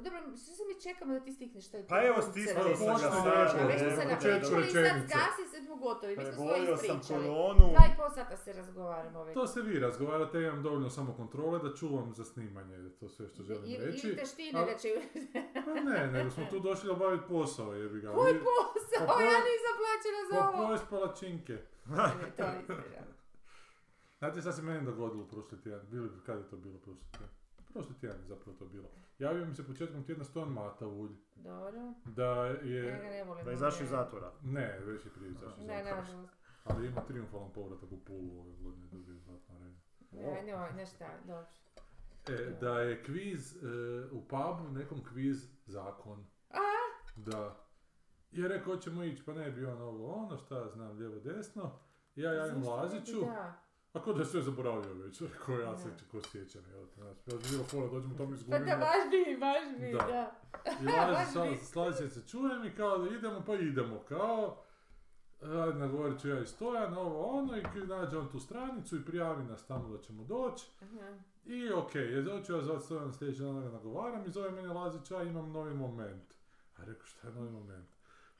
Dobro, što se mi čekamo da ti stikneš taj Pa evo, stisnuo sam ga Počne sad, lijepo, Već smo se napričali i sad gasi se smo gotovi, mi smo svoje sam ispričali. koronu. Dva i pol sata se razgovaramo već. To se vi razgovarate, ja imam dovoljno samo kontrole da čuvam za snimanje, to sve što želim I- reći. Ili te štine ali- da će... Pa ne, nego smo tu došli obaviti posao, jebi ga. Koji posao? Pa Ja nisam plaćena za Pa ovo. pojest palačinke. To je istina. Znate šta se meni dogodilo prošli tjedan? Bili, kad je to bilo prošli tjedan? Prošli tjedan je zapravo to bilo. Javio mi se početkom tjedna Stojan Mata ulj. Dobro. Da Ja ga je... ne volim. Da je izašao ne. iz zatvora. Ne, već je prije izašao iz Ne, zatvora. nažalost. Ali ima triumfalan povratak u Pulu ove godine, dobio zlatnu arenu. Ne, ne, ne šta, dobro. E, da je kviz e, u pubu, nekom kviz zakon. Da. I je rekao, hoćemo ići, pa ne bi on ovo ono, šta ja znam, lijevo desno. I ja javim ne Laziću, Da. A ko da je sve zaboravio već, rekao ja se ko sjećam, jel te, znači, ja bi bilo fora, dođemo tamo Pa izgubimo. da, baš bi, baš bi, Da. da. I Lazić, Baš sa- bi. Slazić se čujem i kao da idemo, pa idemo, kao. Ajde, nagovorit ću ja i Stojan, ovo ono, i nađe on tu stranicu i prijavi nas tamo da ćemo doći. Aha. I okej, okay, doću ja zvat Stojan sljedeći dan nagovaram i zove mene Lazić, a imam novi moment. A rekao, šta je novi moment?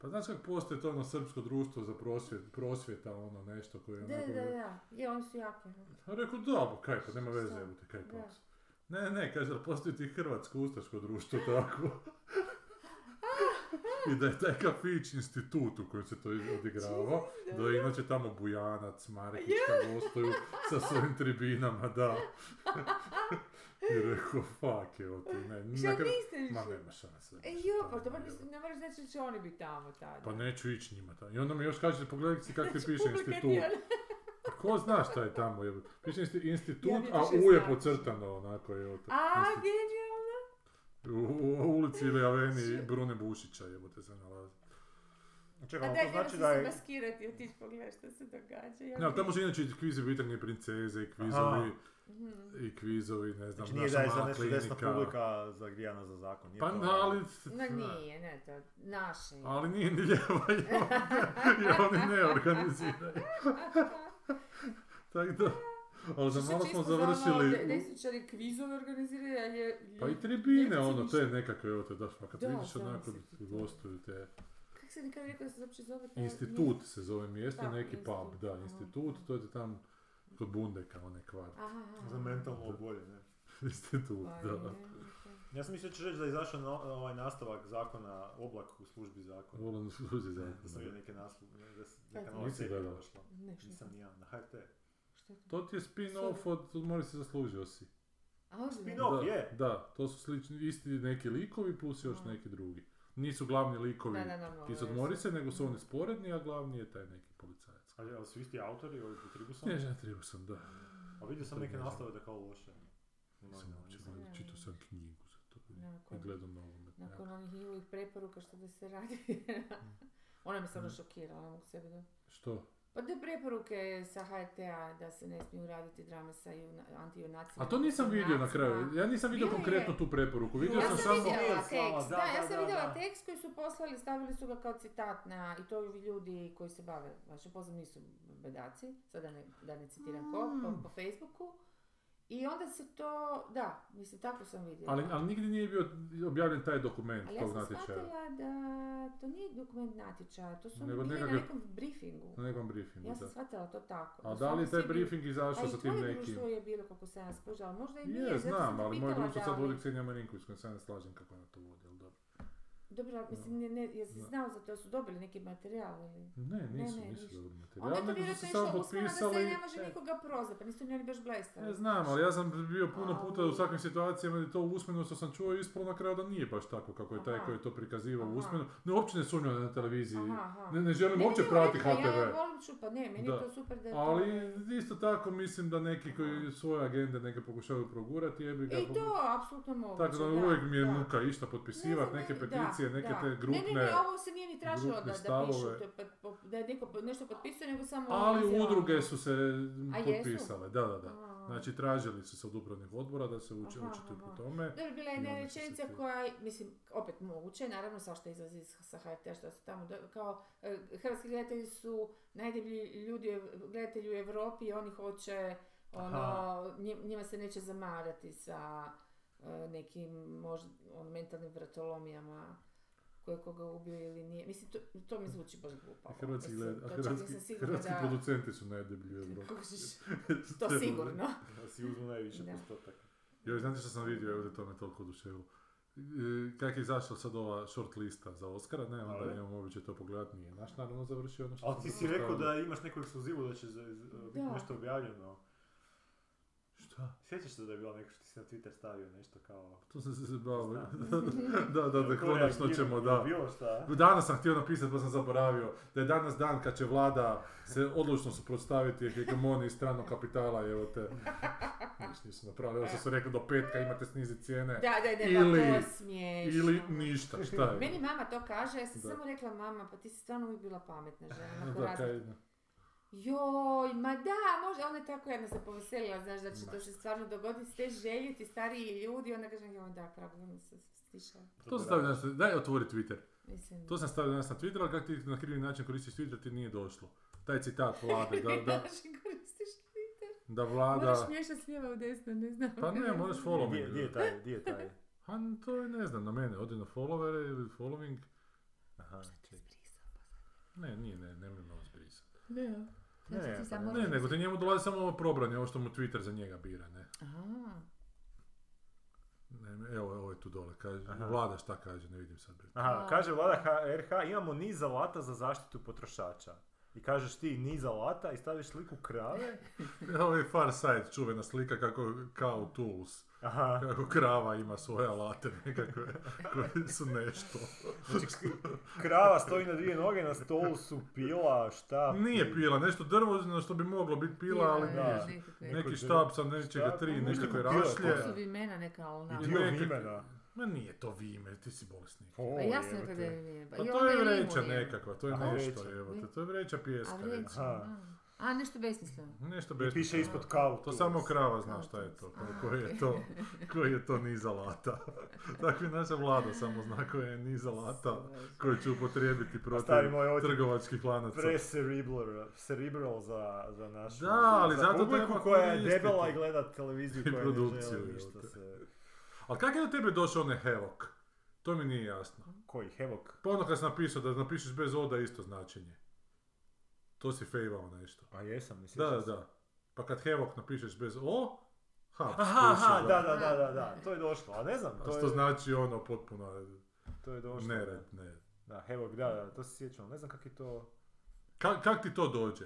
Pa znaš kako postoje to ono srpsko društvo za prosvjet, prosvjeta, ono nešto koje je Da, onako... da, da. Je, oni su jaki. A rekao, da, pa kaj, pa nema veze, evo te, kaj Da. pa. Ne, ne, kaže, ali postoji ti hrvatsko ustaško društvo, tako. I da je taj kafić institut u kojem se to odigrava, da je inače tamo Bujanac, Marekić kad gostuju sa svojim tribinama, da. I rekao, fuck, evo ti, ne, Šta išli? Ma nema šanse. E jo, pa to ne moraš znači da će oni biti tamo tada. Pa neću ići njima tamo. I onda mi još kaže, pogledaj si kako ti Znači, piše institut. A Ko zna šta je tamo? Je, piše insti- institut, Ja a U je pocrtano onako. Je, to, A, genijalno. u, u ulici ili aveni Brune Bušića jebote se nalazi. A Čekaj, daj, to nema znači se da se je... maskirati, otići pogledati što se događa. Ja tamo su inače i kvizovi Vjeterne princeze kvizovi, Mhm. I kvizovi, ne znam, Znači nije naša da je za mala nešto desna klinika. publika zagrijana za zakon. Nije Pa to- da, ali... Ma nije, ne to, naše. Ali nije ni lijeva i oni ne organiziraju. Tako da, ali za malo smo za završili... de- desničari kvizove organiziraju, a je... Pa i tribine, ono, te nekakve, evo te daš, pa kad Da, vidiš onako gostuju te... Kako se nikad rekao da se uopće zove taj Institut se zove mjesto, Da, neki pub, da, institut, to je tam kod Bundeka, onaj kvart. Aha, aha. Za mentalno obolje, ne? Institut, Pa, da. ne, Ja sam mislio da ćeš reći da je izašao no- ovaj nastavak zakona Oblak u službi zakona. Volim služi za Da sam vidio neke naslove, da neka nova serija došla. Nisam ni ja, na HRT. Što to? To ti je spin-off od Mori se zaslužio si. Spin-off. je. Da, to su slični, isti neki likovi plus još neki drugi. Nisu glavni likovi Da, da, da, iz mogu Odmorice, nego su oni sporedni, a glavni je taj neki. Ali, ali su isti autori, ovi po Tribusom? Snježana Tribusom, da. A vidio sam neke naslove da kao loše. Nisam uopće čitao sam knjigu za to i Nakon, gledam nogomet. nakon onih njihovih preporuka što da se radi. Ona me stvarno šokirala, ne mogu sebi da... Što? Pa te preporuke sa HRT-a da se ne smiju raditi drame sa juna, antijunacima. A to nisam vidio na kraju. Ja nisam vidio Bilo je. konkretno tu preporuku. Vidio Ja sam sam samo... vidjela Mail s vama, tekst, da, da, ja sam vidjela tekst koji su poslali, stavili su ga kao citat na, i to ljudi koji se bave, znači pozam nisu bedaci, sad da ne, da ne citiram ko, Mm. po, po Facebooku. I onda se to, da, mislim, tako sam vidjela. Ali, ali nigdje nije bio objavljen taj dokument Ali ja tog sam natječaja. shvatila da to nije dokument natječaja, to su Nego bili nekakve- na nekom briefingu. Na nekom briefingu, Ja da. sam shvatila to tako. A da li je taj briefing izašao A i sa tim tvoje nekim... društvo je bilo kako sam ja skužila, možda i nije. Je, sam znam, ali moje društvo da sad vodi Ksenija Marinković, kojom se ja ne slažem kako ona to vodi, ali dobro. Dobro, mislim, ne, ne, jesi znao za to, su dobili neki materijal ili? Ne, nisu, ne, nisu ništa. dobili Onda materijal, je to vjerojatno išlo samo usmeno da se ne može nikoga prozvati, pa nisu ni oni baš blejstavi. Ne znam, ali ja sam bio puno puta u svakim situacijama i to usmeno što sam čuo i ispalo na kraju da nije baš tako kako je taj koji je to prikazivao usmeno. Ne, uopće ne sumnjam na televiziji. Ne, ne želim Ne, uopće ne, pratiti rekla, Ja HTV. volim ču, pa ne, meni to super da je to... Ali isto tako mislim da neki koji svoje agende neke pokušavaju progurati, jebi ga. I to, apsolutno moguće, Tako da uvijek mi je da. muka išta Ne potpisivati, neke peticije, da, neke da. te grupne... Ne, ne, ne, ovo se nije ni tražilo da, da pišu, pa- da je neko nešto potpisuje, nego samo... Ali izjava. udruge su se potpisale, da, da, da. Znači tražili su se od upravnih odbora da se uče, Aha, očituju po tome. Dobro, bila je jedna rečenica ti- koja, mislim, opet moguće, naravno sa što izlazi iz- sa HRT, što se tamo, do- kao, e, hrvatski gledatelji su najdeblji ljudi, gledatelji u Europi i oni hoće, ono, njima se neće zamarati sa e, nekim možda on, mentalnim vratolomijama koje koga ubio ili nije. Mislim, to, to mi zvuči baš glupo. Hrvatski, Mislim, gled, a to čak hrvatski, hrvatski da- producenti su najdeblji u Evropi. To sigurno. Da si uzmu najviše Da. postotak. Joj, znate što sam vidio, evo da to me toliko oduševilo. E, Kak je izašla sad ova short lista za Oscara, ne, onda Ali? imamo običaj to pogledat, nije naš naravno završio ono što Ali ti si rekao da imaš neku ekskluzivu da će za, za- biti nešto objavljeno. Šta? Sjećaš se da je bilo nešto što ti si na Twitter stavio nešto kao... To sam se zabavio. Znam. da, da, da, Ko konačno ćemo, da. Bilo šta? Danas sam htio napisati pa sam zaboravio da je danas dan kad će vlada se odlučno suprotstaviti hegemoniji stranog kapitala, evo te. Niš nisu napravili, evo što su rekli do petka imate sniziti cijene. Da, da, da, Ili- pa to je smiješno. Ili ništa, šta je? Meni mama to kaže, ja sam Da. samo rekla mama, pa ti si stvarno uvijek bila pametna žena. Da, kaj, Joj, ma da, može, ona je tako jedna se poveselila, znaš, da će Ma. to se stvarno dogoditi, ste željeti, stariji ljudi, onda kažem, joj, da, pravilno se stišala. to sam stavio danas, daj otvori Twitter. Mislim, To sam stavio danas na Twitter, ali kako ti na krivi način koristiš Twitter ti nije došlo. Taj citat vlade, da, da, koristiš Twitter. da vlada... Moraš miješati s lijeva u desno, ne znam. Pa ne, moraš follow Gdje, me. gdje je taj? Gdje je taj? A to je, ne znam, na mene, odi na followere ili following. Aha, čekaj. Ne, nije, ne, nemoj ovo zbrisati. Ne, Ne, Znači pa sam ne. možda- Ne, nego ti njemu dolazi samo ovo probranje, ovo što mu Twitter za njega bira, ne. Aha. ne evo, ovo je tu dole, kaže, Aha. vlada šta kaže, ne vidim sad. Aha, kaže vlada H- RH, imamo niz alata za zaštitu potrošača. I kažeš ti niz alata i staviš sliku krave. Ovo je Far Side, čuvena slika kako kao Tools, Aha. kako krava ima svoje alate nekakve koje su nešto. Znači, krava stoji na dvije noge, na stolu su pila, šta? Nije pila, nešto drvo što bi moglo biti pila, ali nije. da, nekakve. Neki Neko štab sa nečega tri, pa nekako pila, rašlje. To su vimena neka, ali I na... dio vimena. Ma nije to vime, ti si bolesnik. O, Pa jasno je kada je vime. Pa I to je vreća nekakva, to je nešto, vreća. evo te, to je vreća pijeska. A vreća. A. Nešto besmisleno. Nešto I bez piše ispod kao To samo krava zna šta je to, koji je to, koji je to niz alata. Tako i naša vlada samo zna koji je niz alata koji će upotrijebiti protiv moj, trgovačkih lanaca. Pre-cerebral cerebral za, za našu Da, ali za zato publiku treba koja je debela i gleda televiziju I koja ne produkciju, želi ništa se... Ali kako je do tebe došao onaj Hevok? To mi nije jasno. Koji, Hevok? Pa ono kad si napisao da napišeš bez oda isto značenje. To si fejvao nešto. A jesam, mislim. Da, da, da. Pa kad Hevok napišeš bez o, ha, Aha, aha, da, da, da, da, da, to je došlo, a ne znam, A to što je, znači ono potpuno to je došlo. nered, ne. Da, Hevok, da, da, to se sjećam, ne znam kak je to... Ka, kak ti to dođe?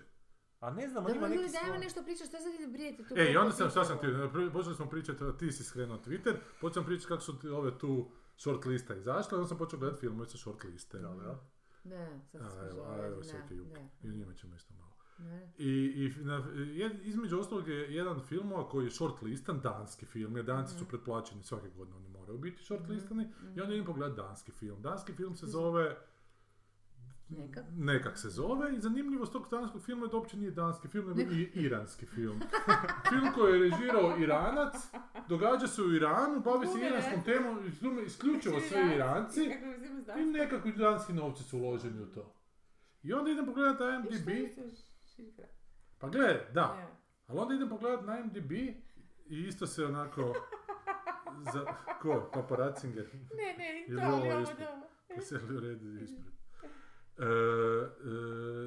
A ne znam, on ima Dobro, neki svoj... nešto pričati, šta sad brijeti tu? E, i onda sam, šta sam ti, počeli smo pričati, ti si skrenuo Twitter, počeli sam pričati kako su ove tu short lista izašle, onda sam počeo gledati filmove sa short liste. Dobro. Da, sad A, evo, a, evo Juk. I o njima ćemo isto malo. Ne. I, i na, jed- između ostalog je jedan filmova koji je short listan, danski film, jer danci su pretplaćeni svake godine, oni moraju biti short listani, i onda idem pogledati danski film. Danski film se zove Nekak. Nekak se zove i zanimljivost tog danskog filma je da uopće nije danski film, nego i iranski film. film koji je režirao Iranac, događa se u Iranu, bavi se iranskom temom, isključivo sve Iranci. Kako bi uzimao i nekakvi danski novci su uloženi u to. I onda idem pogledat na IMDb, je pa gledaj, da, ali onda idem pogledat na IMDb i isto se onako, za, ko, paparacinger, Ne, ne, to, ali ovo da. Veseli u redu ispred. E, e,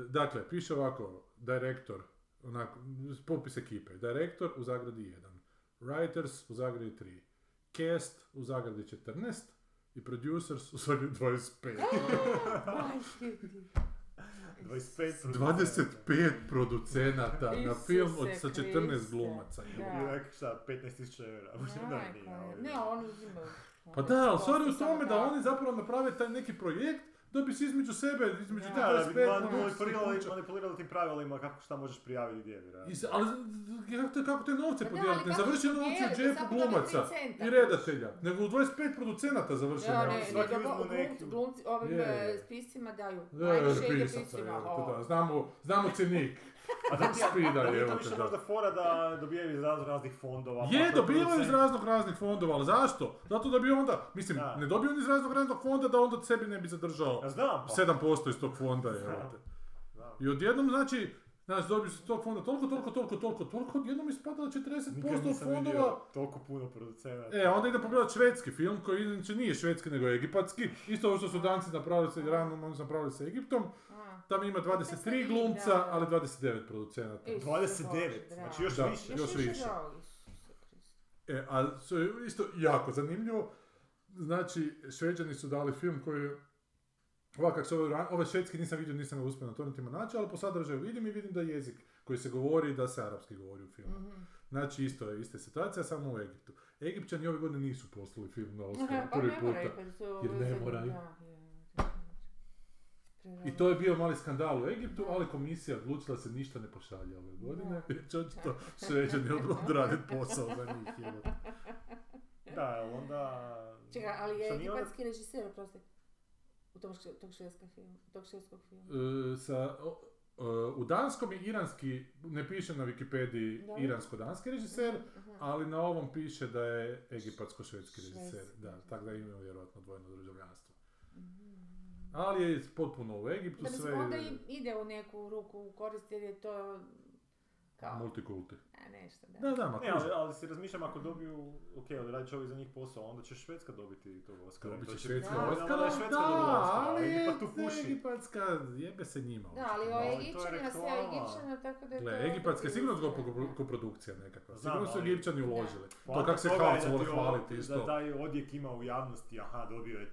dakle, piše ovako, direktor, onako, popis ekipe. Direktor u zagradi 1, writers u zagradi 3, cast u zagradi 14 i producers u zagradi 25. Majke ti. 25 25 producenata na film od, sa 14 Kriste. glumaca. Da. I onak šta, 15.000 eura. Ne, Majko nije, je. ali- Ne, on uzima. Pa da, ali stvar je u tome da oni zapravo naprave taj neki projekt da bi se između sebe, između 25 man- produkcijskih manipulirali, tim pravilima kako šta možeš prijaviti gdje, ali kako te, kako te novce Pa podijeliti? Ne završi novce u džepu glumaca i redatelja, nego u 25 producenata završi Ja, ne, novce. svaki uzmu glumci, neki. glumci ovim Je, je. e, spiscima daju. Da, Najviše ide pisaca, piscima. evo te, o. da. Znamo, znamo cenik. A da ti Spida, da nije evo to više da. možda fora da dobijaju iz razno raznih fondova. Je, dobivaju iz raznog raznih fondova, ali zašto? Zato da bi onda, mislim, Da. ne dobiju oni iz raznog raznog fonda da onda sebi ne bi zadržao Ja znam, pa. 7% iz tog fonda. Znam. I odjednom, znači, Znaš, dobiješ iz tog fonda toliko, toliko, toliko, toliko, toliko, odjednom ispada da 40% Nikad nisam fondova... toliko puno producenata. E, onda idem pogledat švedski film koji inače nije švedski nego egipatski. Isto ovo što su danci napravili sa Iranom, oni su napravili sa Egiptom. A. Tamo ima 23 Da, glumca, ali 29 producenata. Isuse 29, Bože, znači još Da. više. Još više. E, a što je isto jako zanimljivo, znači, šveđani su dali film koji je Ovak, kak se ran- ovaj švedski nisam vidio, nisam ga uspio na to niti naći, ali po sadržaju vidim i vidim da je jezik koji se govori, da se arapski govori u filmu. Mhm. Znači, isto je, ista je situacija, samo u Egiptu. Egipćani ove godine nisu poslali film na Oscar, Pa prvi moraju, puta. jer ne moraju. I to je bio mali skandal u Egiptu, ali komisija odlučila da se ništa ne pošalje ove godine, Da. jer će očito šveđani odraditi posao za njih. Da, onda... Čekaj, ali je egipatski režiser, oprosti, u tom tog švedskog filma, tog švedskog filma. E, sa, o- e, u danskom je iranski, ne piše na Wikipediji Da. iransko-danski režiser, Aha. ali na ovom piše da je egipatsko-švedski Švedski. režiser. Da, tako da imaju vjerojatno dvojno državljanstvo. Mhm. Ali je potpuno u Egiptu Da, sve mislim, onda ide u neku ruku u korist jer je to kao, multikulti. a nešto, da. Da, da, ma Ne, ali, ali si razmišljam ako dobiju, ok, ali radi čovjek za njih posao, onda će Švedska dobiti tog Oscara. Dobit To će švedska Da. Oscara, Da, da, Tu puši. egipatska, jebe se njima. Da, ali o to Egipćanima sve. Egipćana, tako da je Gle, to... egipatska je sigurno zbog koprodukcija nekakva. Sigurno su Egipćani uložili. To Poanta kak se Halc voli ti hvaliti isto. Da taj odjek ima u javnosti, aha, dobio je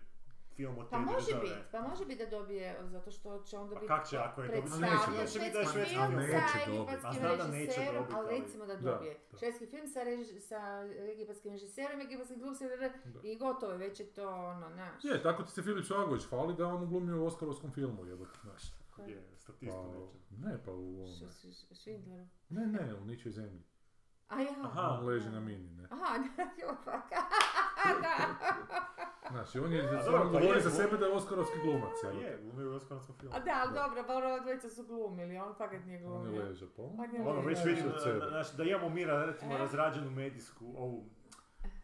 film od te Pa može države. biti, pa može biti da dobije, zato što će onda Pa biti kak će, ako je dobio- predstavljen neće dobiti. Neće biti da je švedski švedski film sa Neće dobiti. egipatskim A znam da neće režiserom, dobiti, ali recimo da Da, dobije. da. Švedski film sa, reži- sa egipatskim režiserom, egipatskim glumcem Da. i gotovo je, već je to ono, naš. Je, tako ti se Filip Švagović hvali da on glumi u Oskarovskom filmu, jebote, znaš. Je, Pa, statistu neće. ne, pa u ovome. Š- š- š- Schindleru. Ne, ne, u ničoj zemlji. A ja. Aha. On leži na mini, ne. Aha, da, pa da. Znaš, i on je, A on dobro, pa govori je, za sebe da je Oskarovski glumac, jebote. je, glumio u Oskarskom filmu. A da, ali dobro, pa ono dvojica su glumili, on fakat nije On je glumio. ležao, pa on- Pa nije Ono, već vidim od sebe. da, znaš, da imamo mi recimo E? razrađenu medijsku ovu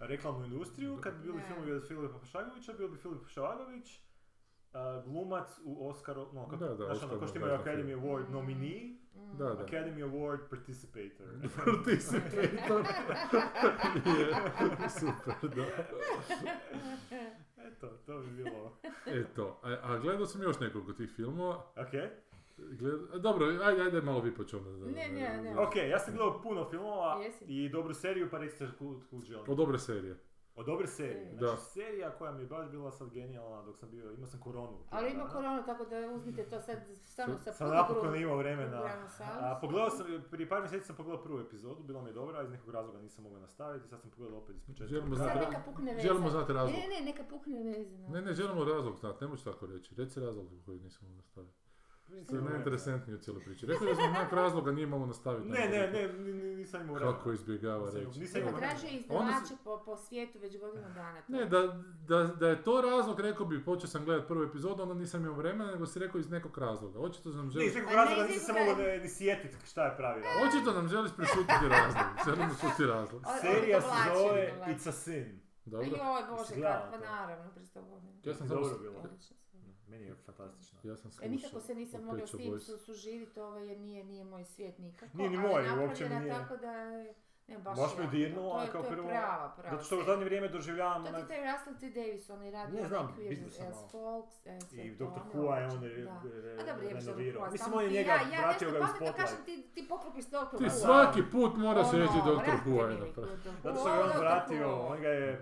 reklamnu industriju, kad bi bili Ne. filmovi od Filipa Šagovića, bio bi Filip Šagović, a, glumac u Oskaru, no, kako, Da, da, znaš, ono, ko što imaju Academy film. Award Mm. Da, da. Academy Award participator. Participator. je, super, da. Eto, to bi bilo. Eto, a, a gledao sam još nekoliko tih filmova. Ok, Gled... Dobro, ajde, ajde malo vi počeo. Da, Ne, ne, ne. ok, ja sam gledao puno filmova Jesi? i dobru seriju, pa recite Cool, cool Jill. O dobre serije. O dobre serije. Da. Znači, serija koja mi je baš bila sad genijalna dok sam bio, imao sam koronu. Ali tjedan ima dana. koronu, tako da uzmite to sad samo sa puno napokon imao vremena. A, pogledao sam, prije par mjeseci sam pogledao prvu epizodu, bila mi je dobra, a iz nekog razloga nisam mogao nastaviti, sad sam pogledao opet iz početka. Želimo Sad znati- Da. neka pukne veza. Želimo znati razlog. Ne, ne, neka pukne veza. Ne, ne, želimo razlog znati, ne možeš tako reći. Reci razlog zbog kojeg nisam mogao nastaviti. To je najinteresantnije u cijeloj priči. Rekao je da zbog nekog razloga nije mogao nastaviti. Ne, ne, ne, ni- ni- nisam imao vremena. Kako izbjegava reći. nisam imao vremena. izdavače po, po svijetu već godinu dana. to. Ne, da, da, da je to razlog, rekao bi, počeo sam gledati prvu epizodu, onda nisam imao vremena, nego si rekao iz nekog razloga. Očito nam Ne, iz želiš, nekog razloga iz nisam se mogao ni sjetiti šta je pravi razlog. očito nam želiš prešutiti razlog. Želimo čuti razlog. Serija se zove. It's a Sin. Dobro. Joj, Bože, pa to? naravno, godina. Ja sam Dobro samo... Meni je fantastična. Ja sam E, slušao. nikako se nisam mogla s tim suživiti ovaj, jer nije, nije moj svijet nikako. Nije ni ali moj, napravljena uopće mi nije. tako da je, ne, baš, Baš me dirnulo, To a je- kao to je prvo- prava, prava Zato što u zadnje vrijeme doživljavam To onaj... je taj Russell T. Davis, on je radio Ne znam, vidio sam as. Folks, e, sve I Dr. on je Who je on renovirao. Mislim, on je ti- njega ja, ja vratio ga u pametno Spotlight. kažem, ti, ti poklopiš Dr. Ti Who. svaki put moraš Ono, reći Dr. Dr. Zato što ga on Dr. vratio, on ga je e,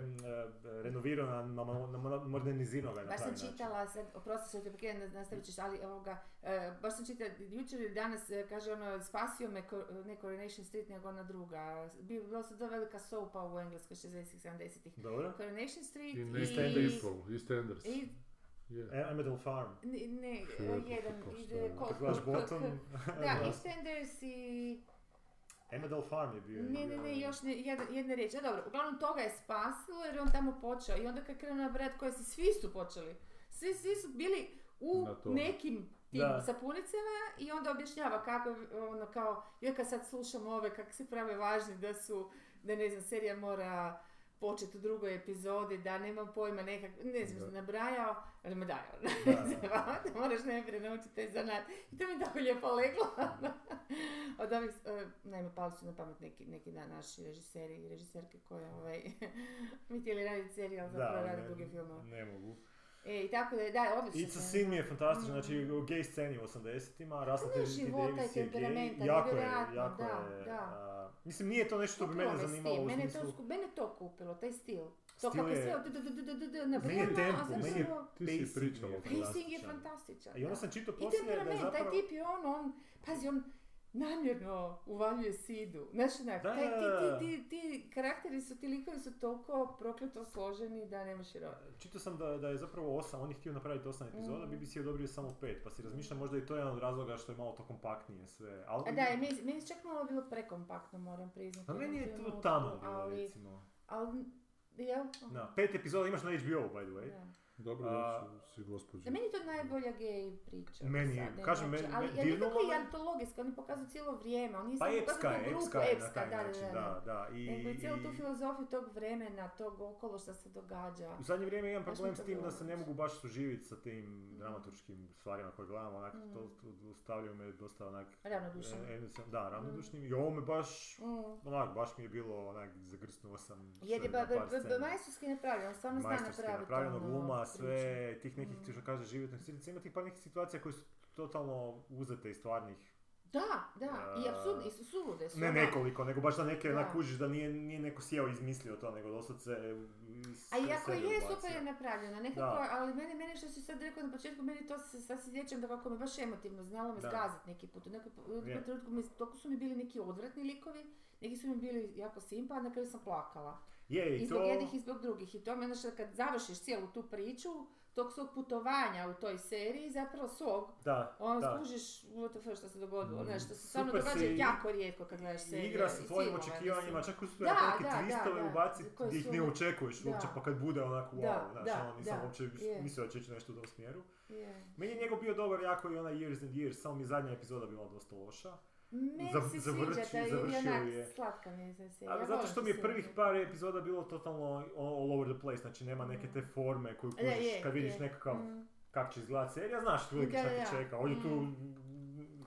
renovirao, na, na, na, na, modernizirao ga na Baš sam čitala, sad, oprosti što te prekidam, nastavit ćeš, ali ovoga, e, baš sam čitala, jučer ili danas, e, kaže ono, spasio me, ne Coronation Street, nego ona druga. Bi- Bila su dva velika soapa u Engleskoj 60-ih, 70-ih. Dobro. Coronation Street I i... People, EastEnders. i Je. E, Amidal Farm. ne, ne, jedan, ide, gledaš ko- bottom, Da, EastEnders i... Amidal Farm je bio. Ne, ne, ne, još ne, jedna, jedna riječ. A dobro, uglavnom toga je spasilo jer je on tamo počeo i onda kad krenuo na brat koje si, svi su počeli. Svi, svi su bili u nekim tim Da. sapunicama i onda objašnjava kako, ono kao, ja kad sad slušam ove kako se prave važni da su, da ne znam, serija mora početi u drugoj epizodi, da nemam pojma nekak, ne znam, Da. nabrajao, ali me dajao. Da. da moraš najprije naučiti taj zanat. I to mi je tako lijepo leglo. Od ovih, e, naime, pali su na pamet neki, neki dan naši režiseri i režiserke koje ovaj, mi htjeli raditi seriju, ali zapravo rade druge filmove. ne mogu. E, i tako da je, da, odlično. It's a se- Sin mi je fantastično, Mm. znači u gay sceni u 80-ima, Russell Ne, T. Davis i je gay, jako je, jako da, je, da. a, mislim nije to nešto što bi mene zanimalo u mene, to, smislu, mene to kupilo, taj stil. To kako je sve nabrijano, tempo, a meni je zapravo Ti si pacing pričala. pacing je fantastičan. I onda da. sam čitao I poslije da je temperament, zapravo... taj tip je on, on, pazi, on namjerno uvaljuje sidu. Znaš, onak, Da, taj, ti, ti, ti, ti karakteri su, ti likovi su toliko prokleto složeni da ne možeš vjerovati. Čitao sam da, da je zapravo osam, on je htio napraviti osam epizoda, Mm. BBC je odobrio samo pet, pa si razmišljam možda i to je jedan od razloga što je malo to kompaktnije sve. Ali, A da, i meni, meni je čak malo bilo prekompaktno, moram priznati. A meni je to trenutku, tamo bilo ali, recimo. ali, jel? Da, pet epizoda imaš na HBO by the way. Da. Dobro, da si gospođa. Za meni je to najbolja gej priča. do Meni, ne kažem, znači, meni- ali meni ja dirnulo nikako i antologijska, oni pokazuju cijelo vrijeme, oni Pa epska je, epska je na taj da, da, način, da, da. I, Nego i cijelu tu filozofiju tog vremena, tog okolo što se događa. U zadnje vrijeme imam problem s tim da se ne mogu baš suživiti sa tim dramaturškim stvarima koje gledam, onak, Mm. to, to stavljaju me dosta onak, Ravnodušan. e, emocionalno- da, ravnodušnim, i ovo me baš, Mm. onak, baš mi je bilo, onak, zagrsnuo sam je na ba, majstorski napravljen, on stvarno zna Majstorski napraviti napravljeno, ono, gluma. Sve, tih nekih, što kaže, životnih sredina, ima tih par nekih situacija koje su totalno uzete iz stvarnih, Da, da, i A, apsurdne, i su sulude su. ne nekoliko, nego baš da neke Da. onak kužiš da nije, nije neko sjeo i izmislio to, nego doslovce iz A iako je ubacio. super je napravljeno, nekako, Da. ali mene, mene što si sad rekao na početku, meni to se sad se sjećam da kako me baš emotivno znalo me Da. zgazit neki put. U nekom trenutku mi, toliko su mi bili neki odvratni likovi, neki su mi bili jako simpa, a na kraju sam plakala. Je, I i zbog to... jednih i zbog drugih. I to mi je ono kad završiš cijelu tu priču, tog svog putovanja u toj seriji, zapravo svog, Da, on da. skužiš what što se dogodilo. Mm. Znaš, što se stvarno Super događa si- jako rijetko kad gledaš serije. Igra sa tvojim očekivanjima, čak uz Da, neke twistove ubaciti gdje ih su ne ono- očekuješ uopće, pa kad bude onako wow, Da, znaš, da, ono, nisam uopće je. mislio da će ići nešto u tom smjeru. Je. Meni je njegov bio dobar jako i ona Years and Years, samo mi je zadnja epizoda bila dosta loša. Meni Zav- se sviđa, je završio onak je. slatka mi je seriju. Ali Ja zato što mi je prvih par epizoda bilo totalno all over the place, znači nema neke te forme koju Da, kužiš je, kad vidiš je. nekakav Mm. kak će izgledat serija, znaš otprilike Da, šta da, te da. čeka. Ovdje tu Mm.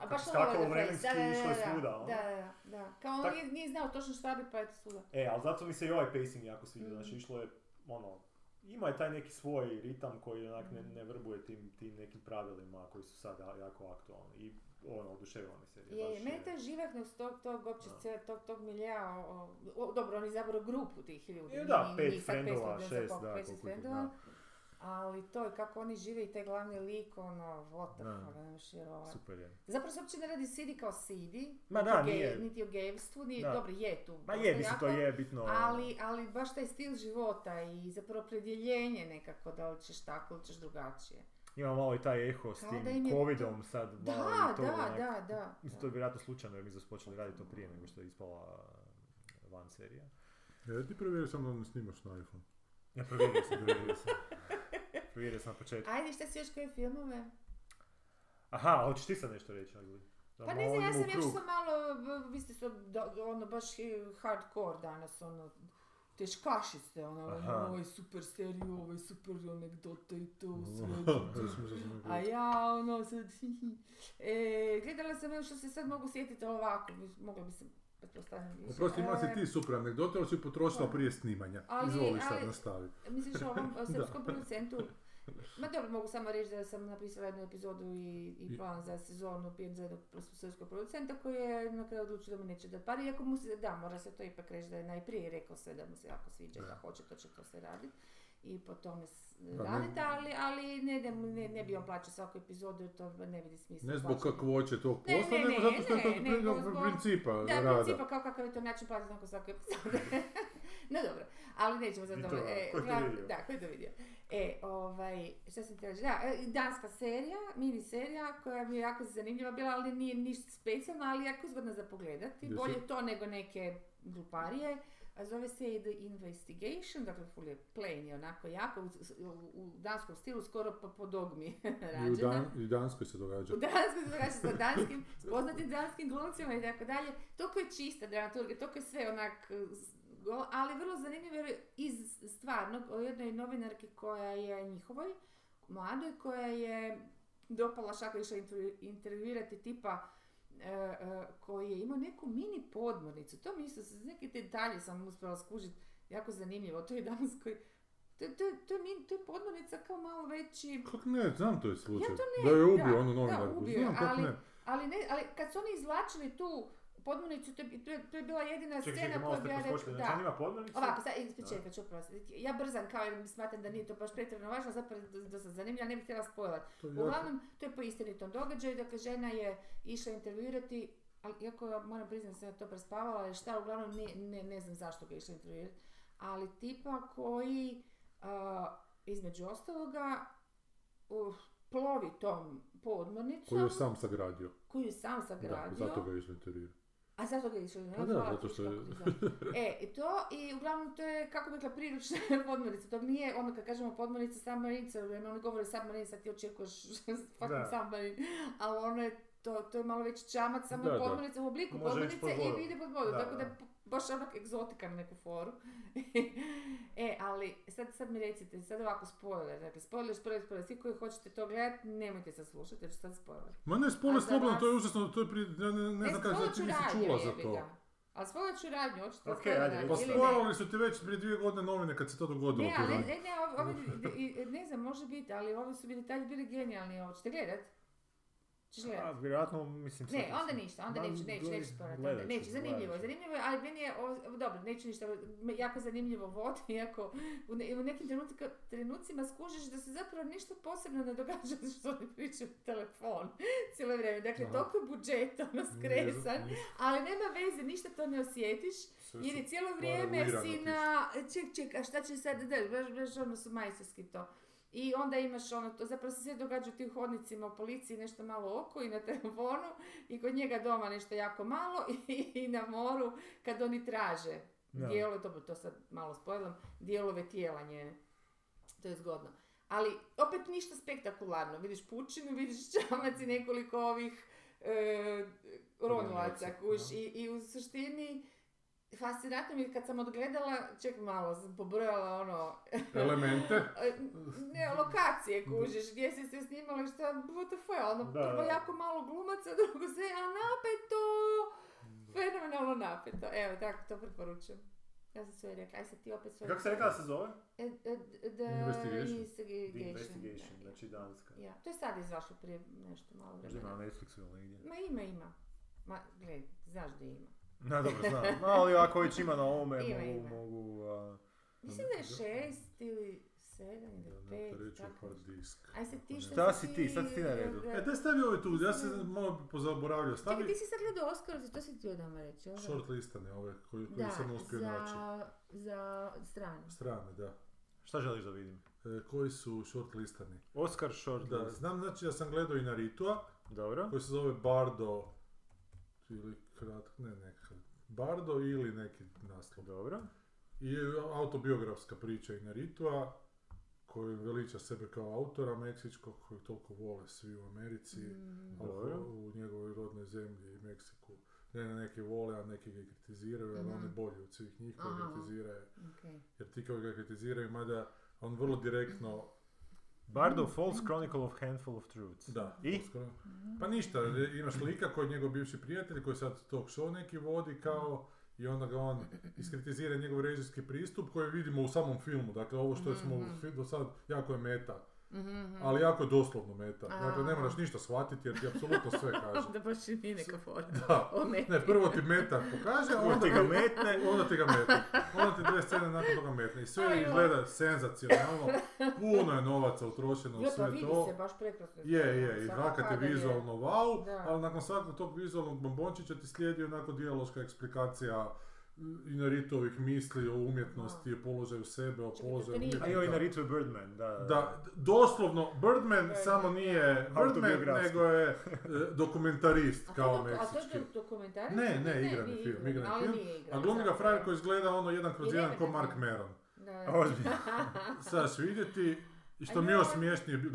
A baš the vremenski da, da, išlo je da, da, svuda. ono. Da, da, da, da. Kao on Tak- nije, nije znao točno šta bi, pa je svuda. E, ali zato mi se i ovaj pacing jako sviđa, Mm. znači išlo je, ono, ima je taj neki svoj ritam koji onak ne, Mm. ne vrbuje tim, tim nekim pravilima koji su sad ja- jako aktualni i ono, oduševila me serija. Je, je, meni ta živahnost tog, tog, uopće Da. cijel- tog, tog milija, o, o, dobro, oni zapravo grupu tih ljudi. Je, da, nije- pet nije sad frendova, 500, ne znam šest, da, koliko ih, frendova. Ali to je kako oni žive i taj glavni lik, ono, what the fuck. Super je. Zapravo se uopće ne radi Sidi kao Sidi, Ma da, o gej- nije. niti o gejevstvu, nije, Da. dobro, je tu. Ma je, mislim, to je bitno. Ali, ali baš taj stil života i zapravo opredjeljenje nekako da li ćeš tako ili ćeš drugačije. Ima malo i taj eho s tim da covidom sad Da, malo i to da, onak- da, da. Mislim, to je vjerojatno slučajno jer mi smo počeli raditi to prije nego što je ispala uh, van serija. E, ti provjerio sam da ne snimaš na iPhone. Ja provjerio sam, provjerio sam. Provjerio sam na početku. Ajde, šta si još koje filmove? Aha, hoćeš ti sad nešto reći, Agli? Da Pa ne znam, ja sam sam malo, vi ste sad, do- ono, baš hardcore danas, ono, teškaši ste, ono, ovo je super seriju, ovo je super anegdote i to, sve. A ja, ono, sad, e, gledala sam još što se sad mogu sjetiti ovako, mogla bi se. Oprosti, ima si E, ti super anegdote, ali si potrošila prije snimanja. Ali- Izvoli sad, nastavi. Misliš o ovom srpskom producentu? Ma dobro, mogu samo reći da sam napisala jednu epizodu i, i plan za sezonu jednog srpskog producenta koji je na kraju odlučio da mi neće dati pari, iako mu se, da, mora se to ipak reći da je najprije rekao sve da mu se jako sviđa da Da. hoće, to će to se raditi. I po tome Da, ne- radite, ali, ali ne, ne, ne, ne bi on plaćao svaku epizodu jer to ne vidi smisla. Ne zbog kakvoće tog Ne, posla, ne, nego ne, zato što je ne, to nego pri- zbog- principa Da, rada. principa kao kakav je to način platiti nakon svake epizode. no dobro, ali nećemo za to. E? Da, ko je to vidio? E, ovaj, šta sam ti reći? Da, e, danska serija, mini serija koja mi je jako zanimljiva bila, ali nije ništa specijalno, ali jako zgodna za pogledati. Jesi? Bolje to nego neke gluparije. A zove se The Investigation, dakle full je plain je onako jako, u, u- danskom stilu skoro po, po dogmi I u, rađena. Dan, i u Danskoj se događa. U Danskoj se događa sa danskim, s poznatim danskim glumcima i tako dalje. Toliko je čista dramaturgija, toliko je sve onak, ali vrlo zanimljivo jer iz stvarnog o jednoj novinarki koja je njihovoj, mladoj, koja je dopala šaka išla intervju- intervjuirati tipa e, e, koji je imao neku mini podmornicu. To mi isto, neke detalje sam uspjela skužiti, jako zanimljivo. To je danskoj, to, to, to, je to je podmornica kao malo veći, Kako ne, znam to je slučaj. Ja to ne, da je ubio da, onu da, novinarku. ubio je, znam, kako ali- ne. ali, ne, ali kad su oni izvlačili tu podmornicu, to je, to je, bila jedina Čekaj, scena koju ste bi ja rekla. Znači, da. ima podmornicu? Ovako, sad ispričajte, ću oprostiti. Ja brzam kao jer smatram da nije to baš pretjerano važno, zapravo da, da sam zanimljiva, ne bih htjela spojlat. Uglavnom, to je po istinitom događaju, dakle žena je išla intervjuirati, ali iako ja moram priznati da sam to prespavala, jer šta, uglavnom ne, ne, ne znam zašto ga je išla intervjuirati, ali tipa koji, a, između ostaloga, uh, plovi tom podmornicom, Koju je sam sagradio. koju je sam Da, sagradio. zato ga je intervjuirati. A zato ga ne? Pa da, zato što je-. E, i to, i uglavnom to je, kako bi rekla, priručna podmornica. To nije, ono kad kažemo podmornica, submarinica, jer oni govore submarine, sad ti očekuješ fucking submarine, ali ono je, to, to je malo veći čamac, samo Da, da. podmornica u obliku Može podmornice i ide pod vodu, tako da baš onak egzotika na neku foru. e, ali sad, sad mi recite, sad ovako spoiler, dakle spoiler, spoiler, spoiler, svi koji hoćete to gledati, nemojte sad slušati, jer ću sad spoiler. Ma ne, A spole za slobodno, vas- to je užasno, to je pri... Ja ne, ne znam kako, spoiler ti nisi čula za to. ga. Ali spoiler ću radnju, hoćete Ok, spoiler ajde, Pa reci. ili ne? spoilovali su ti već prije dvije godine novine kad se to dogodilo. Ne, ali ne, ne, ovi- ne znam, može biti, ali ovi su bili detalji bili genijalni, hoćete gledat? Ćeš A, gledat? vjerojatno, mislim... Ne, sad- onda ništa, onda neću, neću, neću gledat onda ću, neću, zanimljivo zanimljivo je, ali meni je, o- dobro, neću ništa, jako zanimljivo vodi, iako u, ne- u nekim trenutka, trenucima skužiš da se zapravo ništa posebno ne događa što oni pričaju telefon cijelo vrijeme, dakle, Aha. toliko budžet, ono, skresan, ali nema veze, ništa to ne osjetiš, Sve jer je cijelo vrijeme si na, ček, ček, a šta će sad, da, baš, baš ono su majstorski to. I onda imaš ono, to zapravo se sve događa u tim hodnicima u policiji nešto malo oko i na telefonu i kod njega doma nešto jako malo i, i na moru kad oni traže Da. dijelove, to, to sad malo spojlam, dijelove tijela njene. To je zgodno. Ali opet ništa spektakularno. Vidiš pučinu, vidiš čamac i nekoliko ovih e, Ronilaca, kuš. I, I u suštini fascinantno mi kad sam odgledala, ček malo, sam pobrojala ono, Elemente. E, ne, lokacije kužiš, gdje si se snimali, šta, what the fuck, ono, Da, prvo da. jako malo glumaca, drugo sve, a napeto, fenomenalno napeto, evo, tako to preporučujem. Ja sam sve rekla, aj sad ti opet sve... Kako se rekla da se zove? E, e, The Investigation. Investigation. The Investigation, da. znači danska. Ja, to je sad izašlo prije nešto malo Možda ima vremena. na Netflixu ili negdje. Ma ima, ima. Ma, gledaj, znaš da ima. Na, dobro, znam. Ali ako već ima na ovome, Ima, mogu, ima. mogu... a, Mislim da je šest ili sedam ili pet, reći tako. hard disk. Aj sad ti što Šta si ti? Sad si ti na redu. E, daj stavi ovaj tu, ja se malo pozaboravljao. Čekaj, Stavi ti si sad gledao Oscar, to si ti odama reći, da? short listane ove koji, koji Da, sam uspio naći. za, za stranu. Strane, da. Šta želiš da vidim? E, koji su short listani. Oscar short Da, znam znači da sam gledao i Naritua, Dobro. koji se zove Bardo, ili krat, ne nekakav, Bardo ili neki naslov. Dobro. I autobiografska priča i Naritua, koji veliča sebe kao autora meksičkog, kojeg toliko vole svi u Americi, Mm, a u- njegovoj rodnoj zemlji i Meksiku. Ne, ne, neki vole, a neki ga kritiziraju, ali on je bolji od svih njih koji kritiziraju. okej. Jer ti koji ga kritiziraju, mada on vrlo direktno, Bardo False Chronicle of Handful of Truths. da, I? pa ništa, imaš lika koji je njegov bivši prijatelj, koji sad talk show neki vodi kao, i onda ga on iskritizira njegov režijski pristup koji vidimo u samom filmu. Dakle, ovo što smo Mhm. fi- do sad, jako je meta. Mhm, mhm. Ali jako je doslovno meta. Dakle, ne moraš ništa shvatiti jer ti apsolutno sve kaže. Da baš i nije neka fora. Da. Ne, prvo ti meta pokaže, Onda onda ti ga metne. onda ti ga metne. Onda ti dve scene nakon toga metne. I sve izgleda senzacionalno. Puno je novaca utrošeno u Jo, pa sve vidi to. se baš prekrasno. Je, je, i fakat je vizualno wow, ali nakon svakog tog vizualnog bombončića ti slijedi onako dijaloška eksplikacija i Naritovih misli o umjetnosti, o položaju sebe, o položaju nije- A joj, na umjetnika. Ritu je Birdman, da. da. Da, doslovno, Birdman Da, samo da, nije da. Birdman, nego je e, dokumentarist A to, kao dok- a to meksički. je dokumentarac? Ne, ne, igrani film, igrani film. A glumi ga frajer koji izgleda ono jedan kroz I jedan ko. Mark Maron. Da. Ozbiljno. Sad ćeš vidjeti I što mi je još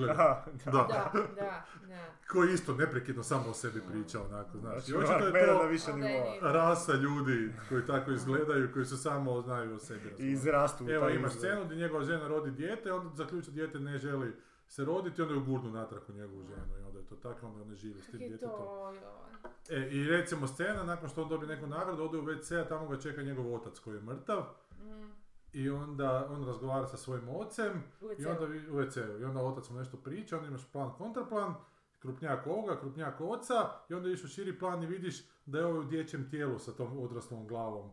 Aha, da. da, Da, da, da. koji isto neprekidno samo o sebi priča, onako, znaš. I Znači, očito je na to više je nivoa. rasa ljudi koji tako izgledaju, koji se samo znaju o sebi. I izrastu u Evo taj ima izgled. scenu gdje njegova žena rodi dijete, onda zaključa dijete ne želi se roditi, onda ju gurnu natrag u njegovu ženu i onda je to tako, onda ne živi s tim je djetetom. to, joj. E, I recimo scena, nakon što on dobije neku nagradu, ode u WC, a tamo ga čeka njegov otac koji je mrtav. I onda on razgovara sa svojim ocem i onda u WC-u. I onda otac mu nešto priča, onda imaš plan kontraplan, krupnjak ovoga, krupnjak oca i onda iš u širi plan i vidiš da je ovo u dječjem tijelu sa tom odraslom glavom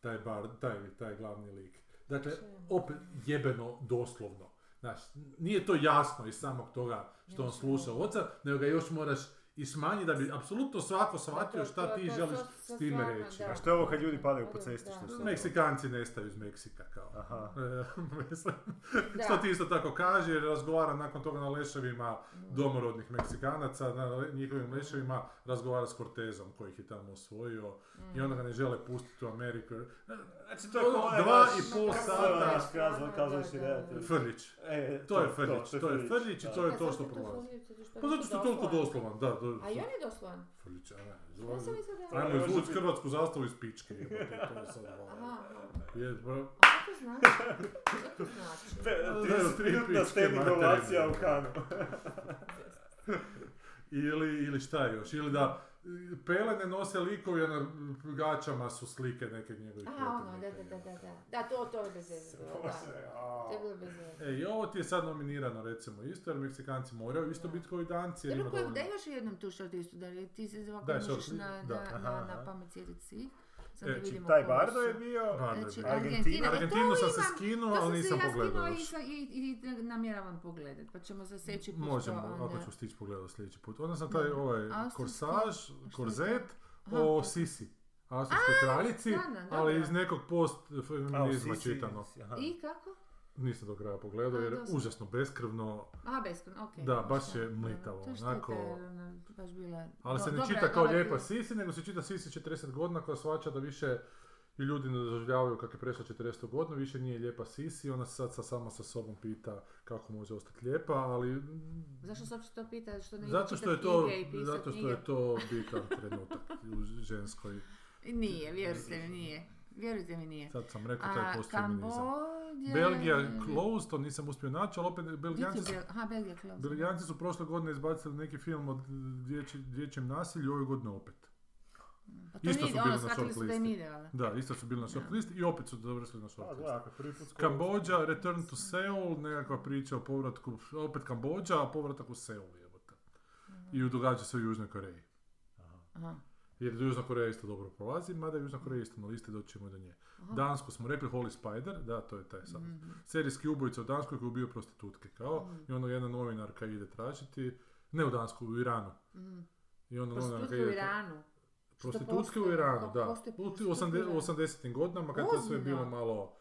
taj, bar, taj, taj glavni lik. Dakle, opet jebeno doslovno. Znaš, nije to jasno iz samog toga što on sluša oca, nego ga još moraš i smanjiti da bi apsolutno svako shvatio šta ti želiš s time reći. A što je ovo kad ljudi padaju po cesti, što Meksikanci nestaju iz Meksika kao. Aha. Što ti isto tako kaže, jer razgovara nakon toga na leševima domorodnih Meksikanaca, na njihovim leševima razgovara s Cortezom koji ih je tamo osvojio i onda ga ne žele pustiti u Ameriku. Znači, to je kao onaj Dva naš- i pol sata. Da, da, kazališni da, da. redatelj? Frljić. E, To je Frljić, to je Frljić i da. to je to što to prolazi. Pa zato što je toliko doslovan. da. to- A i on je doslovan. Frljić, a ne, da... Ajmo izvući hrvatsku zastavu iz pičke, jebote, to je sad. Aha, aha. Je, bro. A što to znači? Što to znači? Pe- Da, 30 tri minutna pičke standing materine. ovacija u kanu. Ili, ili šta još, ili da e, pelene nose likovi, a na gačama su slike neke njegovih Aha, ono, da, da, da, da, da. Da, to, to je bez veze bilo, da. Bože, a. To je bilo bez veze. E, i ovo ti je sad nominirano recimo isto, jer Meksikanci moraju isto biti kao i Danci, Dobro, koji, daj još jednom tu short listu, da ti se ovako Daj, možeš na, na, da. na, na pamet sjetiti svih. Sad E, da či- vidimo Taj Bardo je bio... Znači. Argentina. E, Argentinu to sam se skinuo, to ali sam se nisam ja pogledao skinula još. i, i, i namjeravam pogledat, pa ćemo za sljedeći put Možemo, to ako onda- ću stići pogledati sljedeći put. Onda sam taj Da. ovaj korsaž, korzet o Sisi, austrijskoj kraljici, ali iz nekog post A, u feminizma Sisi- čitano. aha. I kako? Nisam do kraja pogledao jer je užasno beskrvno, A, beskreno, okej. Da, baš je mlitavo, To onako- ona baš bila... ali se ne dobra- čita kao lijepa. Sisi, nego se čita Sisi 40 godina koja shvaća da više i ljudi ne doživljavaju kako je prešla 40 godinu, više nije lijepa Sisi, ona se sad sa, sama sa sobom pita kako može ostati lijepa, ali Zašto se uopće to pita? Što ne zato što je to, i pisat zato što knjige? je to bitan trenutak u ženskoj. Nije, vjerujte mi, nije. Vjerujte mi nije. Sad sam rekao taj postfeminizam. Kambodja... Belgija closed, to nisam uspio naći, ali opet Belgijanci su, Belgijanci... Aha, Belgija closed. Belgijanci su prošle godine izbacili neki film o dječjem nasilju, ove godine opet. Pa to isto nije, su ono, bili na short da listi. Da, isto su bili na short Da. list i opet su završili na short Pa, list. gledaj, ako je prvi put skoro- Kambodža, Return to Seoul, nekakva priča o povratku, opet Kambodža, a povratak u Seoul jebote. I događa se u Južnoj Koreji. Aha. Jer Južna Koreja isto dobro prolazi, mada je Južna Koreja isto na listi, doćemo do nje. Aha. Dansku smo rekli, Holy Spider, da, to je taj sad. Mhm. Serijski ubojica u Danskoj koji je ubio prostitutke, kao, Mhm. i onda jedna novinarka ide tražiti, ne u Dansku, u Iranu. Mhm. I onda novinarka Prostitutke u ide... Iranu. Prostitutke u? Iranu, da. U prostitutke u 80 Iranu? 80-im godinama, kad to sve bilo malo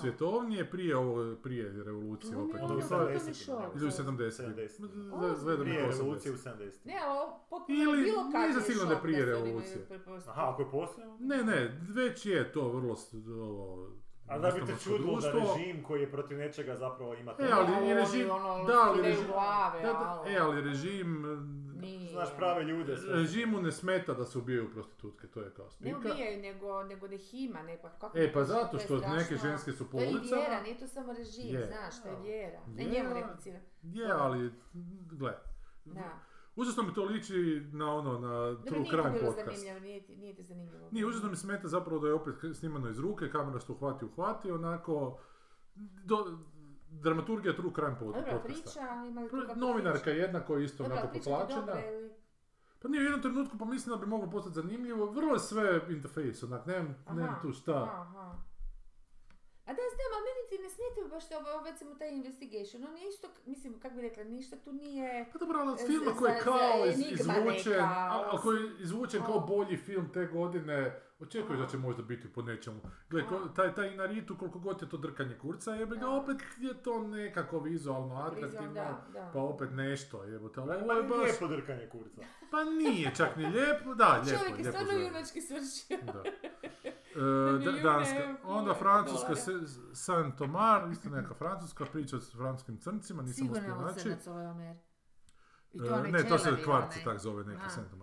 svjetovnije, prije ovo, prije revolucije opet. je u ono 70-im, šok. Ili u 70 70. Ozbiljno. Prije u revolucije u 80. 70. Ne, ovo potpuno Ili- bilo kakav nisam siguran da je šok prije revolucije. Aha, ako je poslije? Ne, ne, već je to vrlo. A da bi te čudilo da režim koji je protiv nečega zapravo ima to. E, ali režim, ono, da, ali režim, glave, da, da, alo. e, ali režim, Nije. Znaš prave ljude. sve. režimu ne smeta da se ubijaju prostitutke, to je kao Ne spika. ubijaju, nego, nego da ih ima, ne, pa kako... E, pa to zato što strašno. neke ženske su po To je ulicama. vjera, nije to samo režim, Je. znaš, to je vjera. Ne Je. njemu replicira. Je, ali, gle, Da. užasno mi to liči na ono, na True nije to Crime bilo podcast. zanimljivo, nije, nije ti zanimljivo. Nije, užasno mi smeta zapravo da je opet snimano iz ruke, kamera što uhvati, uhvati, onako, do, dramaturgija True Crime pod, Dobra podcasta. priča, ima kakva Novinarka priča? jedna koja je isto Dobra, onako priča ti potlačena. dobra ili... Pa nije u jednom trenutku pomislim da bi moglo postati zanimljivo, vrlo je sve in the face, onak, nemam, nemam tu šta. Aha. A da, znam, ali meni ti ne smetaju baš ovo, ovo, recimo taj investigation, on je isto, mislim, kako bi rekla, ništa tu nije... Pa dobro, ali od Za- filma koji je za- kao iz, enigma izvučen, neka, a, a koji je izvučen kao a. bolji film te godine, očekuješ da će možda biti po nečemu. Gle, taj, taj Inaritu, koliko god je to drkanje kurca, jebe ga, opet je to nekako vizualno atraktivno, pa opet nešto, jebote, ali Pa ovo je nije baš, podrkanje kurca. pa nije čak ni lijepo, da, lijepo, Čovjek je lijepo stvarno junački svršio. Da. da- milijune Danska. Onda. Francuska, Saint Thomas, isto neka francuska priča s francuskim crncima, nisam Sigurno uspio je ovo naći. crnac ovaj Omer. I E, onaj ne, to se onaj. tak zove, neki Aha. Saint. E,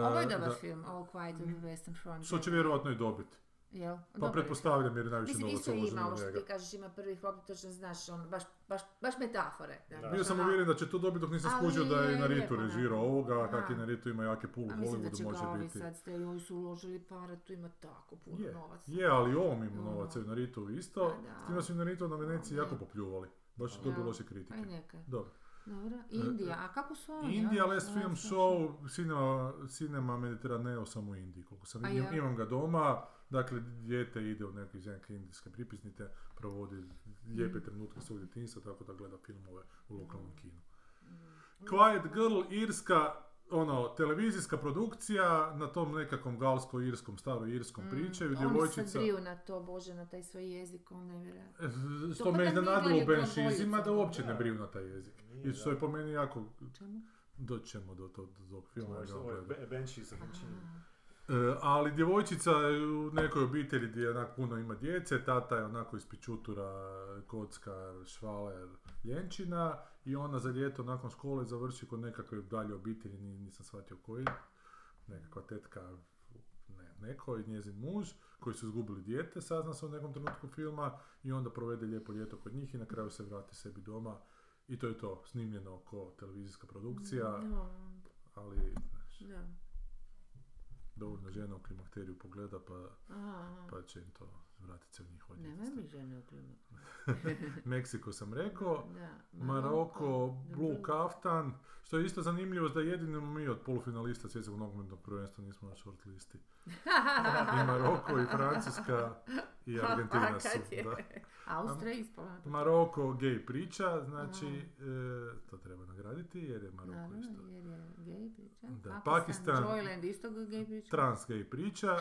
Ovo je dobar da. film, All Quiet on the Western Front. Što će vjerojatno i dobiti. Jel? Pa Dobar je pretpostavljam jer je najviše Mislim, novaca isto ima uloženo ovo u što njega. ti kažeš, ima prvi hlop, točno znaš, on, baš, baš, baš metafore. Da. Bio sam uvjeren da će to dobiti dok nisam skužio da je je Naritu režirao da. ovoga, a kak je Naritu ima jake pul u A mislim da će ga može ovi biti. sad ste, ovi su uložili para, tu ima tako puno Je, novaca. je, ali i ovom ima Ono. novaca i u Naritu isto. Pa da. S tim da su i Naritu na Veneciji Ne. jako popljuvali. Baš su Da. dobili loše Aj kritike. neka. Dobro. Dobro. Indija, a kako su oni? Indija? Last Ja Film sam Show, Cinema, Cinema Mediteraneo samo u Indiji. Koliko sam ja? imam ga doma. Dakle, dijete ide u neke iz neke indijske pripisnite, provodi lijepe Mm. trenutke svog djetinjstva, tako da gleda filmove u lokalnom kinu. Mm. Quiet Girl, irska, ono, televizijska produkcija na tom nekakvom galsko-irskom, staro-irskom pričaju, Mm. Oni djevojčica... se driju na to, Bože, na taj svoj jezik, on nevjerojatno. Eh, Što To me iznenadilo u Benšizima da uopće ne briju na taj jezik. Nije, I što je po meni jako... Čemu? Doćemo do, to, do tog filma. Ovo je- da ovo je gledam. Be- Banshee sa Banshee. E, ali djevojčica je u nekoj obitelji gdje onak puno ima djece, tata je onako iz pičutura, kockar, švaler, ljenčina i ona za ljeto nakon škole završi kod nekakve dalje obitelji, ni- nisam shvatio koji, nekakva tetka, ne, neko i njezin muž, koji su izgubili dijete, sazna se u nekom trenutku filma i onda provede lijepo ljeto kod njih i na kraju se vrati sebi doma i to je to, snimljeno ko televizijska produkcija, No, ali znaš, da. dovoljno žena u klimakteriju pogleda pa Aha. pa će im to vratiti se u njihov Nemoj djetinjstvo. mi žene. Meksiko sam rekao, Da. Maroko, da, Blue. Kaftan, što je isto zanimljivo da jedino mi od polufinalista svjetskog nogometnog prvenstva nismo na short listi. I Maroko i Francuska i Argentina su. Da. Austrija ispala. Maroko gej priča, znači e, to treba nagraditi jer je Maroko Naravno, isto. jer je gej priča. Da, Pakistan- Joyland isto gej priča. Trans gej priča.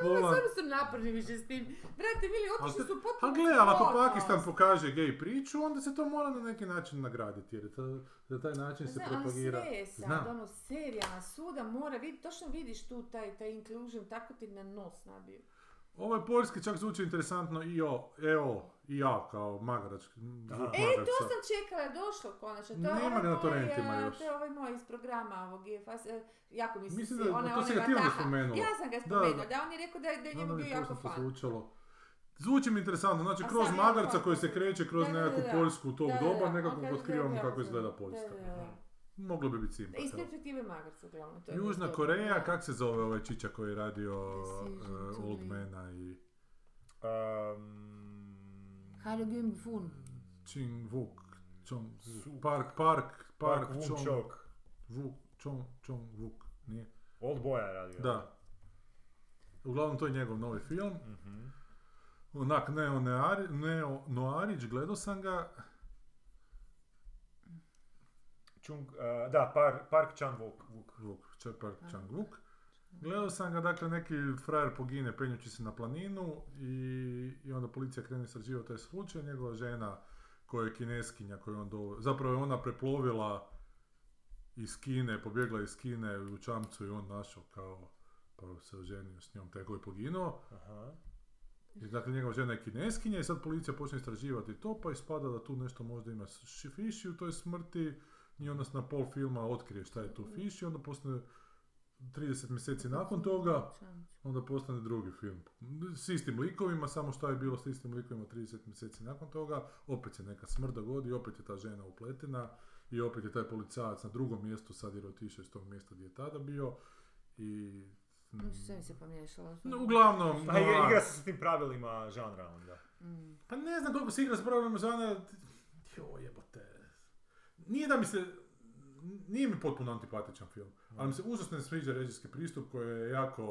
Pa Pola-. Samo su naporni više s tim. Brate, mili, otišli su potpuno... A gle, ali ako. Pakistan pokaže gej priču, onda se to mora na neki način nagraditi, jer je to, na taj način se Zna, propagira. sve je sad, Znam. ono, serija suda mora vidjeti, točno vidiš tu taj, taj inclusion, tako ti na nos nabiju. Ovo je poljski čak zvuči interesantno i o, evo, i ja kao magarač. Aha. E, to sam čekala, je došlo konačno. To je Nema ovaj ga na torrentima e, još. To je ovaj moj iz programa ovog GFS, e, jako mi se Mislim da- ona- to si ona ga ti onda spomenula. Ja sam ga spomenula, da. da, on je rekao da, je- da je njemu bio jako fan. zvučalo. Zvuči mi interesantno, znači A kroz je magarca koji se kreće kroz nekakvu. Poljsku tog doba, nekako otkrivamo kako da, izgleda da, Poljska. Moglo bi biti Iz simpatično. perspektive magarca, uglavnom. to je Južna Koreja, da. kak se zove ovaj čiča koji je radio uh, Old. Mana i Um, Halo Gim Fun. Ching Vuk, Chong, Park, Park, Park, Park Chong, Chok. Vuk, Chong, Chong Vuk, nije? Old Boya je radio. Da. Uglavnom to je njegov novi film. Mhm. Onak neo, neari, neo noarić, gledao sam ga. Chung, uh, da, Par, Park Chan-wook. Wook. Vuk, Če- Park Chang Vuk. Gledao sam ga, dakle, neki frajer pogine penjući se na planinu i, i onda policija krene istraživati taj slučaj. Njegova žena koja je kineskinja, koju on do... Zapravo je ona preplovila iz Kine, pobjegla iz Kine u Čamcu i on našao kao pa se oženio s njom, taj koji je poginuo. Aha. I dakle, njegova žena je kineskinja i sad policija počne istraživati to, pa ispada da tu nešto možda ima fiši u toj smrti i onda se na pol filma otkrije šta je tu fiši, onda postane 30 mjeseci nakon toga, onda postane drugi film. S istim likovima, samo šta je bilo s istim likovima 30 mjeseci nakon toga, opet se neka smrt dogodi, opet je ta žena upletena i opet je taj policajac na drugom mjestu, sad je otišao iz tog mjesta gdje je tada bio i... Sve mi se pomiješalo. No, uglavnom, Pa igra, no, igra se s tim pravilima žanra onda. Mm. Pa ne znam koliko se igra s pravilima žana, jo jebote. Nije da mi se, nije mi potpuno antipatičan film, ali mi se užasno ne sviđa režijski pristup koji je jako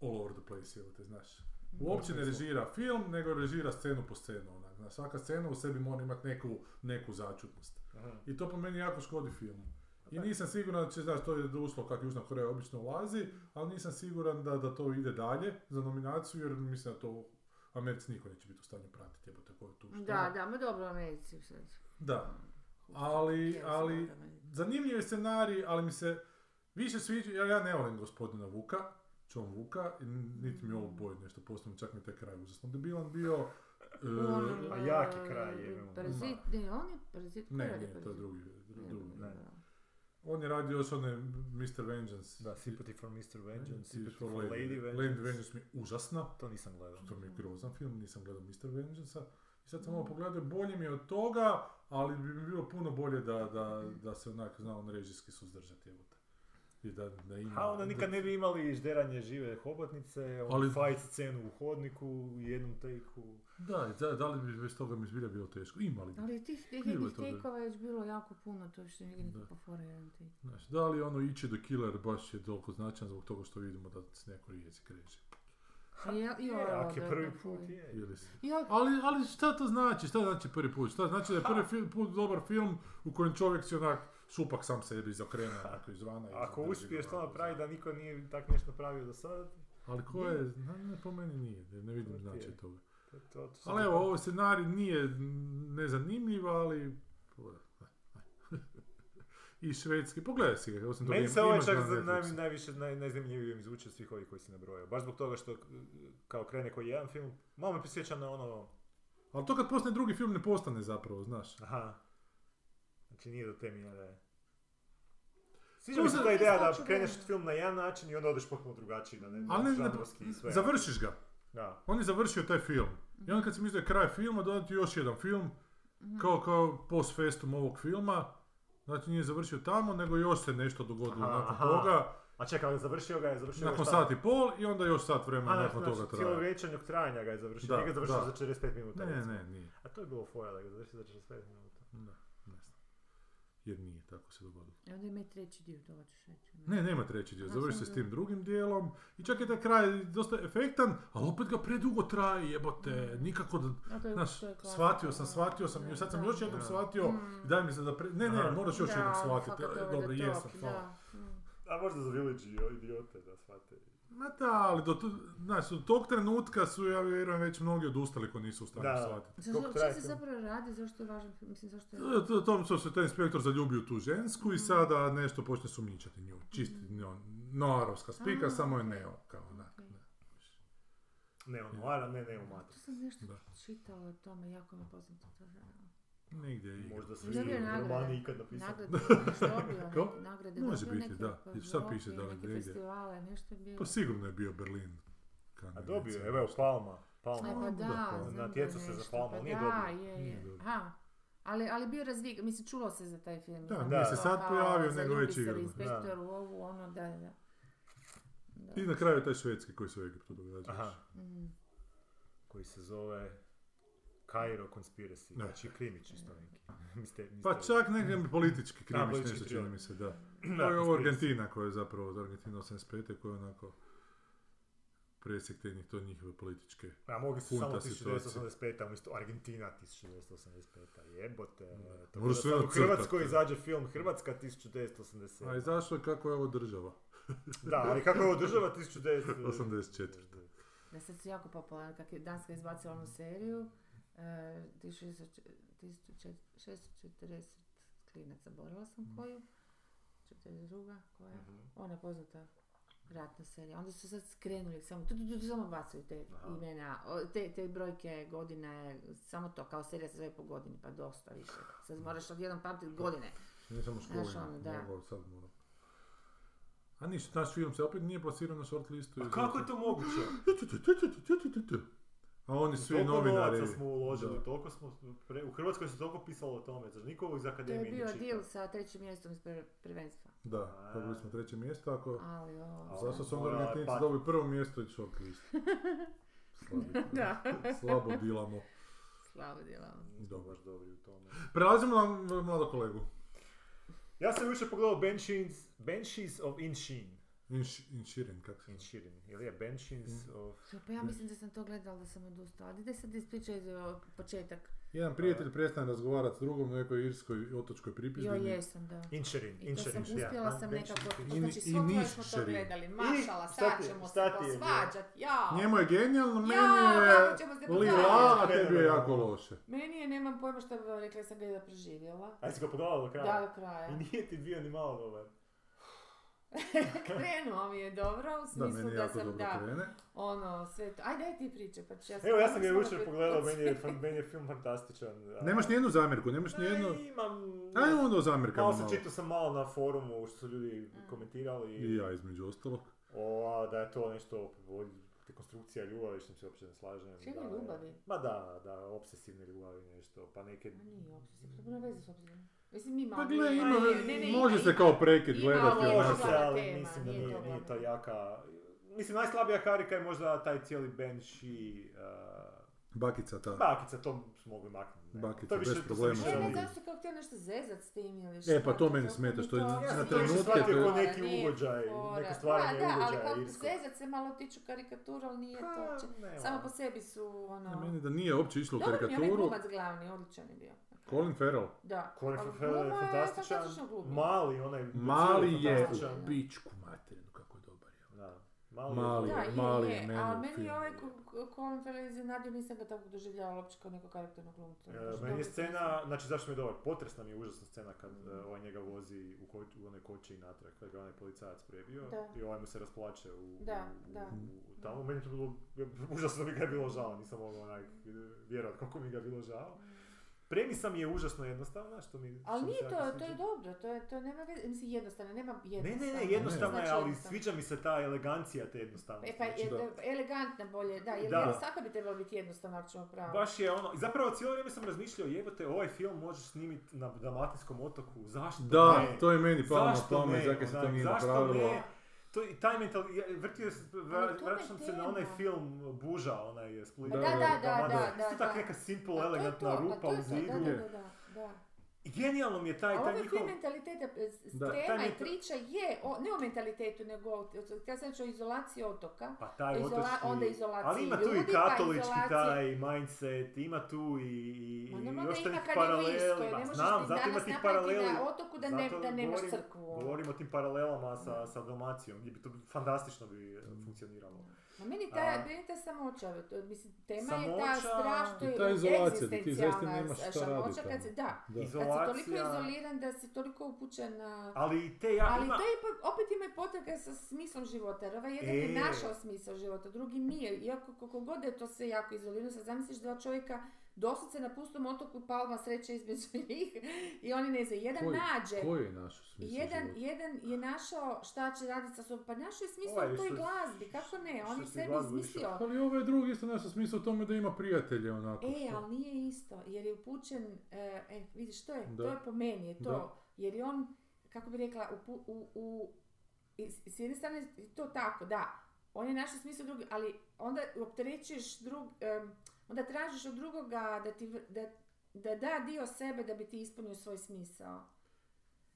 all over the place, evo te znaš. Uopće ne režira film, nego režira scenu po scenu, onak, znaš, svaka scena u sebi mora imati neku, neku začutnost. Aha. I to po meni jako škodi filmu. I nisam siguran da će, znaš, to je ušlo kako Južna Koreja obično ulazi, ali nisam siguran da, da to ide dalje za nominaciju, jer mislim da to u Americi niko neće biti u stanju pratiti, jebote, ko je tu što. Da, da, ma dobro, Americi sad. Da. Ali, ali, zanimljiv je scenarij, ali mi se više sviđa, jer ja ne volim gospodina Vuka, John Vuka i niti mi je Old Boy nešto posebno, čak mi je taj kraj užasno debilan bio. E, On, Pa e, jaki kraj, jebimo. Parazit, ne, on je parazit. ne, nije, to je drugi. Ne, drugi. ne, ne. ne. On je radio još one Mr. Vengeance. Da, Sympathy for Mr. Vengeance, Sympathy for Lady Lady Vengeance. Vengeance mi je užasna. To nisam gledao. To mi je grozan film, nisam gledao Mr. Vengeance-a. I sad sam malo pogledao, bolje mi je od toga, ali bi mi bilo puno bolje da, da, da se onak zna on režijski suzdržati. Evo te. I da, da ima... A onda nikad ne bi imali žderanje žive hobotnice, Ali- ali... fight scenu u hodniku, u jednom takeu. Da, da, da li bi bez toga mi zbilja bilo teško? Imali. Ali tih tih Bilo je bilo jako puno, to što nije Da. nikako fora jedan take. Znaš, da li ono ići do killer baš je toliko značajan zbog toga što vidimo da se neko jezik reže. Ja, ja, Je, ako je da, prvi put, je. Ja, Ali, ali šta to znači? Šta znači prvi put? Šta znači da je prvi fil- put dobar film u kojem čovjek si onak šupak sam sebi izokrene onako izvana. i Ako uspiješ to napraviti da niko nije tak nešto napravio do sada, Ali ko je, ne, ne, po meni nije, ne, ne vidim je. toga. to, to, to Ali evo, ovo scenarij nije nezanimljiv, ali... I švedski, pogledaj si ga, osim toga Meni se ovaj imaš čak na naj, najviše, naj, najzanimljivije mi zvuči od svih ovih koji si nabrojao. Baš zbog toga što kao krene koji jedan film, malo me prisjeća na ono, Ali to kad postane drugi film ne postane zapravo, znaš. aha, znači nije do te mjere. Sviđa mi se ta ideja da Skoču kreneš vremena. film na jedan način i onda odeš potpuno drugačiji, da ne, Ali ne, sve. završiš ga. Da. On je završio taj film. I onda kad si mislio da je kraj filma, dodati još jedan film, kao, kao post festum ovog filma. Znači nije završio tamo, nego još se nešto dogodilo Aha, nakon aha. toga. A čekaj, završio ga je, završio Nakon sat i pol i onda još sat vremena A, nakon znači, toga cijelo traje. večernjeg trajanja ga je završio, Da, nije ga završio da. za 45 minuta. Ne, recimo. ne, nije. A to je bilo fora da ga završi za 45 minuta. Da. Jer nije, tako se dogodilo. I onda ima i treći dio, toga ćeš reći. Ne, nema treći dio, završi se s tim drugim dijelom i čak je taj kraj dosta efektan, ali opet ga predugo traje, jebote, nikako da... To Znaš, to shvatio sam, da. shvatio sam, i sad sam Da, još jednom Da. shvatio Mm. i daj mi se da pre... Ne, ne, moraš još jednom shvatiti. E, Dobro, jesam, hvala. da. Mm. A možda za Village i idiote da shvate. Ma da, ali do, znači, do tog trenutka su, ja vjerujem, već mnogi odustali ko nisu u stanju shvatiti. Zašto, se zapravo radi, zašto je važan film, mislim zašto je... To- to- Tom što se taj inspektor zaljubio tu žensku Mhm. i sada nešto počne sumnjičati nju. Čisti no, noarovska spika, A, samo je neo, kao onak. Ok. ne. Ne ono, Noara, ne, ne u To sam nešto Da. čitala o tome, jako mi je poznato to. da. Negdje je igra. Možda svi Dobio romani ikad napisali. Nagrade, nagrade Može biti, da. I šta piše da li negdje? festivale, nešto je bilo. Pa sigurno je bio Berlin. A dobio je, evo, nešto. Palma. E Palma. pa Da, da, pa. da Natjecao se za Palmu, pa ali nije da, dobio. je, je. Aha. Ali, ali bio razvik, mislim, čulo se za taj film. Da, nije kao- se sad pojavio, nego već se igrano. inspektor u ovu, ono, da, da. da. I na kraju taj švedski koji se u Egiptu događa. Aha, Mm. koji se zove Cairo Conspiracy, Ne. znači krimi čisto neki. Mister, Pa čak neki politički krimić politički nešto čini mi se, da. Da, To je ovo. Argentina koja je zapravo od Argentina 85. koja je onako presjek te njih, to njihove političke. A mogli su samo situacija. 1985. umjesto Argentina 1985. Jebote. To Možeš da sve sad u. Hrvatskoj izađe film Hrvatska 1987. A i zašto je kako je ovo država? Da, ali kako je ovo država 1984. 84. Da sad su jako popularni, kak je Danska izbacila onu seriju, 1640 klinaca, borila sam koju, 42. koja, Mhm. ona poznata ratna serija. Onda su sad skrenuli, samo, tu, tu, tu, samo bacaju te Aha. imena, o, te, te brojke godine, samo to, kao serija se zove po godini, pa dosta više. Sad moraš odjednom pamtiti godine. Nije samo škola, Znaš ono, da. mogu, sad moram. A ništa, naš film se opet nije plasiran na short listu. A kako je to moguće? A oni svi toliko novinari... novaca smo uložili, Da. toliko smo, pre- u Hrvatskoj se toliko pisalo o tome, znači niko iz To je akademije bio deal sa trećim mjestom iz prvenstva. Da, dobili smo treće mjesto, ako... Ali ovo... Zašto su onda Argentinci dobili prvo mjesto i short list? Da. Slabo dilamo. Nismo Dobro. baš dobri u tome. Prelazimo na mlado kolegu. Ja sam jučer pogledao Banshees, Banshees of Inisherin. Inš, Inširin, kako se... Inisherin, ili je Banshees Mm. of... Pa ja mislim da sam to gledala da sam odustala. Daj sad ispričaj početak. Jedan prijatelj prestane razgovarati s drugom na nekoj irskoj otočkoj Jo, pripizdini. jesam, da. Inisherin, I to sam uspjela sam nekako, znači svo koje smo to gledali, mašala, sad ćemo se šta ti je bilo? posvađat, ja. Njemu je genijalno, meni Ja, je lila, posvađat? a tebi je jako loše. Meni je, nemam pojma što bi rekla, sam ga da preživjela. A jesi ga pogledala do kraja? Da, do kraja. I nije ti bio ni malo dobar. Krenuo mi je dobro, u Da, smislu da, jako sam, da, krene. ono, sve to. Aj, daj ti priče, pa ću ja Evo, ja sam ga jučer pogledao, meni je, meni je film fantastičan. a- Nemaš nijednu zamjerku, nemaš nijednu... Imam... Ajmo onda o zamjerkama Malo sam malo. čitao sam malo na forumu što su ljudi komentirali. I ja između ostalog. O, da je to nešto, dekonstrukcija ljubavi, što se uopće ne slažem. Čega da ljubavi? Ma da, da, obsesivne ljubavi nešto, pa neke... Ma nije obsesivno, to nema veze s obzirom. Mislim, ima... Pa gle, ima, ne, ne, može ima, se ima. kao prekid Ima, gledati. Može se, ali tema, mislim da nije nije, to nije to glavna. jaka... Mislim, najslabija karika je možda taj cijeli Banshee... Uh, Bakica ta. bakica, to smo mogli maknuti. Bakica, to više, bez to sam problema. više Ne, ne, zašto kao htio nešto zezat s tim ili E, pa to meni to smeta, mi što je to- na Ja sam to trenutke to- kao Fora, neki ugođaj, neko stvaranje Da, da, ali ugođaja kao zezat se malo tiču karikatura, ali nije to Pa, uopće. nema. Samo po sebi su, ono... Ja, meni da nije uopće išlo u Dobro mi je onaj karikaturu. glumac glavni, odličan je bio. Colin Farrell. Da. Colin ali Farrell je gluma fantastičan, mali onaj... Mali je u pičku materinu, kako je dobar je. Da, mali, Mali je. Da, mali je, je meni ali meni je ovaj Colin Farrell iznenadio, nisam ga tako doživljavala uopće kao neko karakterno glumca. E, meni je scena, znači zašto mi je dobar, potresna mi je užasna scena kad e, ovaj njega vozi u, ko, u one koči i natrag, kad ga onaj policajac prebio Da. i ovaj mu se rasplače u, Da, u, da. u- u tamo. Meni je to bilo, užasno mi ga je bilo žao, nisam mogao onak vjerovat koliko mi ga je bilo žao. Premisa mi je užasno jednostavna, što mi Ali nije to, to je dobro, to je, to nema veze, mislim jednostavno, nema Ne, jednostavno. ne, ne, jednostavna je, Znači ali sviđa mi se ta elegancija te jednostavnosti. E pa Znači, je, elegantna bolje, da, jer Da. da. svaka bi trebala biti jednostavna ako ćemo pravo. Baš je ono, zapravo cijelo vrijeme sam razmišljao, jebote, ovaj film možeš snimiti na Dalmatinskom otoku, zašto Da, ne? to je meni palo na Zašto pamet, ne? zakaj se to nije zašto napravilo. ne? To, i taj mental, ja, vrtio se, vraćam je se na onaj film Buža, onaj Split. Da, da, da, da, da, Isto da, tak da. neka simple, Pa je elegantna pa rupa je u zidu. Da, da, da, genijalno mi je taj, A taj ovaj njihov... film mentaliteta, e, s- Da. tema Taj i priča je, o, ne o mentalitetu, nego, o- ja sam o izolaciji otoka. Pa taj Izola- otočki... onda izolaciji Ali ima tu i ljudi, pa katolički izolaciji- taj mindset, ima tu i, i, i još tih paraleli. ne znam, ti zato ima danas tih paraleli. na otoku da, ne, da nemaš govorim- crkvu. ono. Govorimo o tim paralelama sa, sa Dalmacijom, gdje bi to fantastično bi e, funkcioniralo. Ma meni ta, A- meni ta samoća, to, mislim, tema je ta Samoća- što I je ta izolacija, da ti zaista nemaš šta samoća, raditi kad se, da, Da. kad si toliko Izolacija- izoliran da si toliko upućen na... Ali i te ja Ali ima... to je ipak, opet ima potrebe sa smislom života, jer ovaj jedan je E. našao smisao života, drugi nije. Iako koliko god je to sve jako izolirano, sad zamisliš dva čovjeka doslovce na pustom otoku palma sreće između njih i oni ne znaju, jedan Koji- nađe. Koji je naš smisao Jedan, života? jedan je našao šta će raditi sa sobom, pa našao je smisao Ovaj u toj glazbi, kako ne, on je sebi izmislio. Ali ovaj drugi isto našao smisao u tome da ima prijatelje onako. E, što- ali nije isto, jer je upućen, e, e, vidiš, to je, Da. to je po meni, je to, Da. jer je on, kako bi rekla, u, u, u, s jedne strane je to tako, da, on je našao smisao drugi, ali onda opterećuješ drug, em, onda tražiš od drugoga da ti, da, da da dio sebe da bi ti ispunio svoj smisao.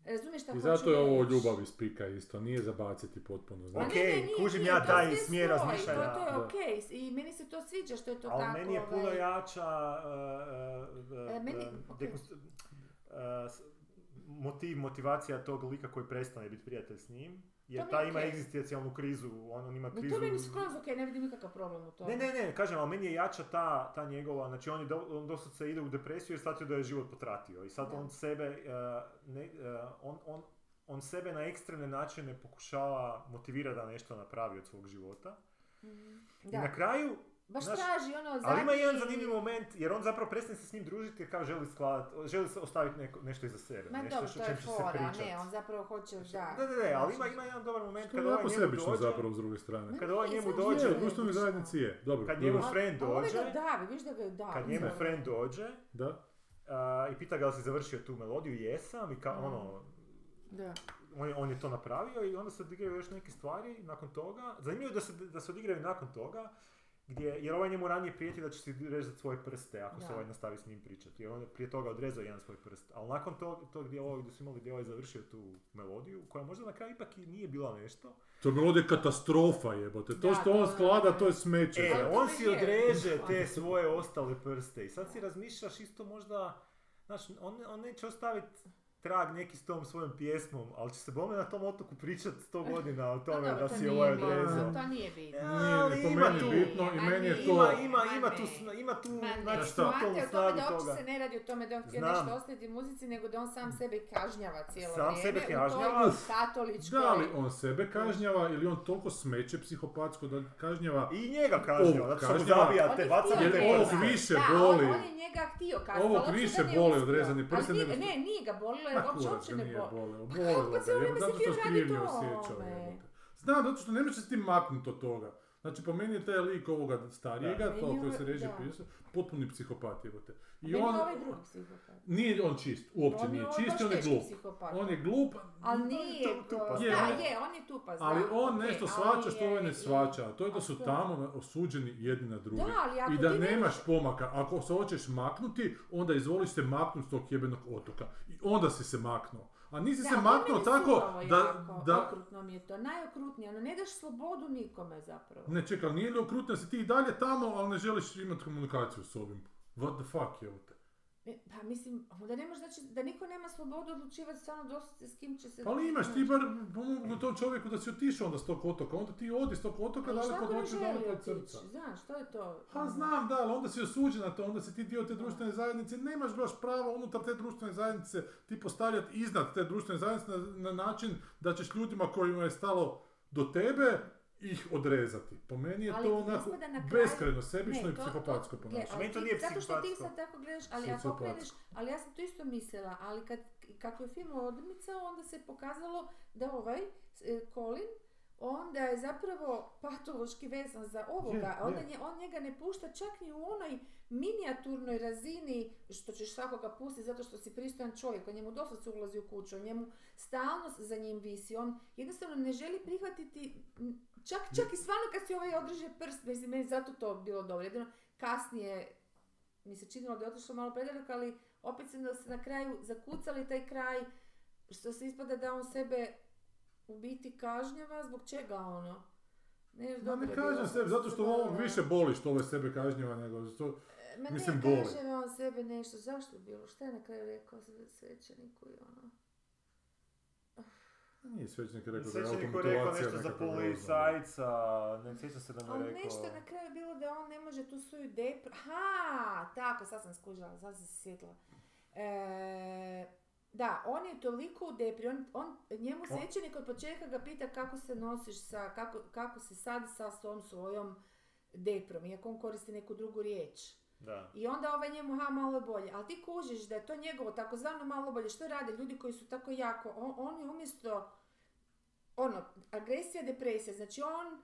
Razumiješ šta I zato je ovo ljubav iz pika isto, nije zabaciti potpuno. Znači. Ok, ne, ne, nije, kužim nije, ja taj smjer razmišljanja. To, to je Da. okej i meni se to sviđa što je to Ali tako. meni je puno ovaj, jača uh, uh, E, meni- ok. dekonstru- uh, motiv, motivacija tog lika koji prestane biti prijatelj s njim. Jer taj je ima egzistencijalnu krizu, on, on ima No, krizu... to meni skroz ok, ne vidim nikakav problem u tome. Ne, ne, ne, kažem, ali meni je jača ta, ta njegova, znači on, je do, on doslovce ide u depresiju jer shvatio da je život potratio. I sad Da. on sebe, uh, ne, uh, on, on, on sebe na ekstremne načine pokušava motivirati da nešto napravi od svog života. Mhm. I Da, na kraju, baš znaš, traži ono zadnji... ali ima jedan zanimljiv moment, jer on zapravo prestane se s njim družiti jer kao želi skladati, želi ostaviti neko, nešto iza sebe. Ma nešto dobro, što- to je će se fora, ne, on zapravo hoće, da. Da, da, da, ali ima, ima jedan dobar moment Što kad je ovaj njemu dođe, zapravo s druge strane. kad ovaj njemu dođe. Je, u društvenoj zajednici je. Dobro, Kad njemu friend A ovaj dođe, ga davi, viš da ga davi. kad njemu da. friend dođe, Da. i pita ga li si završio tu melodiju, jesam, i ka, Mm. ono, Da. on, je- on je to napravio i onda se odigraju još neke stvari nakon toga. Zanimljivo je da se, da se odigraju nakon toga, gdje, jer ovaj njemu ranije prijeti da će si rezati svoje prste ako se Da. ovaj nastavi s njim pričati. Jer on je prije toga odrezao jedan svoj prst. Ali nakon tog, tog dijela gdje su imali gdje je ovaj završio tu melodiju, koja možda na kraju ipak i nije bila nešto. To je melodija katastrofa jebote. To Da, što on to- sklada, to je smeće. E, to on si odreže te svoje ostale prste i sad si razmišljaš isto možda, znaš, on, on neće ostaviti trag neki s tom svojom pjesmom, ali će se bome na tom otoku pričat sto godina o Pa tome da to si nije ovaj odrezao. To nije bitno. Ja, Nije po ima meni tu- bitno i meni je to... Ima, ima, Ma ima tu, ima tu, znači, šta? Mate, totalnu o tome snagu da uopće toga. se ne radi o tome da on htio nešto ostaviti muzici, nego da on sam sebe kažnjava cijelo Sam vrijeme. sebe u toj kažnjava. katoličkoj... Da li on sebe kažnjava ili on toliko smeće psihopatsko da kažnjava I njega kažnjava, zato što mu kažnjava. zabija te, baca te ovog prste. više da, boli. On, on je njega htio Ovog ali uopće više boli odrezani prsten Ne, nije ga bolilo, uopće, ne nije boli. Pa ga, zato što raditi osjećao. Znam, zato što ne možeš se ti maknuti od toga. Znači, po meni je taj lik ovoga starijega, Da. to koji je se reži pisao, potpuni psihopat, jebote. I Meni je on, ovaj drugi psihopat. nije on čist, uopće On je nije ovaj čist, on je glup. psihopat. On je glup, Ali nije to- tupa. Je, da, on- je, on je tupa, ali znam, on okej, nešto ali svača što je ovaj ne i- svača, a to je da su tamo osuđeni jedni na druge. Da, ali ako I da nemaš pomaka, ako se hoćeš maknuti, onda izvoliš se maknuti s tog jebenog otoka. I onda si se maknuo. A nisi Da, se maknuo tako da, jako, da, Okrutno mi je to, najokrutnije, ono, ne daš slobodu nikome zapravo. Ne, čekaj, nije li okrutno si ti i dalje tamo, ali ne želiš imati komunikaciju s ovim? What the fuck, je te? Pa mislim, da ne može znači da niko nema slobodu odlučivati stvarno doslovce s kim će se... Ali imaš ti bar pomogu tom čovjeku da si otišao onda s tog otoka, onda ti odi s tog otoka daleko hoćeš želi daleko od srca. Znaš, što je to? Pa znam, da, ali onda si osuđen na to, onda si ti dio te društvene zajednice, nemaš baš pravo unutar te društvene zajednice ti postavljati iznad te društvene zajednice na, na način da ćeš ljudima kojima je stalo do tebe ih odrezati. Po meni je Ali to onako kraju- beskrajno sebično Ne, i psihopatsko ponašanje. ali Meni to nije Zato što ti psihopatsko. sad tako gledaš, ali ako okreneš, ali ja sam to isto mislila, ali kad, kako je film odmicao, onda se pokazalo da ovaj, e, Colin, onda je zapravo patološki vezan za ovoga, Je, onda je. nje- on njega ne pušta čak ni u onoj minijaturnoj razini što ćeš svakoga pustiti zato što si pristojan čovjek, on njemu doslovce ulazi u kuću, on njemu stalno za njim visi, on jednostavno ne želi prihvatiti, čak, čak i stvarno kad si ovaj odreže prst, mislim, meni zato to bilo dobro, jedino kasnije mi se činilo da je otišlo malo predaleko, ali opet se, da se na kraju zakucali taj kraj, što se ispada da on sebe u biti kažnjava, zbog čega ono? Ne, Ma dobro ne kažem sam sebi, se zato što zaboravila. ovo više boli što ovo sebe kažnjava nego što... E, Ma mislim, ne boli. kaže on sebe nešto, zašto bilo, šta je na kraju rekao sve- svećeniku i ono? Nije svećenik rekao da je automutilacija nešto za policajca, ne sjećam se da mu Ali je rekao... nešto je na kraju bilo da on ne može tu svoju depru... Ha, tako, sad sam skužila, sad sam se sjetila. E, da, on je toliko u depri, on, on, njemu svećenik od početka ga pita kako se nosiš sa, kako, kako se sad sa tom svojom deprom, iako on koristi neku drugu riječ. Da. I onda ovaj njemu, ha, malo je bolje. Ali ti kužiš da je to njegovo takozvano malo bolje. Što rade ljudi koji su tako jako? On, on je umjesto, ono, agresija, depresija. Znači on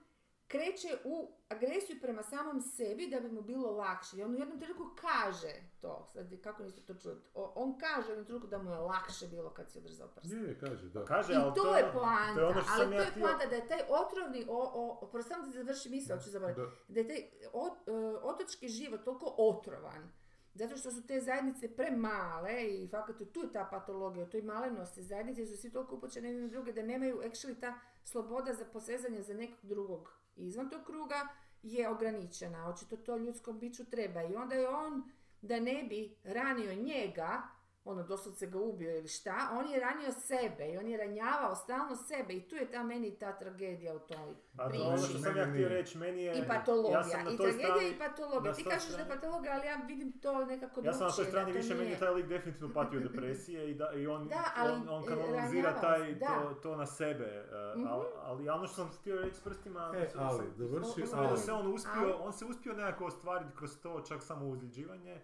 kreće u agresiju prema samom sebi da bi mu bilo lakše. I on u jednom trenutku kaže to. Sad, kako niste to čuli? On kaže u jednom trenutku da mu je lakše bilo kad si odrezao prst. Je, kaže, da. Kaže, I ali to je poanta, to je ono što ali sam to ja je poanta da je taj otrovni, o, samo da završi misao, ću zaboraviti Da. da je taj ot- e, otočki život toliko otrovan, zato što su te zajednice premale i fakat tu je ta patologija, u toj malenosti zajednice su svi toliko upočeni jedni na druge da nemaju actually ta sloboda za posezanje za nekog drugog izvan tog kruga je ograničena. Očito to ljudskom biću treba i onda je on da ne bi ranio njega, ono doslovce ga ubio ili šta, on je ranio sebe i on je ranjavao stalno sebe i tu je ta meni ta tragedija u toj A to priči. ono što sam ja htio reći, meni je... I patologija, ja sam na i tragedija strani- i patologija. Ti kažeš da je patologija, ali ja vidim to nekako Ja sam na toj strani to više, meni je taj lik definitivno patio od depresije i, da, i on, Da, ali, on, on e, kanalizira taj, da. to, to na sebe. uh, Mhm. ali, ali ono što sam htio reći s prstima... E, ali, dovrši, ali. se on uspio, Ali- on se uspio nekako ostvariti kroz to čak samo uzljeđivanje.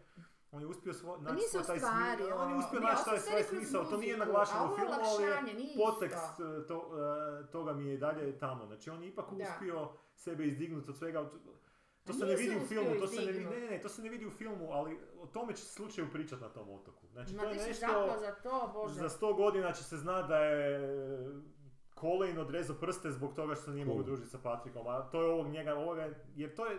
On je uspio svo, naći nije se svoj taj smisao. On je uspio naći taj svoj smisao. To nije naglašeno u filmu, ali je potekst uh, to, uh, toga mi je i dalje tamo. Znači on je ipak Da. uspio sebe izdignuti od svega. To se ne vidi u filmu, to se ne ne, ne, ne, to se ne vidi u filmu, ali o tome će se slučaju pričat na tom otoku. Znači Ma to je nešto, za to, bože. za sto godina će se znat da je Colin odrezao prste zbog toga što se nije Cool. mogao družiti sa Patrikom, a to je ovog njega, ovoga, jer to je,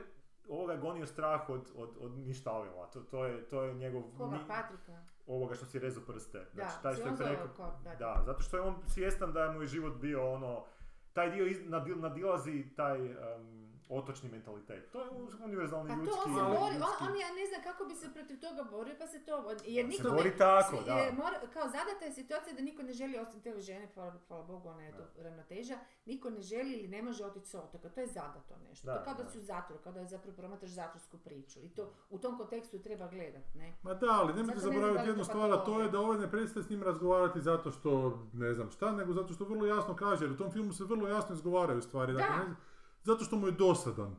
ovoga je gonio strah od, od, od ništavila, to, to, je, to je njegov, Koga, ni- Patrika? ovoga što si rezao prste. Znači, Da, taj si što je preko, ko- da. da, zato što je on svjestan da mu je život bio ono, taj dio iz, nadil- nadilazi taj, em, otočni mentalitet. To je univerzalni Pa to ljudski... on se bori, on, on ja ne znam kako bi se protiv toga borio, pa se to, jer On se niko bori ne, tako, svi- da. je, mora- kao zadata je situacija da niko ne želi osim te žene, hvala, hvala Bogu, ona je to ravnoteža, niko ne želi ili ne može otići s otoka, to je zadato nešto, Da, to kao da, da. si u zatvoru, kao da je zapravo promatraš zatvorsku priču i to u tom kontekstu treba gledat, ne? Ma da, ali nemojte zaboraviti jednu to stvar, a to je da ovaj ne prestaje s njim razgovarati zato što ne znam šta, nego zato što vrlo jasno kaže, jer u tom filmu se vrlo jasno izgovaraju stvari. Dakle, Da. ne- zato što mu je dosadan.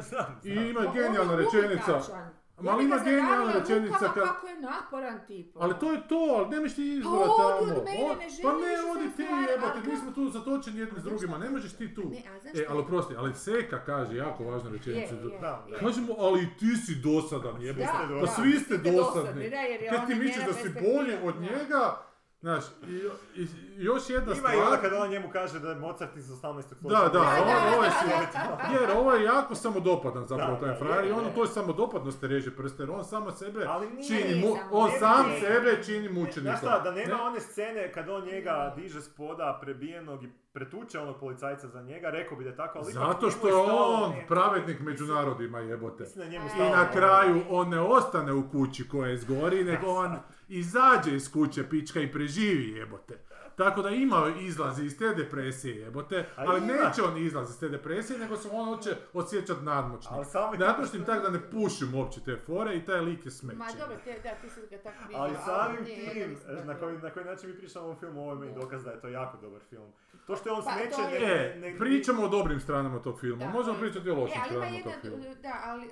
znam, I znam. ima Pa on je genijalna rečenica. Ma Ja bi ima ga genijalna rečenica kad- kako je naporan tip. Ali ono. to je to, ali nemaš ti izbora Pa odi tamo. od mene, ne želim pa ne, odi ti ali mi smo tu zatočeni jedni s drugima, ne možeš ti tu. Ne, a E, ali prosti, ali Seka kaže jako važnu rečenicu. Kažemo, ali i ti si dosadan, Da, Pa da, svi vi ste dosadni. dosadni, da, jer je Kad ti misliš da si bolji od da. njega, znaš, i, i- još jedna Ima i ona stvar. kad ona njemu kaže da je Mozart iz 18. Da, stoljeća. da, Da, ovo, da, ovo je jer ovo je jako samodopadan zapravo taj frajer i je, on u je. toj samodopadnosti reže prste jer on samo sebe Ali nije- čini, Nije mu, on ne sam bi- sebe čini mučenikom. Znaš šta, da nema Ne? one scene kad on njega diže s poda prebijenog i pretuče onog policajca za njega, rekao bi da je tako, ali Zato što je je on ne, pravednik među narodima jebote. Je I na kraju on ne ostane u kući koja izgori, nego on izađe iz kuće pička i preživi jebote. Tako da ima izlazi iz te depresije jebote, A ali ima. neće on izlazi iz te depresije, nego se on hoće osjećati nadmoćni. Ali samo je Nadmoćnim tak da ne pušim uopće te fore i taj lik je smeće. Ma dobro, te, da, ti si ga tako vidio. Ali samim tim, na koji, na koji način mi pričamo o ovom filmu, ovo je dokaz da je to jako dobar film. To što je on Pa, smeće, je- ne, E, ne- pričamo o dobrim stranama tog filma, Da, možemo pričati o E, lošim stranama tog filma. da, ali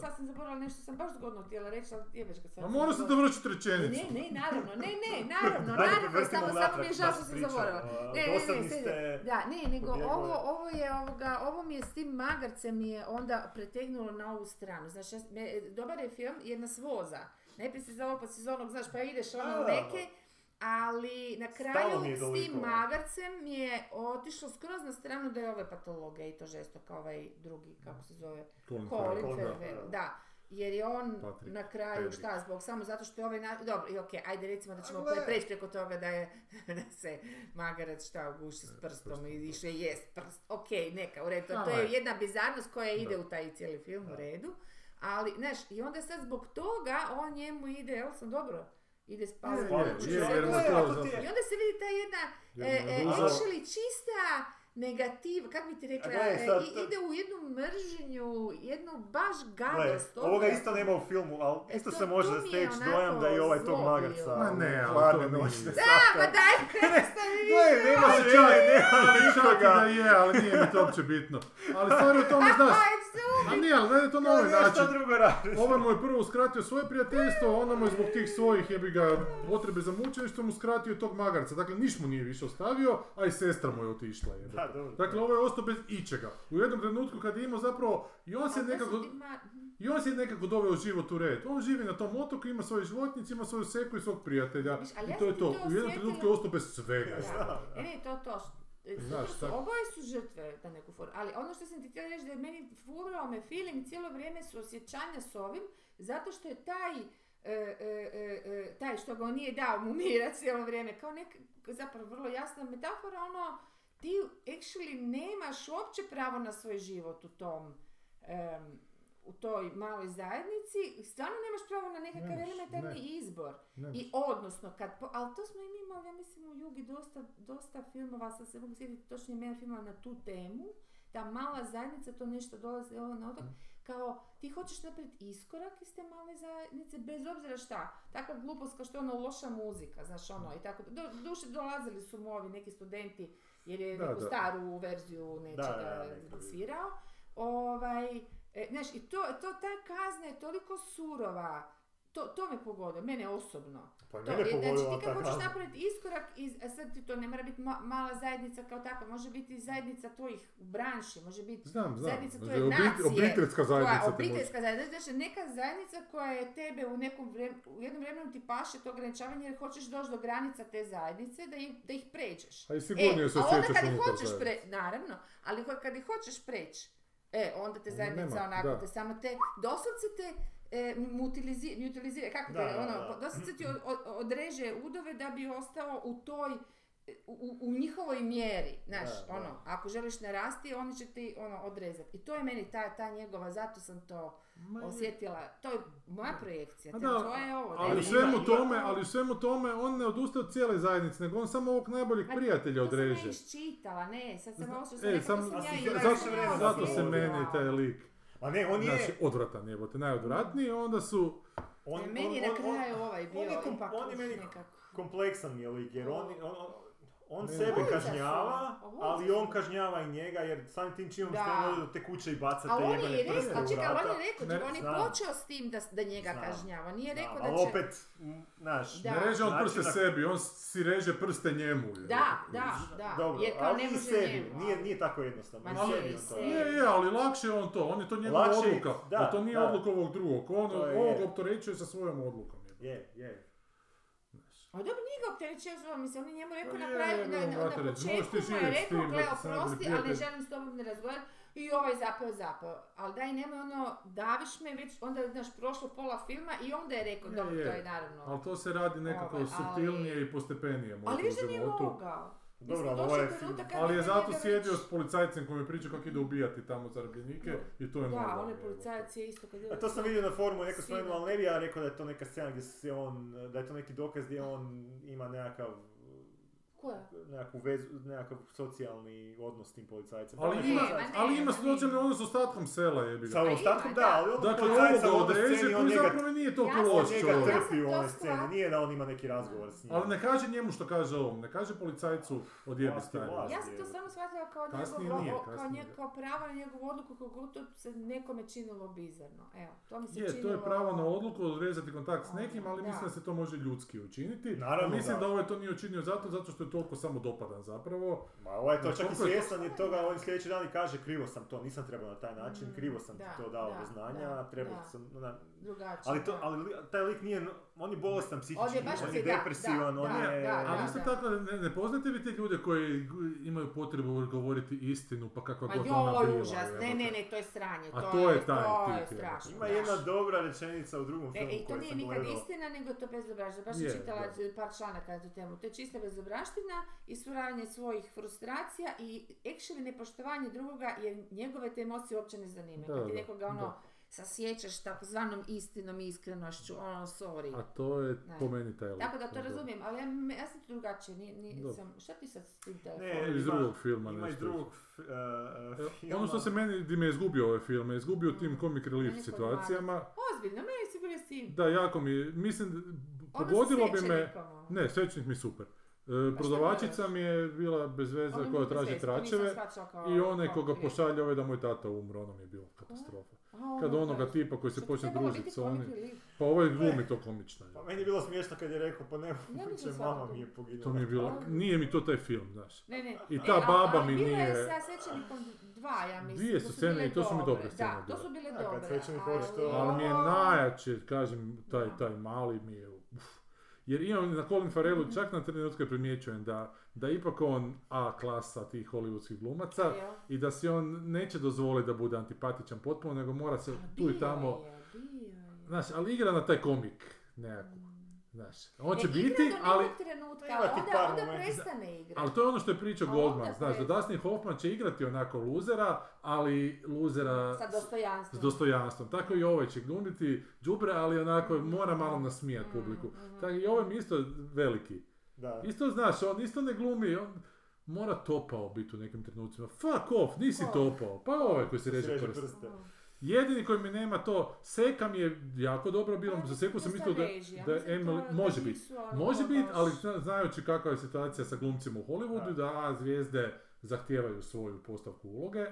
sad sam zaboravila nešto, sam baš zgodno htjela reći, ali jebeš ga sad. Ma sam mora se dovršiti rečenicu. Ne, ne, naravno, ne, ne, naravno, naravno, samo, samo mi šta žao što sam zaboravila. Ne, ne, ne, ste-. Da, ne, nego ovo, ovo je, ovoga, ovo mi je s tim magarcem je onda pretegnulo na ovu stranu. Znači, dobar je film, jedna svoza. Najprije si za pa si onog, znaš, pa ideš ono neke, ali na kraju s tim magarcem mi je otišlo skroz na stranu da je ove patologa i to žesto ovaj drugi, kako se zove, Colin da. Jer je on Patrick na kraju, Perry. šta, zbog, samo zato što je ovaj, na... dobro, i okej, ajde recimo da ćemo A gle. preći preko toga da je, da se magarac šta uguši s prstom i je jest prst, okej, neka, u redu, to, to je jedna bizarnost koja ide Da. u taj cijeli film, u redu, ali, znaš, i onda sad zbog toga on njemu ide, jel sam dobro, ide spavati i onda se vidi ta jedna, e, Jedna e, actually čista negativ, kako bi ti rekla, gledaj, e, sad ide u jednu mržnju, jednu baš gadost. ovoga ono- isto nema u filmu, ali E, isto to- se može steći dojam da je ovaj tog magarca. Ma ne, ali hladne to nije. noćne Da, pa daj, prestavi Gle, nema žene, čak- nema ali čak i nikoga. da je, ali nije mi to uopće bitno. Ali stvar je u tome, znaš, a nije, ali gledaj to na ovaj način. Ovaj mu je prvo uskratio svoje prijateljstvo, a onda mu je zbog tih svojih jebi ga potrebe za mučeništvom uskratio tog magarca. Dakle, niš mu nije više ostavio, a i sestra mu je otišla. Da, dobro. Dakle, ovo je ostao bez ičega. U jednom trenutku kad je imao zapravo, i on se nekako, i on se nekako doveo život u red. On živi na tom otoku, ima svoje životinjice, ima svoju seku i svog prijatelja. Viš, ali I ja to sam je to. to U jednom trenutku je ostao bez svega. Da. E, ne, to, to. e, Znaš, su, oboje su žrtve na neku foru. Ali ono što sam ti htjela reći da je meni furao me feeling cijelo vrijeme su osjećanja s ovim, zato što je taj e, e, e, e, taj što ga on nije dao mu mira cijelo vrijeme, kao neka, zapravo vrlo jasna metafora, ono, ti actually nemaš uopće pravo na svoj život u tom, em, u toj maloj zajednici, i stvarno nemaš pravo na nekakav Nemaš, elementarni ne. izbor. Ne. I odnosno, kad, po- ali to smo i mi imali, ja mislim, u Jugi dosta, dosta filmova, sad se mogu sjetiti točnije meni filmova na tu temu, ta mala zajednica, to nešto dolazi ovo na otok, kao ti hoćeš napraviti iskorak iz te male zajednice, bez obzira šta. Takva glupost kao što je ono loša muzika, znaš ono, i tako. Do, duše dolazili su mu ovi neki studenti, jer je Da, neku da. staru verziju nečega svirao. Ovaj, e, znaš, i to, to, ta kazna je toliko surova, to, to me pogodilo, mene osobno. Pa To, mene e, znači ti kad hoćeš napraviti iskorak, iz, a sad ti to ne mora biti ma- mala zajednica kao takva, može biti zajednica tvojih u branši, može biti Znam, znam. zajednica Znači, tvoje obitelj- nacije, obiteljska zajednica tvoja može- obiteljska zajednica, znači neka zajednica koja je tebe u nekom vrem- u jednom vremenu ti paše to ograničavanje jer hoćeš doći do granica te zajednice da ih, da ih pređeš. A i sigurnije se a onda osjećaš kad ih hoćeš pre, naravno, ali kad ih hoćeš preći, e, onda te zajednica nema, onako, da. te samo te, doslovce te e, mutilizi- mutilizira, kako Da, te, da, ono, da. doslovce ti od- od- odreže udove da bi ostao u toj u, u njihovoj mjeri, znaš, Da, da. ono, ako želiš narasti, oni će ti, ono, odrezati. I to je meni ta, ta njegova, zato sam to Ma je- osjetila, to je moja projekcija, A te- da, to je ovo. Ali ne, u ima- svemu ima tome, to- ali u svemu tome, on ne odustaje od cijele zajednice, nego on samo ovog najboljeg Ma, prijatelja To sam ja odreže. iščitala, ne, sad sam ovo što sam e, rekla, to sam- sam a ja i zato- sam ja zato Zato se meni taj lik, A ne, on je... znači odvratan jebote, najodvratniji, onda su, On, E, meni je on- na on- kraju ovaj bio on je kom- ipak on je meni nekako. kompleksan je lik, jer on, on, on, on Ne. sebe kažnjava, obojica ali on kažnjava i njega, jer samim tim činom Da. što on te kuće i baca Ali te je jebene prste u čekaj, ali on je rekao, Ne, on je znam. počeo s tim da, da njega Znam. kažnjava, nije rekao Da, da ali će... opet, m, znaš, Da. ne reže on Znači, prste na- sebi, on si reže prste njemu. jebote, Da, da, da, dobro, jer kao ali ne može sebi, njemu. nije, nije tako jednostavno, Ma sebi i on to. Je, je, ali lakše je on to, on je to njegova je, odluka, da, a to nije odluka ovog drugog, on je, ovog je. opterećuje sa svojom odlukom. Je, je. A dobro, nije ga opterećio mislim, on je njemu rekao Pa na kraju, na, početku mu je rekao, gle, oprosti, ali ne želim s tobom ne razgovarati. I ovaj zapeo, zapeo. Ali daj, nemoj ono, daviš me, već onda je, znaš, prošlo pola filma i onda je rekao, dobro, to je naravno. Ali to se radi nekako Ovaj, ali- suptilnije i postepenije možda Ali u više nije životu. mogao. Dobro, ali ovo je kad Ali je zato sjedio već- s policajcem koji mi priča kako ide ubijati tamo zarobljenike i to je Da, mogao, on je policajac je isto kad je... A to sam vidio na forumu, neko spomenuo, ali ne bi ja rekao da je to neka scena gdje se on, da je to neki dokaz gdje on ima nekakav Koja? nekakvu vezu, nekakav socijalni odnos s tim policajcem. Ali ima, Ne, ma ne, ali ima ma socijalni ne. odnos s ostatkom sela, jebi ga. Sa ima, ostatkom, da, ali on Dakle, policajca u sceni, on njega, zapravo nije toliko Ja loš njega čovjek. Ja sam trpi u to onoj sceni, nije da on ima neki razgovor s njim. Ali ne kaže njemu što kaže ovom, ne kaže policajcu odjebi Vlast je stari. vlast. Ja sam to samo shvatila kao, Kasnije njegov, nije, kao, nje- nije. kao pravo na njegovu odluku kako to se nekome činilo bizarno. Evo, to mi se Je, činilo... to je pravo na odluku, odrezati kontakt s Ono, nekim, ali da. mislim da se to može ljudski učiniti. Naravno mislim da. da ovaj to nije učinio zato, zato što je toliko samodopadan zapravo. Ma ovaj to čak i svjestan je toga, on sljedeći dan i kaže krivo sam to, nisam trebao na taj način, Mm, krivo sam ti da, to dao da, do znanja, da, trebao da. sam, na- Drugačije. ali, to, ali li- taj lik nije, on je bolestan psihički, On je baš on je depresivan, da, on da, je... da, Ali da. isto tako, ne, ne poznate vi te ljude koji imaju potrebu govoriti istinu, pa kakva Ma god ona bila. joj, užas, ne, ne, ne, to je sranje, A to, to je taj to tip, je strašno. Ima jedna dobra rečenica u drugom E, filmu i to nije nikad gledao. istina, nego to bezobražje. Baš sam Je, čitala da. par članaka na tu temu. To je čista bezobraština, isfuravanje svojih frustracija i actually nepoštovanje drugoga jer njegove te emocije uopće ne zanimaju. Da, Kad ti da, nekoga ono da. Sasjećaš takozvanom istinom i iskrenošću, ono sorry. A to je Ne. po meni taj. Tako da to Da. razumijem, ali ja, ja sam drugačije, ni, sam, šta ti sad s tim telefonom? Ne, Iz drugog filma Ima iz nešto. drugog f- uh, uh, filma. Ono što se meni, di me izgubio ovaj film, je izgubio u tim comic relief Meni situacijama. Ozbiljno, meni su bili svi... Da, jako mi, je- mislim, Ono pogodilo bi me, svećenikom. ne, svećenik mi super. E, šta prodavačica mi je bila bez veze Ono koja traži tračeve i onaj kao koga pošalje ovaj da moj tata umro, ono mi je bilo katastrofa. A, Kad ono, onoga da. tipa koji se Što počne družiti biti s onim, pa ovaj glumi to komično. Pa meni je bilo smiješno kad je rekao, pa ne Ja mama mi je poginula. To mi je bilo, nije mi to taj film, znaš. Ne, ne. I E, ta baba ali mi bilo je nije- sa svećenikom dva, ja mislim. Dvije to su scene bile i to su mi dobre Da, scene to bile. su bile Da, kad dobre. svećenik ali očito- Ali mi je najjače, kažem, taj, Da. taj mali mi je, uf. Jer imam na Colin Farrellu Mhm. čak na trenutke primjećujem da, da ipak on A klasa tih hollywoodskih glumaca i da si on neće dozvoliti da bude antipatičan potpuno, nego mora se A tu i tamo, je, bio je. znaš, ali igra na taj komik nekako, znaš. On će Ne, biti, ali, trenutka, onda, onda prestane igrati. ali to je ono što je pričao Goldman, znaš, da. Dustin Hoffman će igrati onako luzera, ali luzera Sa s- dostojanstvom. s dostojanstvom. Tako i ovaj će glumiti đubre, ali onako mora malo nasmijat Mm, publiku. mhm. Tako i ovaj mi isto veliki. Da. Isto znaš, on isto ne glumi, on mora topao biti u nekim trenucima. Fuck off, nisi Ko? topao. Pa ovaj koji se reže reže prst. prste. Jedini koji mi nema to, Seka mi je jako dobro bilo, za Seku sam mislio da, da mislim, Emily, to- može da biti. ono Može biti, baš- ali zna- znajući kakva je situacija sa glumcima u Hollywoodu, Da. da A zvijezde zahtijevaju svoju postavku uloge.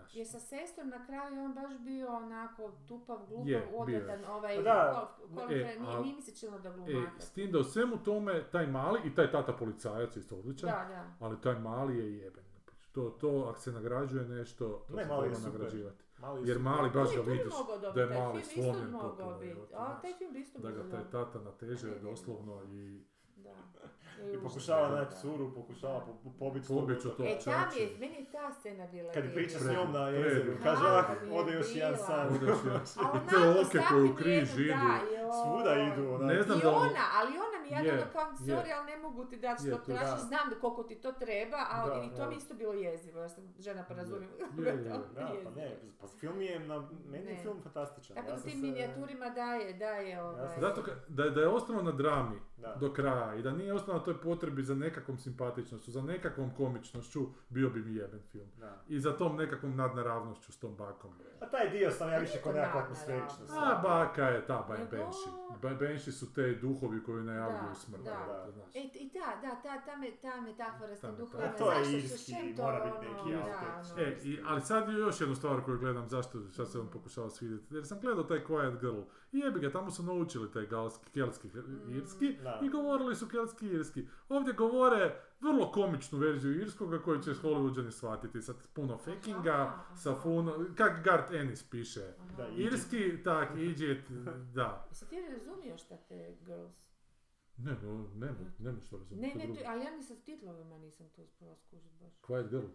Znaš. Je sa sestrom na kraju on baš bio onako tupav, glupav, Je, odvratan, ovaj, Pa da, ko- ko- e, nije, al- nije mi se činilo da E, glumata. s tim da u svemu tome, taj mali, i taj tata policajac isto odličan, Da, da. ali taj mali je jeben. To, to, ako se nagrađuje nešto, to Ne, se mali je treba super. nagrađivati. Mali Jer mali baš ga vidiš mogao dobiti, da je taj mali film isto slomljen mogao potpuno, A taj film bi isto Da ga taj tata nateže doslovno i Da. I pokušava da, naći curu, pokušava po, po, pobiti tog E, tam je, meni je ta scena bila Kad priča s njom na jezeru, kaže, ah, ode još jedan san. Odeš ja. A I te onako oke koje u križ jedan, idu. Svuda idu, onak. Ne znam I da on- ona, ali ona mi ja Je, kao, je. sorry, ali ne mogu ti dati što to- tražiš, da. znam da koliko ti to treba, ali i to mi isto bilo jezivo, ja sam žena pa razumijem. Je, je, je. To Da, pa jezivo. ne, pa film je, na, meni je film fantastičan. Tako da tim minijaturima daje, daje ovaj... Zato da, da je ostalo na drami Da. do kraja i da nije ostalo na toj potrebi za nekakvom simpatičnošću, za nekakvom komičnošću, bio bi mi jeben film. Da. I za tom nekakvom nadnaravnošću s tom bakom. A taj dio sam ja više kod nekakva atmosferičnost. A baka je ta ba-. Ba- Banshee su te duhovi koji najavljuju Da, smrt. da. znaš. E, I ta, da, ta, ta, me, ta metafora s tim duhovima, to je irski, mora biti ono, neki da, aspekt. ono, E, i, ali sad je još jednu stvar koju gledam, zašto, šta se vam pokušava svidjeti. Jer sam gledao taj Quiet Girl jebi ga, tamo su naučili taj galski, kelski, Mm. irski Da. i govorili su kelski irski. Ovdje govore vrlo komičnu verziju irskoga koju će Hollywoodžani shvatiti sa puno fakinga, sa puno, kak Garth Ennis piše. Da, Irski, tak, iđe, da. Jesi ti razumio šta te girls? Ne, no, ne, ne, ne što Ne, razumijete ne, drugo. to, ali ja nisam s titlovima nisam to uspjela skužiti baš. Quiet Girl?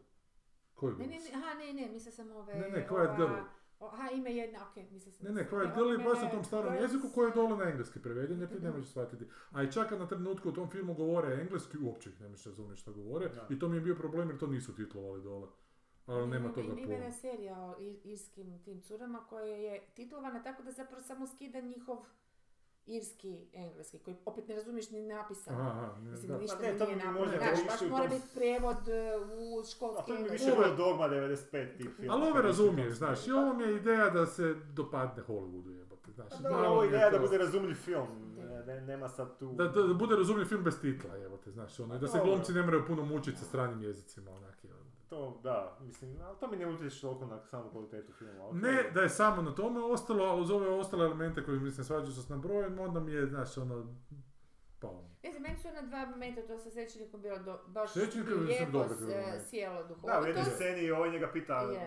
Koji Ne, ne, Girls? ne, aha, ne, ne, mislila sam ove... Ne, ne, Quiet ova- Girl. O, Aha, ima jedna, okej, mislila sam... Ne, ne, ne, Girl je baš na tom starom girls- jeziku koji je dole na engleski preveden, ne, ne Da. možeš shvatiti. A i čak na trenutku u tom filmu govore engleski, uopće ih ne možeš razumjeti što govore. Da. I to mi je bio problem jer to nisu titlovali dole. Ali nema Ima- toga Ima jedna puno. serija o ir- irskim tim curama koja je titlovana tako da zapravo samo skida njihov irski, engleski, koji opet ne razumiješ ni napisano. Aha, ne, Mislim, da. ništa Pa ne, nije možda Znaš, baš mora biti prijevod e, u A školski to mi više Ovo- bilo dogma 95 tih filma. Ali ove razumiješ, znaš, i ovo mi je ideja da se dopadne Hollywoodu jebote, znaš. Pa malo dobro, ovo je ideja da to- bude razumljiv film. Ne, ne- nema sad tu... Da, da, da bude razumljiv film bez titla, evo te, znaš, ono, da se Dobro. glumci ne moraju puno mučiti sa stranim jezicima, onaki, ono. To, da, mislim, ali to mi ne utječe toliko na samu kvalitetu filma. okej. Ne da je samo na tome ostalo, ali uz ove ostale elemente koji mi se svađaju sa nabrojem, onda mi je, znaš, ono, pao mi. Ne znam, meni su ona dva momenta, to sa svećenikom bilo do, baš Svećenik je lijepo e, sjelo Da, u duhovito. jednoj sceni ovaj njega pita, Je.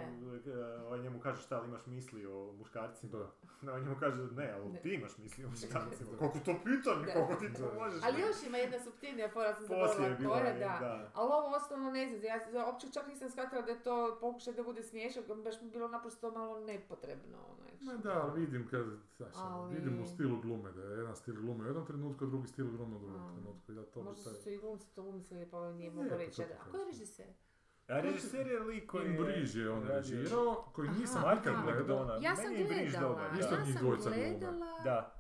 eh, ovaj njemu kaže šta li imaš misli o muškarcima. Da. Da, on njemu kaže ne, ali Ne. ti imaš misli o muškarcima. Da. Koliko to pitanje, koliko ti to možeš Ali još ima jedna subtilnija fora, sam zaboravila koja, je, da. da. Ali ovo osnovno ne znam, ja uopće čak nisam shvatila da je to pokušaj da bude smiješak, baš mi bilo naprosto malo nepotrebno. Ono, Ma da, ali vidim kad, znaš, ono, Ali- vidim u stilu glume, da je jedan stil glume u jednom trenutku, a drugi stil glume u drugom. Trenutku. I da to Možda su i glumci to umislili, pa ovo nije Je, mogu pa reći. A ko je režiser? A režiser je lik koji je... Briž je on režirao, koji nisam Aha, nikad. McDonagh. Ja sam je gledala, ja sam gledala. Da.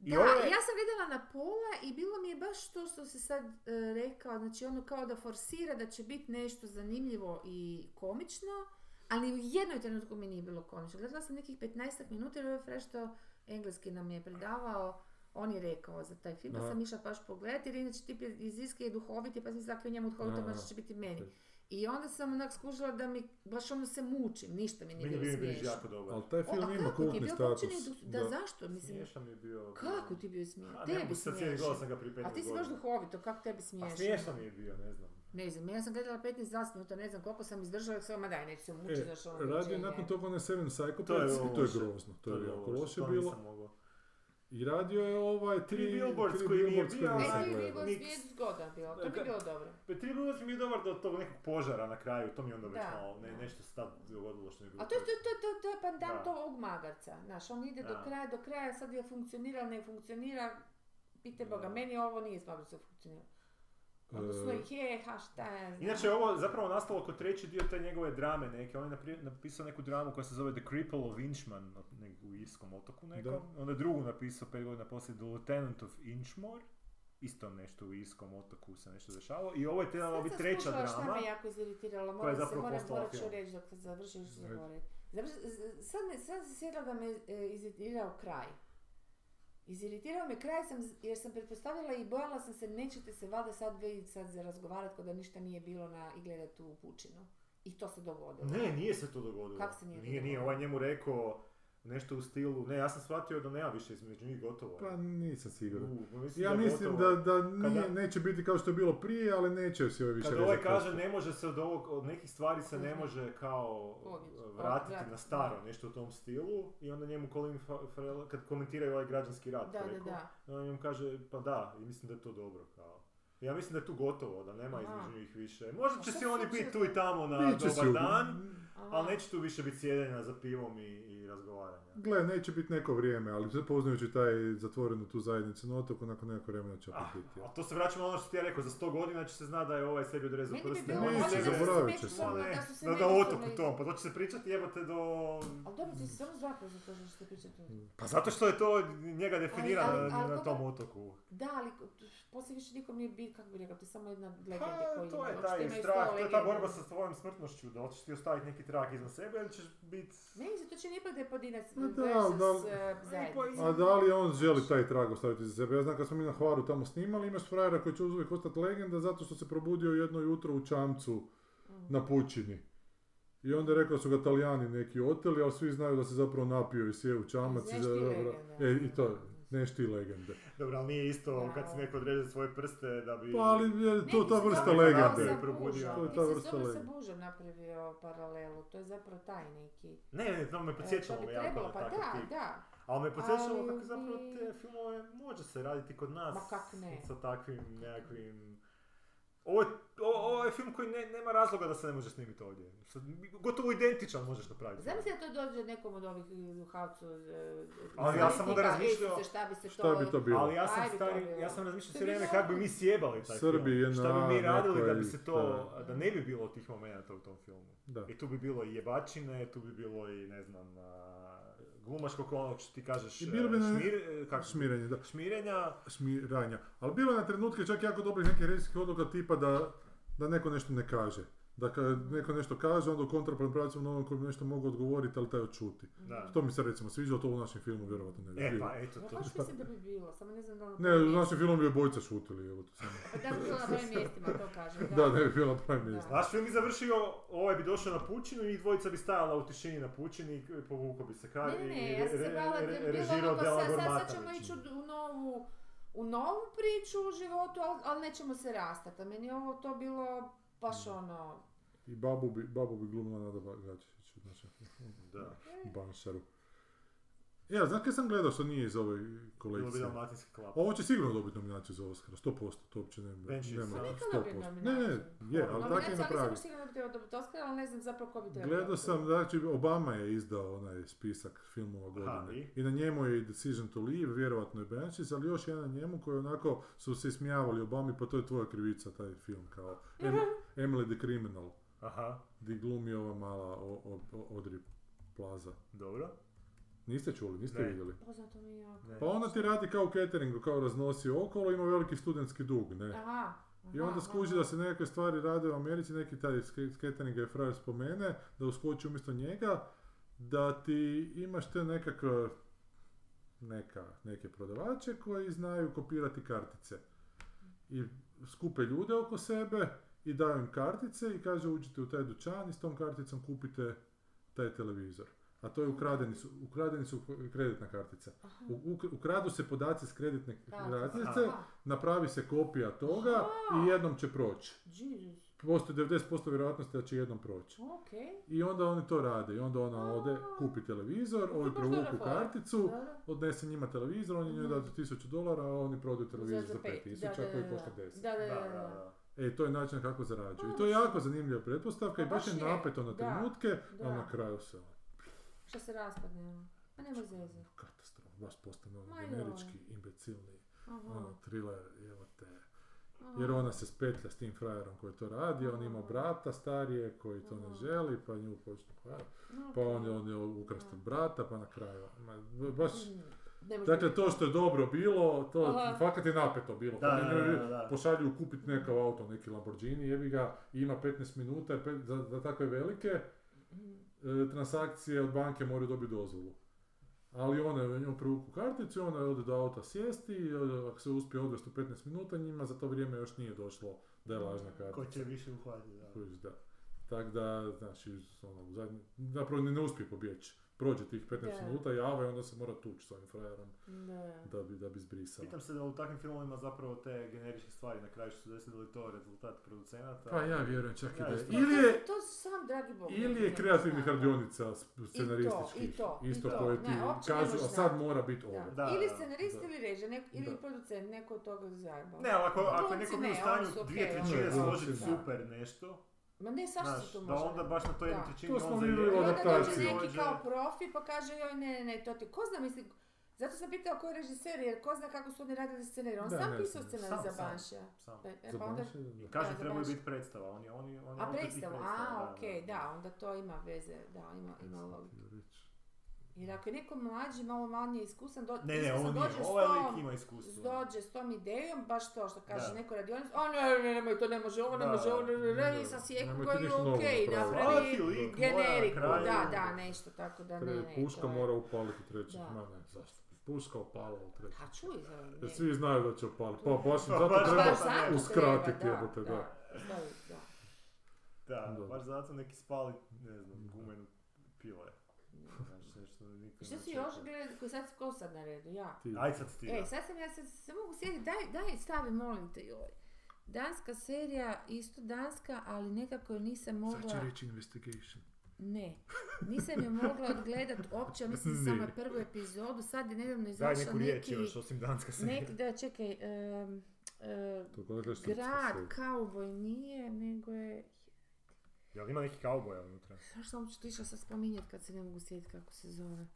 I Da, ovo je- ja sam gledala na pola i bilo mi je baš to što se sad e, rekao, znači ono kao da forsira da će biti nešto zanimljivo i komično, ali u jednoj trenutku mi nije bilo komično. Gledala sam nekih 15 minuta jer ovaj Fresh što engleski nam je predavao, on je rekao za taj film, pa sam išla baš pogledati jer inače tip je iz Irske je duhovit, pa sam mislila ako je njemu duhovito, možda će biti meni. I onda sam onak skužila da mi baš ono se mučim, ništa mi nije Meni je bilo bio Briž smiješno. jako dobar. Ali taj O, film a ima kako ti je kultni bio status. du- Da, zašto? Mislim, Smiješan mi je bio. kako ti je bio smiješan? A Tebi sad cijeli smiješan. gledao sam ga prije 15 A ti si baš duhovito, kako tebi Pa smiješan? smiješan mi je bio, ne znam. Ne znam, ja sam gledala 15-20 minuta, ne znam koliko sam izdržala, samo ma daj, neću se mučiti, E, znaš ono. radio je nakon toga onaj Seven Psychopaths To je i to je grozno. To je bilo jako loše, loše to bilo. I radio je ovaj tri, Tri Billboards tri koji nije Billboards bio. Rigos Niks. mi je zgodan bilo, to Ka- je bilo dobro. Pa tri Billboards mi je dobar do tog nekog požara na kraju, to mi je onda već Da, malo, ne, da. nešto se tad dogodilo što mi je bilo. A to je, to, to, to, to je pandant Da. ovog magarca, znaš, on ide do Da. kraja, do kraja, sad je funkcionira, ne funkcionira, pite Boga, Da. meni ovo nije s magarcom funkcionira. Odnosno, E, je, ha šta ja znam. Inače, ovo zapravo nastalo kod treći dio te njegove drame neke. On je napisao neku dramu koja se zove The Cripple of Inchman u irskom otoku nekom. Onda je drugu napisao pet godina poslije The Lieutenant of Inchmore. Isto nešto u irskom otoku se nešto dešavalo. I ovo je trebala Sad biti sam treća skužila šta drama. me jako iziritiralo, moram se, moram, morat ću reći dok završiš zaboraviti. Sad, sad se sjetila da me e, iziritirao kraj. Iziritirao me kraj sam, jer sam pretpostavila i bojala sam se nećete se valjda sad vidjeti sad za razgovarati kao da ništa nije bilo na, i gledati tu pučinu. I to se dogodilo. Ne, nije se to dogodilo. Kak se nije Nije, nije. dogodilo? Ovaj njemu rekao nešto u stilu, ne, ja sam shvatio da nema više između njih gotovo. Pa nisam siguran. U, pa mislim Ja da mislim da, da nije, Kada- neće biti kao što je bilo prije, ali neće se više Kad ovaj kaže ne može se od ovog, od nekih stvari se ne može kao vratiti na staro, nešto u tom stilu i onda njemu Colin Fa- Farrell, kad komentiraju ovaj građanski rat, Da, da, preko, da. onda njemu kaže pa da, i mislim da je to dobro kao. Ja mislim da je tu gotovo, da nema Aha. između njih više. Možda će si oni se biti tu i tamo na Biće dobar dan, ali neće tu više biti sjedenja za pivom i, i razgovaranja. Gle, neće biti neko vrijeme, ali poznajući taj zatvorenu tu zajednicu na otoku, nakon nekog vremena će opet Ah, biti. ja. a to se vraćamo na ono što ti ja rekao, za 100 godina će se znati da je ovaj sebi odrezao Meni bi prste. bilo da se zaboravit će se. da se međusobno otoku tom, pa to će se pričati jebote do... Ali dobro, ti si samo zapao za to što ste pričati tu. Pa zato što je to njega definira na, tom otoku. Da, ali poslije više nikom nije kako bi rekao, to je samo jedna legenda Pa, koja to je taj strah, to je ta borba sa tvojom smrtnošću, da li ćeš ti ostaviti neki trag iznad sebe ili ćeš biti... Meni se to čini ipak da je pojedinac Ma da, versus da. eh, zajednica. A da li on želi taj trag ostaviti za sebe? Ja znam kad smo mi na Hvaru tamo snimali, imaš frajera koji će uvijek ostati legenda zato što se probudio jedno jutro u čamcu Mm. na pučini. I onda je rekao da su ga talijani neki oteli, ali svi znaju da se zapravo napio i sjeo u čamac. Znaš i ti da- legende, E, i to, da. Neš ti legende. Dobro, ali nije isto kad si neko odreže svoje prste da bi... Pa ali je Ne, to ta vrsta legende. sa Probudio. To je ti ta si vrsta dobro sa legende. Bužom napravio paralelu, to je zapravo taj neki. Ne, ne, to me E, podsjećalo to bi jako trebalo, pa da, tip. da. Ali me podsjećalo kako zapravo te filmove može se raditi kod nas. Ma kak ne. Sa takvim nekakvim... Ovo je, o- ovo je film koji ne, nema razloga da se ne može snimiti ovdje. Sad, Gotovo identičan možeš napraviti. Zamisli da to dođe nekom od ovih u Havcu. eh, Ali ja sam onda razmišljao- šta bi se Šta bi to bilo? Ali ja sam, to stari, ja sam razmišljao To sve vrijeme kako bi mi sjebali taj Srbi, film. Šta bi mi radili da bi se to, da. da ne bi bilo tih momenata u tom filmu. Da. I tu bi bilo i jebačine, tu bi bilo i ne znam, glumaš koliko onog što ti kažeš, I bilo bi e, na- šmir, e, kako, Smirenje, da. šmirenja, Smiranja. Ali bilo je na trenutke čak jako dobrih nekih režijskih odluka tipa da, da neko nešto ne kaže. Da kad neko nešto kaže, onda u kontrapreparacijom na onom koji bi nešto mogu odgovoriti, ali taj odšuti. da. To mi se recimo sviđa, to u našem filmu vjerovatno ne bi E bilo. pa, eto Ja to. baš mislim da bi bilo, samo ne znam da ono... Ne, u našem filmu bi obojica šutili, evo to samo. Da bi bilo na prvim mjestima, to kažem. Da, ne bi bilo na pravim Da. mjestu. Naš film bi završio, ovaj bi došao na pučinu i dvojica bi stajala u tišini na pučini i povukao bi se kar Ne, ne, i ne, ja sam se bala da bilo režirao ono, Dela sad, ćemo ići u, novu, u novu priču u životu, ali, ali nećemo se rastati. A meni je ovo to bilo baš ono... I babu bi, babu bi glumila Nada Gačić filmu. Da. Banšaru. Ja, znaš kaj sam gledao što nije iz ove kolekcije? Ovo će sigurno dobiti nominaciju za Oscara, 100%, to uopće nema, Banshees, nema da. Neka 100%. dobije Ne, nominaciju. ne, je, ali tako je napravio. sam sigurno da bi dobiti Oscar, ali ne znam zapravo ko bi trebao. Gledao sam, znači, Obama je izdao onaj spisak filmova godine. i? I na njemu je i Decision to Leave, vjerovatno je Banshees, ali još jedan na njemu koji onako su se ismijavali Obami, pa to je tvoja krivica, taj film, kao Em- Emily the Criminal, Aha, di glumi ova mala o, o, o- Audrey Plaza. dobro. Niste čuli, niste Ne. vidjeli? Poznato mi je jako. Ne. Pa ona ti radi kao u cateringu, kao raznosi okolo, ima veliki studentski dug, ne? Aha. I onda skuži da se nekakve stvari rade u Americi, neki taj cateringa je frajer spomene, da uskoči umjesto njega, da ti imaš te nekakve neka, neke prodavače koji znaju kopirati kartice. I skupe ljude oko sebe i daju im kartice i kaže uđite u taj dućan i s tom karticom kupite taj televizor. A to je ukradeni su, ukradeni su kreditna kartica. U- uk- ukradu se podaci s kreditne kartice, napravi se kopija toga Aha. i jednom će proći. Postoji 90% vjerojatnosti da će jednom proći. Okej. I onda oni to rade. I onda ona ode, kupi televizor, ovi provuku karticu, odnese njima televizor, oni njoj daju 1000 dolara, a oni prodaju televizor za pet. 5000 Da, da, koji košta da. 10. Da, da, Da, da, da, da. da. E, to je način kako zarađuju. I A, to je jako zanimljiva pretpostavka Pa i baš je napeto na trenutke, da. ali na kraju se ono, Šta se raspadne? Pa nema zeze. katastrofa, baš postane ono generički, imbecilni, Aha. ono, thriller, evo te. aha. Jer ona se spetlja s tim frajerom koji to radi, on ima brata starije koji to ne želi, pa nju počne. Pa Okej. on je, on je ukrast od brata, pa na kraju, ma, baš, dakle to što je dobro bilo, to Aha. fakat je napeto bilo. Da, Kad da, da, da. Pošalju kupiti nekav auto, neki Lamborghini, jebi ga, ima 15 minuta, za, za takve velike e, transakcije od banke moraju dobiti dozvolu. Ali ona je njom privuku karticu, ona ode do auta sjesti ode- ako se uspije odvesti u 15 minuta, njima za to vrijeme još nije došlo da je lažna kartica. Ko će više uhvatiti, da. Tako da, znači, ono, zadnji, zapravo ne uspije pobjeći. Prođe tih 15 Da. minuta, java i onda se mora tući s ovim frajerom Da. da bi, da bi zbrisao. Pitam se da u takvim filmovima zapravo te generičke stvari na kraju što se desi, da li je to rezultat producenata? Pa ja vjerujem čak i Ja da je. Ili je, To sam, dragi Bog. ili je znam, kreativnih da. radionica s- i scenarističkih, to, i isto to. koje ti Ne, kažu, a sad mora biti ovo. Da, ili scenarist da. ili režija, nek- ili Da. producent, neko od toga zajebao. Ne, ali ako, ako neko bio u stanju su dvije trećine složiti super nešto, Ma ne, svašta znaš, se to da može. onda baš na Da. To smo on vidjeli zajebe. u I onda dođe neki Dođe- kao profi pa kaže joj ne, ne, to ti, ko zna mislim, zato sam pitala ko je režiser jer ko zna kako su oni radili scenarij, on Da, sam ne pisao scenarij za sam. Banšija. Sam. E, e, pa onda, da. Da, za trebaju biti predstava, oni, oni, oni a opet tih predstavu, predstava, a da, okej, da. da, onda to ima veze, da, ima, ima reći. Jer ako je neko mlađi, malo manje iskusan, do, Ne, ne, on dođe s ovaj tom- lik ima iskustvo. dođe s tom idejom, baš to što kaže Da. neko radionic, a ne, ne, nemoj, to ne može, ovo ne može, ovo ne može, i sa sjeku koji je napraviti. napravi generiku, da, da, nešto tako da ne, ne. Puška mora upaliti treći. Ma ne, zašto? Puška upala u treći. A čuj, za Jer ne. svi znaju da će upaliti. Pa baš im Pa zato baš treba zato ne. uskratiti treba, jebote, da. da. Da, Da. baš zato neki spali, ne znam, gumenu pile. Nešto niko I Što si još gledali, koji sad ko sad na redu, ja? Ti. Aj sad ti. E, da. sad sam ja sad se mogu sjetiti, daj, daj stavi molim te joj. Danska serija, isto danska, ali nekako je nisam mogla... Sad će reći investigation. Ne, nisam je mogla odgledat uopće, mislim da sam Ne. na prvu epizodu, sad je nedavno Daj izašao neku riječ neki... još, osim danska serija. Nek, da, čekaj, gledaš srpska grad, kauboj nije, nego je... Jel ima neki kauboja unutra? Zašto sam uopće to išla sad spominjati kad se ne mogu sjetiti kako se zove?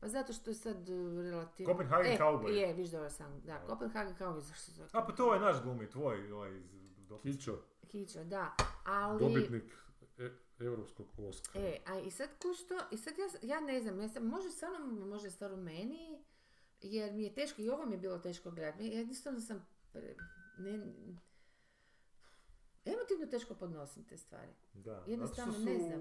Pa zato što je sad uh, relativno... Copenhagen e, Cowboy. Je, viš dobro sam, da, Copenhagen Cowboy, zašto se zove? A pa to je naš glumi, tvoj, ovaj. Kićo, Kića, da, ali... dobitnik e- europskog Oscara. E, a i sad ko što, i sad ja, ja ne znam, ja sam, može stvarno, može stvarno meni, jer mi je teško, i ovo mi je bilo teško gledati, ja jednostavno sam, pre- ne, emotivno teško podnosim te stvari. Da. Jednostavno što ne su, znam.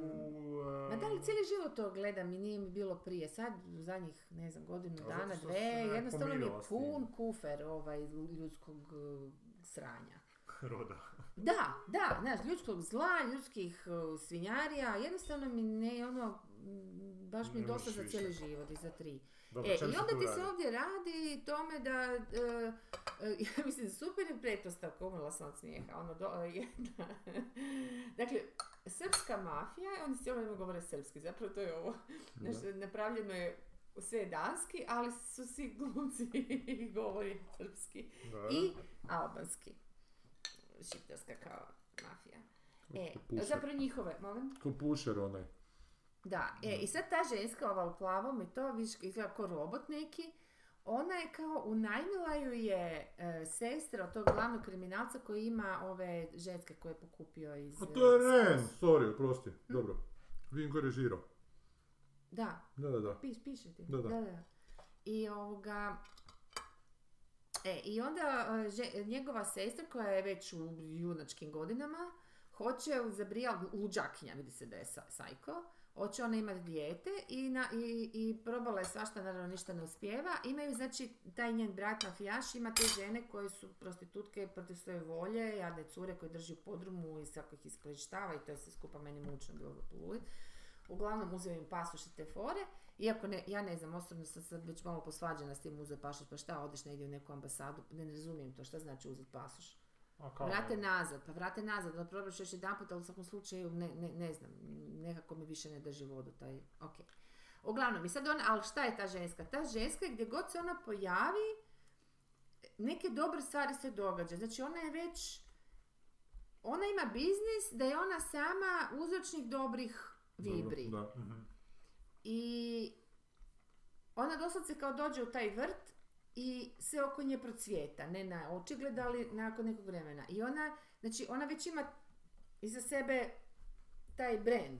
Ma da li cijeli život to gledam i nije mi bilo prije, sad u zadnjih, ne znam, godinu dana, dve, jednostavno mi je pun kufer ovaj ljudskog uh, sranja. Roda. Da, da, znaš, ljudskog zla, ljudskih uh, svinjarija, jednostavno mi ne, ono, baš mi je dosta za više. cijeli život i za tri. Dobro, E, i onda ti se radi? ovdje radi tome da, e, e, ja mislim, super je pretpostavka, umrla sam od smijeha, ono, do, jedna. dakle, srpska mafija, oni cijelo vrijeme govore srpski, zapravo to je ovo, znači, napravljeno je sve je danski, ali su svi glumci govori srpski Da. i albanski. Šiptarska kao mafija. E, zapravo njihove, molim? Ko pušer onaj. Da, e, i sad ta ženska, ova u plavom, i to viš, izgleda kao robot neki, ona je kao, unajmila ju je e, sestra od tog glavnog kriminalca koji ima ove ženske koje je pokupio iz... A to je Ren, sorry, oprosti. Dobro. Vinko je režirao. Da, Da, da, da. piš, piše ti. Da, da. I ovoga... E, i onda e, že- njegova sestra koja je već u junačkim godinama, hoće zabrijal luđakinja, vidi se da je sa- sajko, hoće ona imati dijete i, na, i, i probala je svašta, naravno ništa ne uspijeva. Imaju, znači, taj njen brat mafijaš ima te žene koje su prostitutke protiv svoje volje, jadne cure koje drži u podrumu i svako ih iskorištava i to je sve skupa meni mučno bilo polulit. Uglavnom uzeo im pasoš i te fore, iako ne, ja ne znam, osobno sam sad već malo posvađana s tim uzeo pasoš, pa šta, odeš negdje u neku ambasadu, ne, ne razumijem to, šta znači uzeti pasoš. Vrate nazad, pa vrate nazad, da probaš još jedan put, ali u svakom slučaju ne, ne, ne znam, nekako mi više ne drži vodu taj, ok. Uglavnom, i sad ona, ali šta je ta ženska? Ta ženska je gdje god se ona pojavi, neke dobre stvari se događaju. Znači ona je već, ona ima biznis da je ona sama uzročnik dobrih vibri. Dobro, Da. Mhm. I ona doslovce kao dođe u taj vrt i sve oko nje procvjeta, ne na očigled, ali nakon nekog vremena. I ona, znači ona već ima iza sebe taj brand.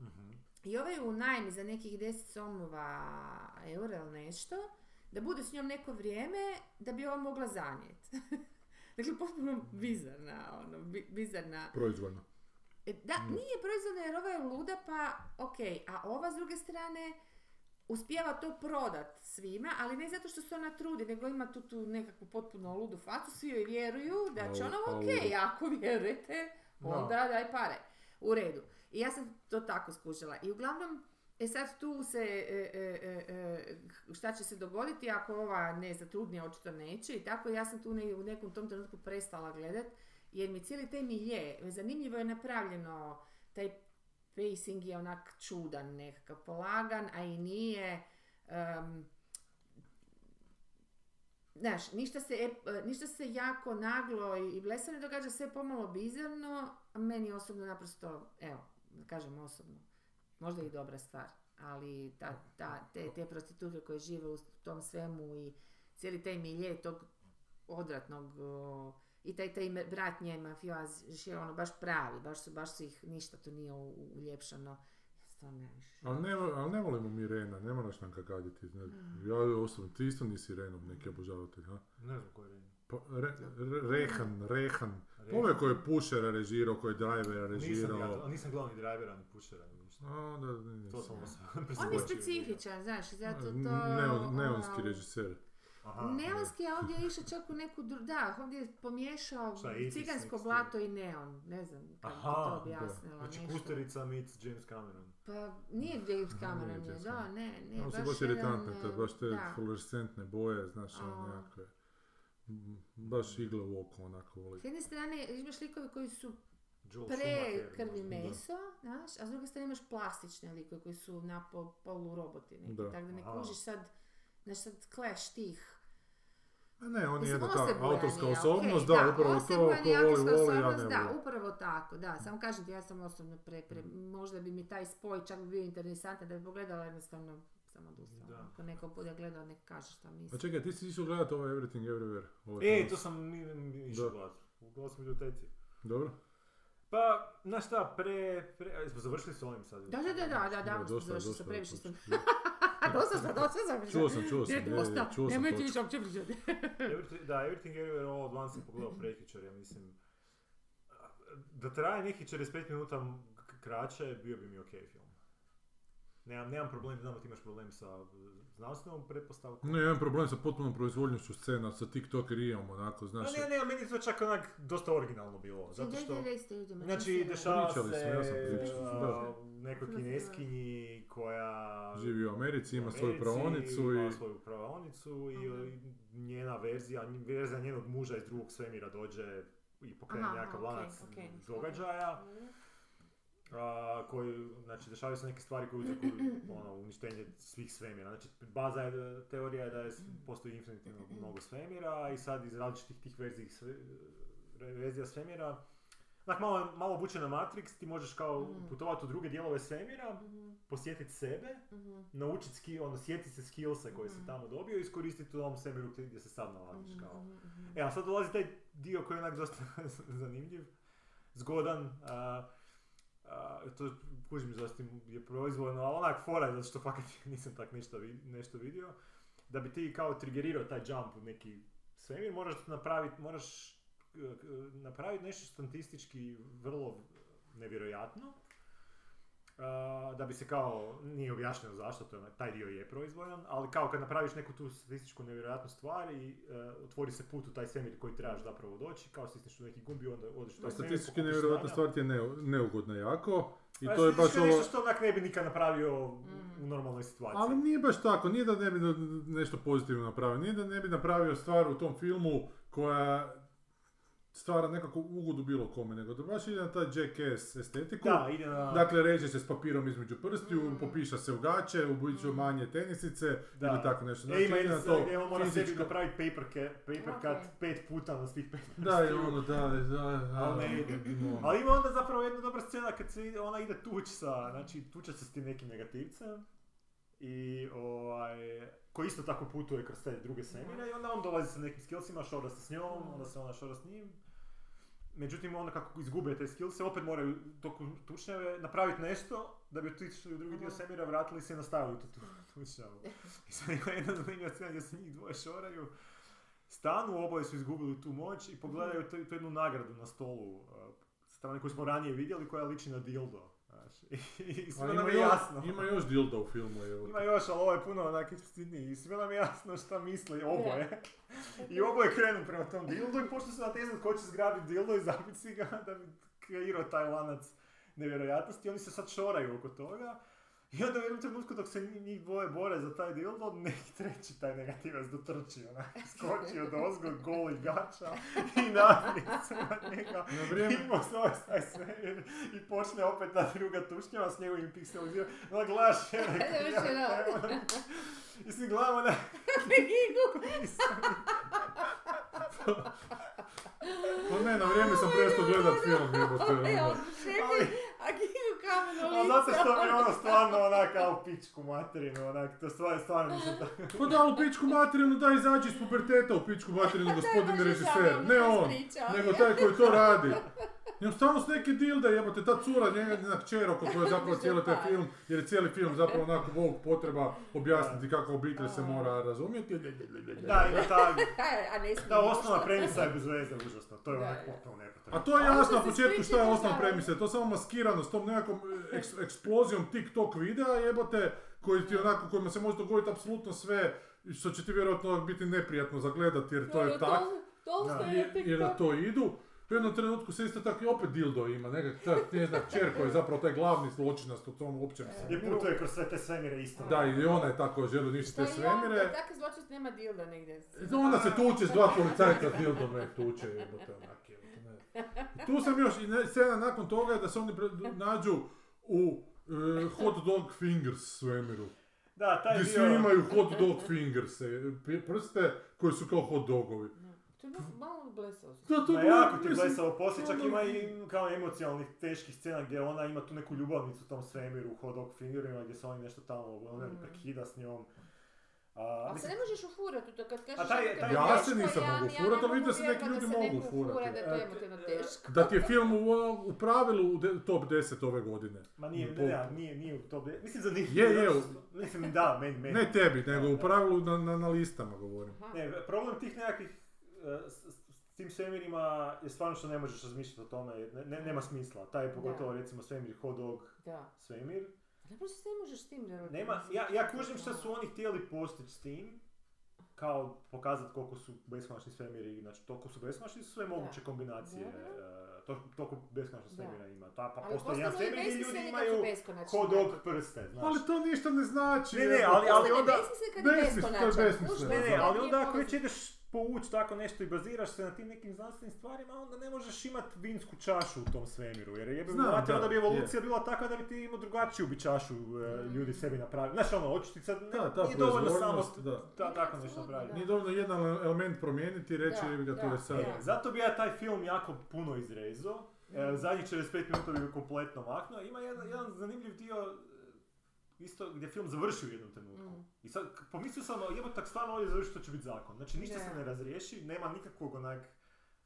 Mhm. I ovaj u najmi za nekih 10 somova eura ili nešto, da bude s njom neko vrijeme da bi ova mogla zanijeti. dakle, potpuno bizarna, ono, bi- bizarna Proizvoljno. E, Da, nije proizvodna jer ova je luda, pa ok, a ova s druge strane uspijeva to prodat svima, ali ne zato što se ona trudi, nego ima tu, tu nekakvu potpuno ludu facu, svi joj vjeruju da će ona ok, ako vjerujete, onda daj pare. U redu. I ja sam to tako skušala. I uglavnom, E sad tu se, e, e, e, e, šta će se dogoditi ako ova ne zatrudnije, očito neće i tako ja sam tu ne- u nekom tom trenutku prestala gledat jer mi cijeli taj milje, zanimljivo je napravljeno, taj pacing je onak čudan nekakav, polagan, a i nije, em, Znaš, ništa se, ep- ništa se jako naglo i blesavo ne događa, sve pomalo bizarno, a meni osobno naprosto, evo, kažem osobno, možda i dobra stvar, ali ta, ta, te, te prostitutke koje žive u tom svemu i cijeli taj milje tog odvratnog o, i taj, taj brat njen mafioz, je ono baš pravi, baš su, baš su ih, ništa tu nije u- u- uljepšano. Ali ne, ali ne volimo mi Rena, ne moraš nam kakaditi. Ne, Mm. ja osobno, ti isto nisi Renom neki obožavatelj, ha? Ne znam koji je Ren. Pa, re, re- Rehan, Rehan. Je koji je Pushera režirao, koji je Drivera Nisam, režirao. ja, nisam glavni drivera ni pušera ni ništa. A, da, ne, ne, To sam On je specifičan, znaš, zato to... Neon, neonski režiser. Aha, Neonski je ovdje išao čak u neku dru... Da, ovdje je pomiješao Šta, 80s cigansko blato i neon. Ne znam kako bi Aha, to objasnila. Znači nešto. Kusterica meets James Cameron. Pa nije James Cameron nije je, James da, Cameron. ne, ne, Ono su baš iritantne, te, e, baš te da. fluorescentne boje, znaš, ono A. nekakve. Baš igle u oko, onako voli. S jedne strane imaš likove koji su Joel pre krvi meso, znaš, a s druge strane imaš plastične likove koji su na pol, polu roboti neki, Da. tako da ne kužiš sad, znaš sad clash tih. A ne, on je jedna ta autorska je, osobnost, okej, da, upravo to, ko voli, autorska voli, ja osobnost, ne Da, upravo tako, da, samo kažem ti, ja sam osobno pre, pre, možda bi mi taj spoj čak bi bio interesantan da bi pogledala jednostavno sam odustala. Da. Ako neko bude gledao, nek kaže šta A misli. čekaj, ti si išao gledat ovo Everything Everywhere? Ovo E, tamo. to sam išao Da. gledat. Gledao sam biblioteci. Dobro? Pa, znaš šta, pre, pre, završili s ovim sad? Da, da, da, da, da, da, dosta, završili sam, dosta, previše sam. dosta. Dosta sam, dosta sam. Čuo sam, čuo sam, Ne, dosta, čuo sam nemojte više uopće pričati. Da, Everything Everywhere ovo od van sam pogledao prekjučer, ja mislim. Da traje nekih 45 minuta kraće, bio bi mi ok film. Nemam, nemam problem, znam da ti imaš problem sa znanstvenom pretpostavkom. Ne, imam problem sa potpunom proizvodnjošću scena, sa TikTokerijom, onako, znaš. ne, ne, meni je to čak onak dosta originalno bilo, zato što... Znači, dešava Pričali se smo, ja sam pričao, uh, da. nekoj kineskinji koja... Živi u Americi, ima svoju Americi, praonicu ima i... svoju praonicu i njena verzija, verzija njenog muža iz drugog svemira dođe i pokrene nekakav lanac događaja a, koji, znači, dešavaju se neke stvari koje uzrokuju ono, uništenje svih svemira. Znači, baza je, teorija je da je, postoji infinitivno mnogo svemira i sad iz različitih tih verzij, sve, verzija svemira Onak malo, malo vuče na Matrix, ti možeš kao Mhm. putovati u druge dijelove svemira, posjetiti sebe, naučiti ski, ono, sjetiti se skillse koje si Mhm. tamo dobio i iskoristiti u ovom svemiru gdje se sad nalaziš. Mhm, Kao. E, a sad dolazi taj dio koji je onak dosta zanimljiv, zgodan, a, a, to kužim zašto je proizvoljno, ali onak fora je zato što fakat nisam tak nešto, vid- nešto vidio. Da bi ti kao triggerirao taj jump u neki svemir, moraš napraviti, moraš napraviti nešto statistički vrlo nevjerojatno. A, da bi se kao, nije objašnjeno zašto, to je, taj dio je proizvoljan, ali kao kad napraviš neku tu statističku nevjerojatnu stvar i e, otvori se put u taj svemir koji trebaš zapravo doći, kao stisneš u neki gumbi, onda odeš u taj statistički nevjerojatna stvar ti je ne, neugodna jako. I A to je baš ovo... nešto što onak ne bi nikad napravio Mm. u normalnoj situaciji. Ali nije baš tako, nije da ne bi nešto pozitivno napravio, nije da ne bi napravio stvar u tom filmu koja stvara nekako ugodu bilo kome, nego da baš ide na taj jackass estetiku. Da, ide na... Dakle, reže se s papirom između prstiju, Mm. popiša se u gaće, ubuću manje tenisice Da. ili tako nešto. E, Znači, ima ide jedan na to on mora sebi fizičko... napraviti paper, ca- paper Ok. cut pet puta na svih pet Da, i ono, da, da, da, Ali ne ono. Ali ima onda zapravo jedna dobra scena kad se ona ide tuć sa, znači tuče se s tim nekim negativcem i ovaj, koji isto tako putuje kroz te druge svemire i onda on dolazi sa nekim skillsima, šora se s njom, onda se ona šora s njim. Međutim, onda kako izgube te skillse, opet moraju toku tučnjave napraviti nešto da bi otišli u drugi dio Aha. svemira, vratili se i nastavili tu, tu tučnjavu. I sad ima jedna zanimljiva scena gdje se njih dvoje šoraju, stanu, oboje su izgubili tu moć i pogledaju tu, tu jednu nagradu na stolu uh, strane koju smo ranije vidjeli koja liči na dildo. I, sve ima, nam je još, jasno. ima još dilda u filmu, evo. Ima još, ali ovo je puno onak eksplicitniji. I sve nam je jasno šta misli oboje. I oboje krenu prema tom dildu i pošto su natezati ko će zgrabiti dildo i zabiti si ga da bi kreirao taj lanac nevjerojatnosti. Oni se sad šoraju oko toga. I onda u jednom trenutku dok se njih- dvoje bore za taj dildo, neki treći taj negativac dotrči, onak, skoči od ozgo, goli gača i nadnicu na njega. Na vrijeme, I postoje taj svemir i počne opet ta druga tušnjava s njegovim pikseliziranjem. Onda gledaš jedan. I svi gledamo na pa ne, na vrijeme sam prestao gledat film, jebote. Evo, ono. A zato što mi je ono stvarno onak kao pičku materinu, onak, to stvarno, stvarno nisam tako... Pa da, u pičku materinu, da izađi iz puberteta u pičku materinu, gospodin režiser. samo Ne on, nego taj koji to radi. Jednostavno s neke dilde, jebote, ta cura, njena kćer oko koje je zapravo cijeli taj film, jer je cijeli film zapravo onako Vogue potreba objasniti kako obitelj se mora razumjeti. Da, ima ta... A ne smije Da, ništa. osnovna premisa je bez veze užasno, to je onak da. potpuno nepotrebno. A to je jasno na početku šta je za- premisa, to je samo maskirano s tom nekakvom e, eks- eksplozijom TikTok videa jebote, koji ti onako, kojima se može dogoditi apsolutno sve, što će ti vjerojatno biti neprijatno zagledati jer to je tak, Tolstoj Da. je jer, jer na to idu. U jednom trenutku se isto tako i opet dildo ima, nekak ta njezina kćer koja je zapravo taj glavni zločinac u tom općem Je putuje kroz sve te svemire isto. Da, i ona je tako želi uništiti te svemire. Takve zločest nema dilda negdje. Onda se tuče s dva policajca s dildom, nek tuče, jebote, onak, jebote, ne. I Tu sam još, i scena nakon toga je da se oni nađu u e, hot dog fingers svemiru. Da, taj Gdje svi imaju hot dog fingers, prste koji su kao hot dogovi. To je malo blesavo. Da, to je jako ti blesavo poslije, čak ima i kao emocionalnih teških scena gdje ona ima tu neku ljubavnicu u tom svemiru u hot dog fingerima gdje se oni nešto tamo ona Mm. prekida s njom. A, Ali se ne možeš ufurati u to kad kažeš... A taj- emotivno taj- Ja teško, se nisam mogu ja ufurat, ne ali vidim da se neki ljudi mogu ufurati. ufura, Da je to E, emotivno e, teško. Da ti je film u, u pravilu u de- top 10 ove godine. ma nije, ne, ne, nije, nije u to, mislim zanimljivo. Je, je, što- Mislim, da, meni, meni. Ne tebi, nego u pravilu na, na, na listama govorim. Ne, problem tih nekakvih s, s- s tim svemirima je stvarno što ne možeš razmišljati o tome, ne, ne- nema smisla. Taj je pogotovo recimo svemir hot dog Da. svemir. Ne možeš se ne možeš s tim. Nema, ja, ja kužim što su oni htjeli postići s tim, kao pokazati koliko su beskonačni svemiri, znači toliko su beskonačni, su sve moguće kombinacije, Da, e, to, toliko beskonačnih Da. svemira ima. Ta, pa Ali postoji jedan svemir gdje ljudi imaju hot dog prste, znaš. Ali to ništa ne znači. Ne, ne, ali- ali onda- besmislen kad je beskonačan. Kužiš, Ne, ne, da ali onda ako već ideš povući tako nešto i baziraš se na tim nekim znanstvenim stvarima, onda ne možeš imati vinsku čašu u tom svemiru, jer je Znam, znate, da, onda bi evolucija bila takva da bi ti imao drugačiju bi čašu e, ljudi sebi napravili. Znaš ono, hoću ti sad, ne, Da, ta nije dovoljno samo da. ta, tako nešto napraviti. Nije dovoljno jedan element promijeniti i reći Da, jebi ga to je sad. E, zato bi ja taj film jako puno izrezao. E, zadnjih 45 minuta bi ga kompletno maknuo. Ima jedan, jedan zanimljiv dio isto gdje film završi u jednom trenutku. Mm. I sad pomislio sam, jebo tak stvarno ovdje završi, to će biti zakon. Znači ništa Da. se ne razriješi, nema nikakvog onak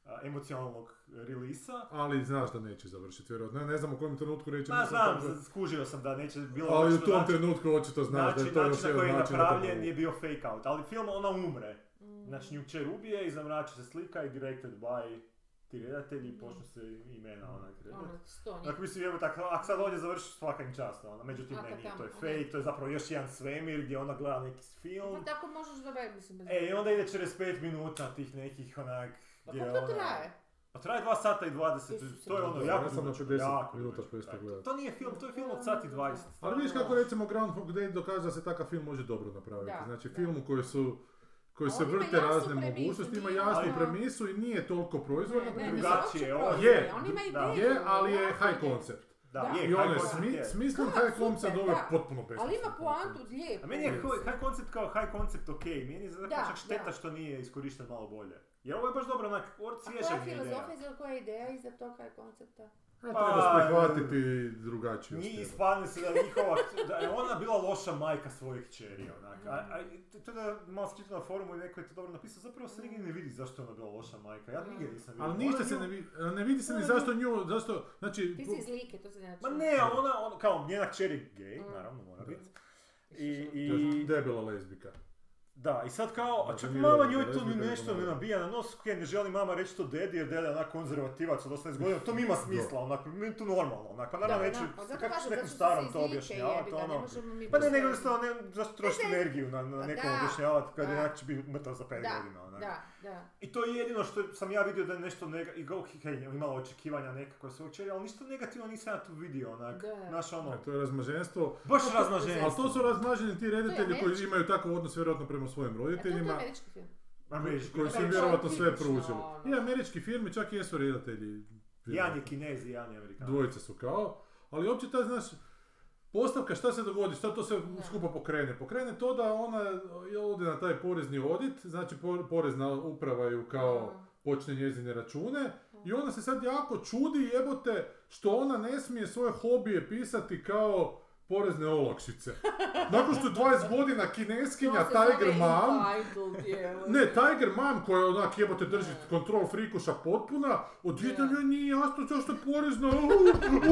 a, emocionalnog relisa. Ali znaš da neće završiti, vjerojatno. Ne, ne znam u kojem trenutku. Ma nisam znam, tako- skužio sam da neće bilo Ali u tom način- trenutku očito znaš da je način, to još način na jedan koji je način da to napravljen je bio fake out. Ali film ona umre. Mm. Znači nju kćer ubije i zamrači se slika i directed by ti redatelji i počnu se imena onak redati. Ono, sto njih. Dakle, mislim, evo tako, ako sad ovdje završi svaka im čast, ono, međutim, ne, nije, to je fake, to je zapravo još jedan svemir gdje ona gleda neki film. Pa tako možeš da mislim bez... E, i onda ide 45 minuta tih nekih, onak, Pa gdje koliko ona- traje? Pa traje 2 sata i 20, Isuse to je ono, jako Ja sam na dugačko, 50 jako minuta dugačko prestao traje. gledat. To nije film, to je film od sat i 20. Ali vidiš kako recimo Groundhog Day dokazuje da se takav film može dobro napraviti. Znači film u kojoj su koji A se vrte razne premisu, mogućnosti, ima jasnu ono- premisu i nije toliko proizvodno. Ne, ne, premisa. drugačije, je, proizvodno, On ima da. ideju. Je, ali je high concept. Da, Da. je, I high on je smi, je. Da, high concept, ovo je potpuno besmislen. Ali ima poantu lijepo. A meni je high concept kao high concept ok, meni je zapravo čak šteta da. što nije iskorišten malo bolje. Jer ovo je baš dobro, onak, A svježa koja mi je ideja. filozofija, za koja je ideja iza tog high koncepta? A Pa, trebaš prihvatiti drugačiju Njih stvar. ispadne se da je njihova, da je ona bila loša majka svojih kćeri, onak. A, a, to da malo sam čitao na forumu i neko je to dobro napisao, zapravo se nigdje ne vidi zašto je ona bila loša majka, ja nigdje nisam vidio. Ali ništa Ona se nju- ne vidi, ne vidi se ni zašto nju, zašto, znači, Ti si iz Like, to se ne Ma ne, ona, ona, kao njena je gej, Mm. naravno mora biti. I, I... i, debela lezbika. Da, i sad kao, a čak mama njoj to ni nešto ne nabija na nos, kaj ne želi mama reći to dedi, jer deda je onak konzervativac od 18 godina, to mi ima smisla, onak, meni je to normalno, onak, pa naravno neću, kako ću nekom starom to objašnjavati, ono. mi Pa ne, nego jednostavno ne, zašto trošiti Ne, ne. energiju na, na Pa nekom objašnjavati kad je će biti mrtav za 5 Da, godina, onak. Da, da. I to je jedino što sam ja vidio da je nešto nega... I go, hej, imalo očekivanja nekako se učeri, ali ništa negativno nisam ja tu vidio, onak. Da. Znaš, ono, To je razmaženstvo. baš Ali razmaženstvo. to su razmaženi ti reditelji koji imaju takav odnos vjerojatno prema svojim A to je roditeljima. američki film. Američki. koji su to vjerojatno sve pružili. ono. I američki filmi čak i jesu redatelji. Jedan je kinez i jedan je amerikanac. Dvojice su kao. Ali uopće ta, znaš, postavka šta se dogodi, šta to se skupa pokrene? Pokrene to da ona ode na taj porezni odit, znači por- porezna uprava ju kao počne njezine račune i ona se sad jako čudi jebote što ona ne smije svoje hobije pisati kao porezne olakšice. Nakon što je 20 godina kineskinja To Tiger Mom, ne, Tiger Mom koja onak jebote drži kontrol frikuša potpuna, odjednom Da. joj nije jasno zašto je porezna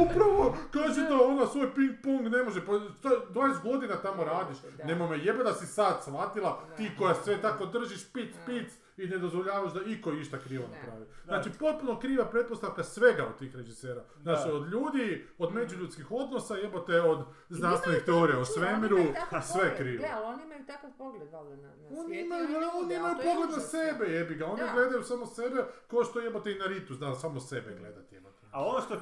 upravo kaže da ona svoj ping pong ne može, pa šta, 20 godina tamo radiš, nema me jebe da si sad shvatila, ti koja sve tako držiš pic pic i ne dozvoljavaš da iko išta krivo napravi. Znači potpuno kriva pretpostavka svega od tih režisera. Znači od ljudi, od međuljudskih odnosa, jebote od znanstvenih teorija o svemiru, takav sve krivo. Gle, ali oni imaju takav pogled, valjda, na, na Oni imaju, oni imaju pogled na sebe, jebi ga. Oni Da. gledaju samo sebe, ko što jebote i na Ritu zna samo sebe gledat jebote. A ono što je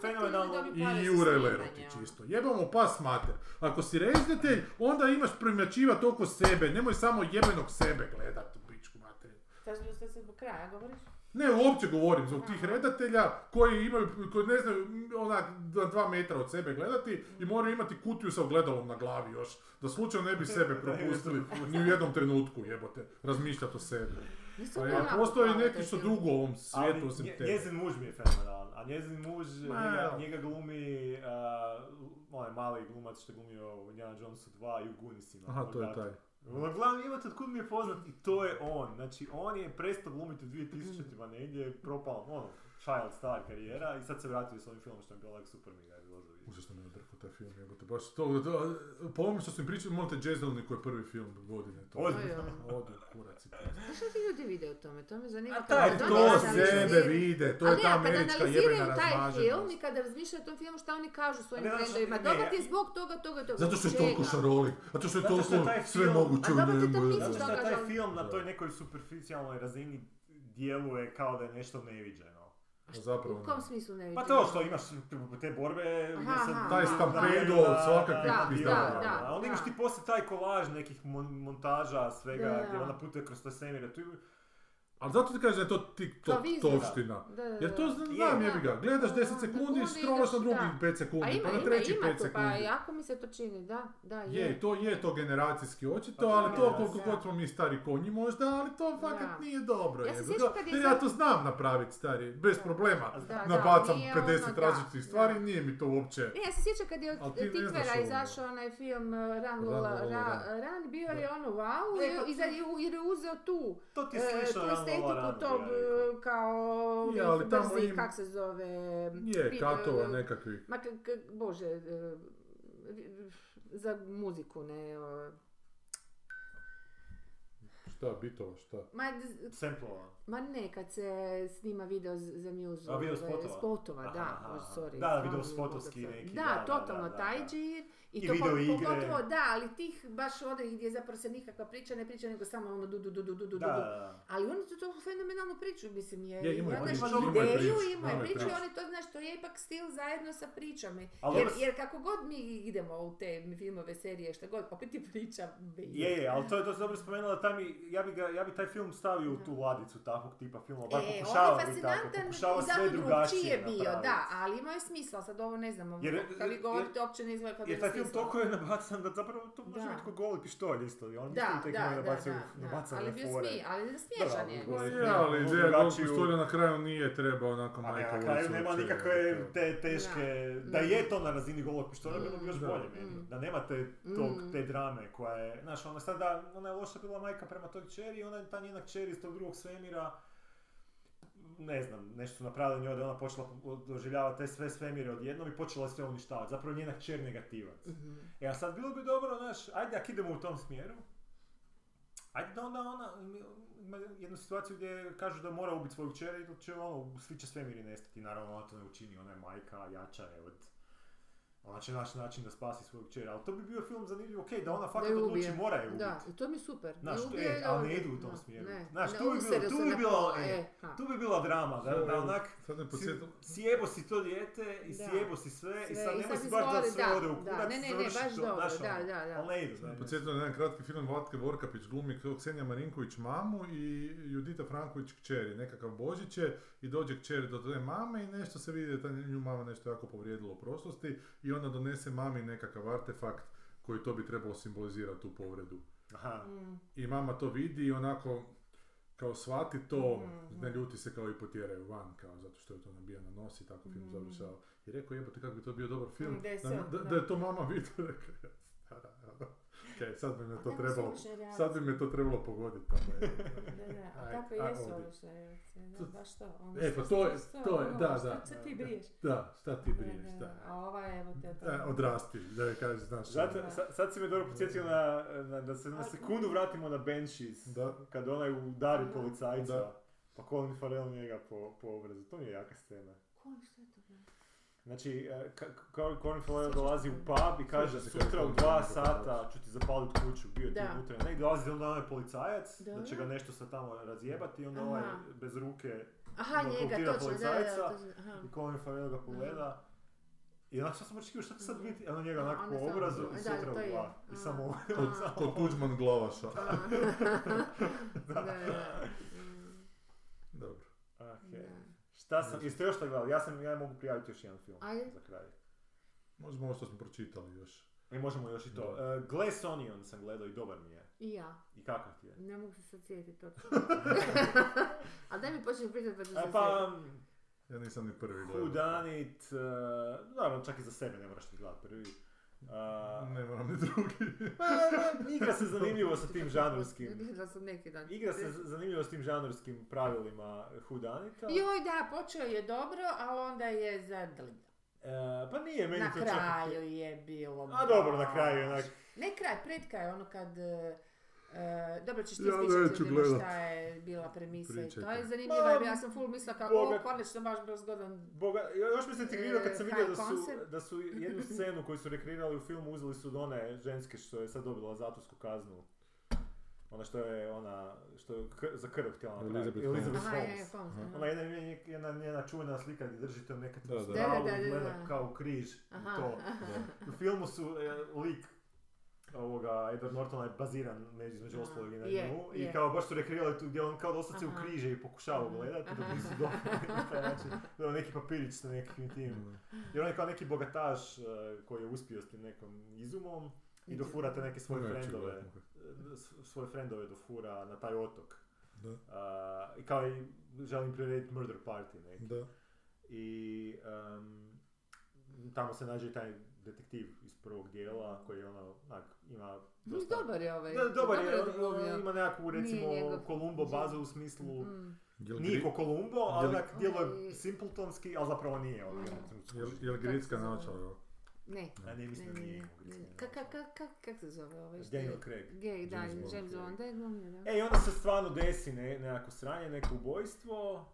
fenomenalno... I Jure. Lerotić isto. Jebamo pas mater. Ako si reditelj, onda imaš primjačivati oko sebe. Nemoj samo jebenog sebe gledat što se do kraja govoriš? Ne, uopće govorim zbog tih redatelja koji imaju, koji ne znaju onak dva, metra od sebe gledati i moraju imati kutiju sa ogledalom na glavi još. Da slučajno ne bi sebe propustili ni u jednom trenutku jebote. Razmišljati o sebi. Pa je, onako postoji neki što drugo u ovom svijetu osim tebe. njezin muž mi je fenomenalan, a njezin muž, Ma, njega, glumi, uh, onaj mali glumac što je glumio u Indiana Jonesu 2 i u Gunisima. Aha, to je taj. Ono, glavni imate otkud mi je poznat i to je on. Znači, on je prestao glumiti u 2000-ima negdje, propao, ono, child star karijera i sad se vratio s ovim filmom što je bilo like super mi ga je bilo za vidjeti. Je taj film, jebote, baš to, to, po ovome što sam pričao, molite Jezdelni koji je prvi film godine. To. Odi. Oj. Odi, kurac i to. A što ti ljudi vide o tome? To me zanima. A taj, Ali da to oni sebe vide, to je Ali ta američka jebena analiziraju taj film razmaženost. i kada razmišljaju o tom filmu, šta oni kažu svojim A ne, znaš, frendovima? ne, Dobar ja- ti je zbog toga, toga, toga. Zato što je toliko šarolik, zato što je je toliko sve moguće A u dobro, ti to njemu. Zato što je taj film na Da. toj nekoj superficijalnoj razini djeluje kao da je nešto neviđeno. Zapravo U kom smislu ne Pa vidim? to što imaš te borbe gdje Aha, se... aha, Taj stampedo od svakakvih da, pizdara. da, da. A onda imaš ti poslije taj kolaž nekih mon- montaža, svega, Da. gdje ona putuje kroz te svemire. Tu Ali zato ti kažem da je to TikTok tovština. Da, da, da. Jer to znam, jebi ga, gledaš 10 Da, sekundi i scrollaš na drugi da. 5 sekundi, ima, pa na treći ima 5 tu, pa sekundi. jako mi se to čini, da, da, je. Je, to je to generacijski očito, Pa to ali to koliko god smo mi stari konji možda, ali to fakat nije dobro. Ja se kad je ja to znam napraviti, stari, bez problema. Nabacam nije 50 ono, različitih stvari, nije mi to uopće... Ne, ja se sjećam kad je od Tikvera izašao onaj film uh, Run bio je ono wow, E, pa jer je uzeo tu, To ti je estetiku tog ja e, kao Je, ali ovih tamo brzih, im- kak se zove... Je, pri- katova e, nekakvih. Ma, k- k- bože, e, za muziku, ne... o, Šta, bitova, šta? Ma, d- Samplova. ma ne, kad se snima video za muse. A, video ove, spotova? spotova, Aha, da, aha, sorry. Da, video spotovski neki, da, Da, da, totalno da, taj džir. I, I to po- video igre. pogotovo, da, ali tih baš ovdje gdje zapravo se nikakva priča ne priča, nego samo ono du du du du du du du. Ali oni su to fenomenalnu priču, mislim, je, Je, imaju ja, imaju ideju, priču, imaju priču i oni to, znaš, to je ipak stil zajedno sa pričama. Jer, jer kako god mi idemo u te filmove, serije, šta god, opet je priča. Je, je, ali to je dosta dobro spomenula, tam i, ja, bi ga, ja bi taj film stavio u tu ladicu takvog tipa filmova, bar E, on pokušava je biti tako, fascinantan pokušava sve drugačije drugčije bio, napraviti. da, ali imao je smisla, sad ovo ne znam, Jer- kad vi jer- govorite, uopće ne izgleda kao da Jer je taj film toliko je nabacan da zapravo to može biti ko goli pištolj isto. I on Da, isto tek da, ima da, da, nabacio, da, nabacane ali bio smije, ali smiješan je. Ja, ali ono ideja Golf drugačiju- pištolja na kraju nije treba onako majka na kraju nema nikakve te teške, da Mm. je to na razini golog pištolja, bilo bi još bolje meni. Mm. Da nema te, tog, Mm. te drame koja je, znaš, ona sada, ona je loša bila majka prema toj kćeri i ona je ta njena kćer iz tog drugog svemira, ne znam, nešto su napravili njoj da ona počela doživljavati te sve svemire odjednom i počela sve uništavati. Zapravo njena kćer negativac. Mhm. E a sad bilo bi dobro, znaš, ajde ako idemo u tom smjeru, ajde da onda ona ima jednu situaciju gdje kažu da mora ubiti svoju kćer i da će ono, svi će svemiri nestati, naravno ona to ne učini, ona je majka, jača je od Ona će naći način da spasi svoju kćer, ali to bi bio film zanimljiv, ok, da ona fakat odluči, mora je ubiti. Da, i to mi je super. Znaš, to ubije je, i ali ne idu u tom smjeru. ne. Znaš, Ne, tu bi bilo, tu bi pola, e, e, tu bi bila drama, da, da onak, si, sjebo si to dijete i Da. sjebo si sve, i sad nemoj si baš da sve ode u kurac, ne, ne, ne, baš to, dobro, da, ono, da, da. ali ne idu, podsjetilo na jedan kratki film Vlatke Vorkapić glumi Ksenija Marinković mamu i Judita Franković kćeri, nekakav Božić je i dođe kćer do te mame i nešto se vidi da ta nju mama nešto jako povrijedilo u prošlosti i onda donese mami nekakav artefakt koji to bi trebalo simbolizirati tu povredu. Aha. Mm. I mama to vidi i onako kao shvati to, Mhm. ne ljuti se kao i potjeraju van, kao zato što je to nabija na nos i tako film Mhm. završava. I rekao jebote kako bi to bio dobar film, Mm, da da, da, da. da je to mama vidjela. Rekao, ja, stara, ono. Ok, sad bi me to trebalo, sad bi me to trebalo pogoditi. tamo. Da, da, a tako jesu reakcije, da, To- baš to. Ono, E, što pa to je- to je, da, da. Što ti briješ? Da, šta ti briješ, da. A ova, evo te to. E, odrasti, da je kažeš, znaš. Zato, ono. sa- sad si me dobro podsjetio na, na, da se na sekundu vratimo na Banshees, Da. kad onaj udari policajca, Da. pa Colin Farrell njega po, po obrazu, to mi je jaka scena. Ko, šta je to? Znači, e, Colin Farrell dolazi u pub i kaže sutra u dva sata ću ti zapalit kuću, bio ti Da. unutra. Ne, dolazi onda onaj policajac, da, Da. će ga nešto sad tamo razjebati i onda ovaj bez ruke Aha, njega, točno, da, da, da, policajca točno, aha. i Colin Farrell ga pogleda. I onak sam očekivao šta će sad biti, a on njega A, onak onda po obrazu da, i sutra u dva. I samo A. Ko Tuđman glavaša. Da, da. Mm, Dobro. Ok. da. Šta sam, jeste još šta gledali? Ja sam, ja mogu prijaviti još jedan film Ajde. za kraj. Možemo ovo što smo pročitali još. I možemo još i to. Uh, Glass Onion sam gledao i dobar mi je. I ja. I kakav ti je? Ne mogu se sad sjetiti točno. Ali daj mi počnem pričati pa ću se A, sjetiti. pa, Ja nisam ni prvi Who gledao. Done It, uh, naravno čak i za sebe ne moraš ni gledati prvi. Uh, Ne moram ni drugi. pa, igra se zanimljivo sa tim žanrovskim. Gledala sam neki dan. Igra se zanimljivo s tim žanrovskim pravilima It. Joj, da, počeo je dobro, ali onda je zadrljao. E, pa nije meni Na to čak... kraju je bilo A dobro, na kraju onak... Ne kraj, pred kraj, ono kad... e, e, dobro ćeš ti Ja neću gledat. šta je bila premisa i to Pričajte. je zanimljivo, jer ja sam full mislila kao, Boga- o, konačno baš bio zgodan. Boga, još mi se integrirao kad sam E, vidio da su, da su jednu scenu koju su rekreirali u filmu uzeli su od one ženske što je sad dobila zatvorsku kaznu. Ona što je ona, što je za krv htjela napraviti. Elizabeth Holmes. Je, Holmes. Holmes, Aha. aha. Ona jedna, jedna, jedna njena čuvena slika gdje držite neka Da, da. Da, kao križ Aha, to. aha. U filmu su e, lik ovoga Edward Nortona je baziran među između Aha. ostalog i na Je, nju i je. kao baš su rekreirali tu gdje on kao doslovce u Aha. križe i pokušava Aha. gledati dok nisu dobili na taj način. Neki papirić sa nekim tim. Jer on je kao neki bogataš e, koji je uspio s tim nekom izumom i dofurate neke svoje Neću frendove, e, s- svoje frendove dofura na taj otok. Da. A, I kao i želim prirediti murder party neki. Da. I em, tamo se nađe i taj detektiv iz prvog dijela koji ono, onak, ima dosta... Dobar je ovaj. Da, dobar je, dobro on- on ima nekakvu recimo Kolumbo bazu u smislu, Mm. Nije ko Kolumbo, ali je li- onak djeluje Ali- simpletonski, ali zapravo nije. ono, Mm. jel, skužiš. jel Kako gritska naočala? Ne. A ne, mislim Ne, da ne, nije ne, imao ne. gritske Ka, ka, naočale. ka, ka, kak se zove ovaj? je- Daniel Craig. Gay, da, James Bond, James ok. Bond, da je glumio, da. E, i onda se stvarno desi ne, nekako sranje, neko ubojstvo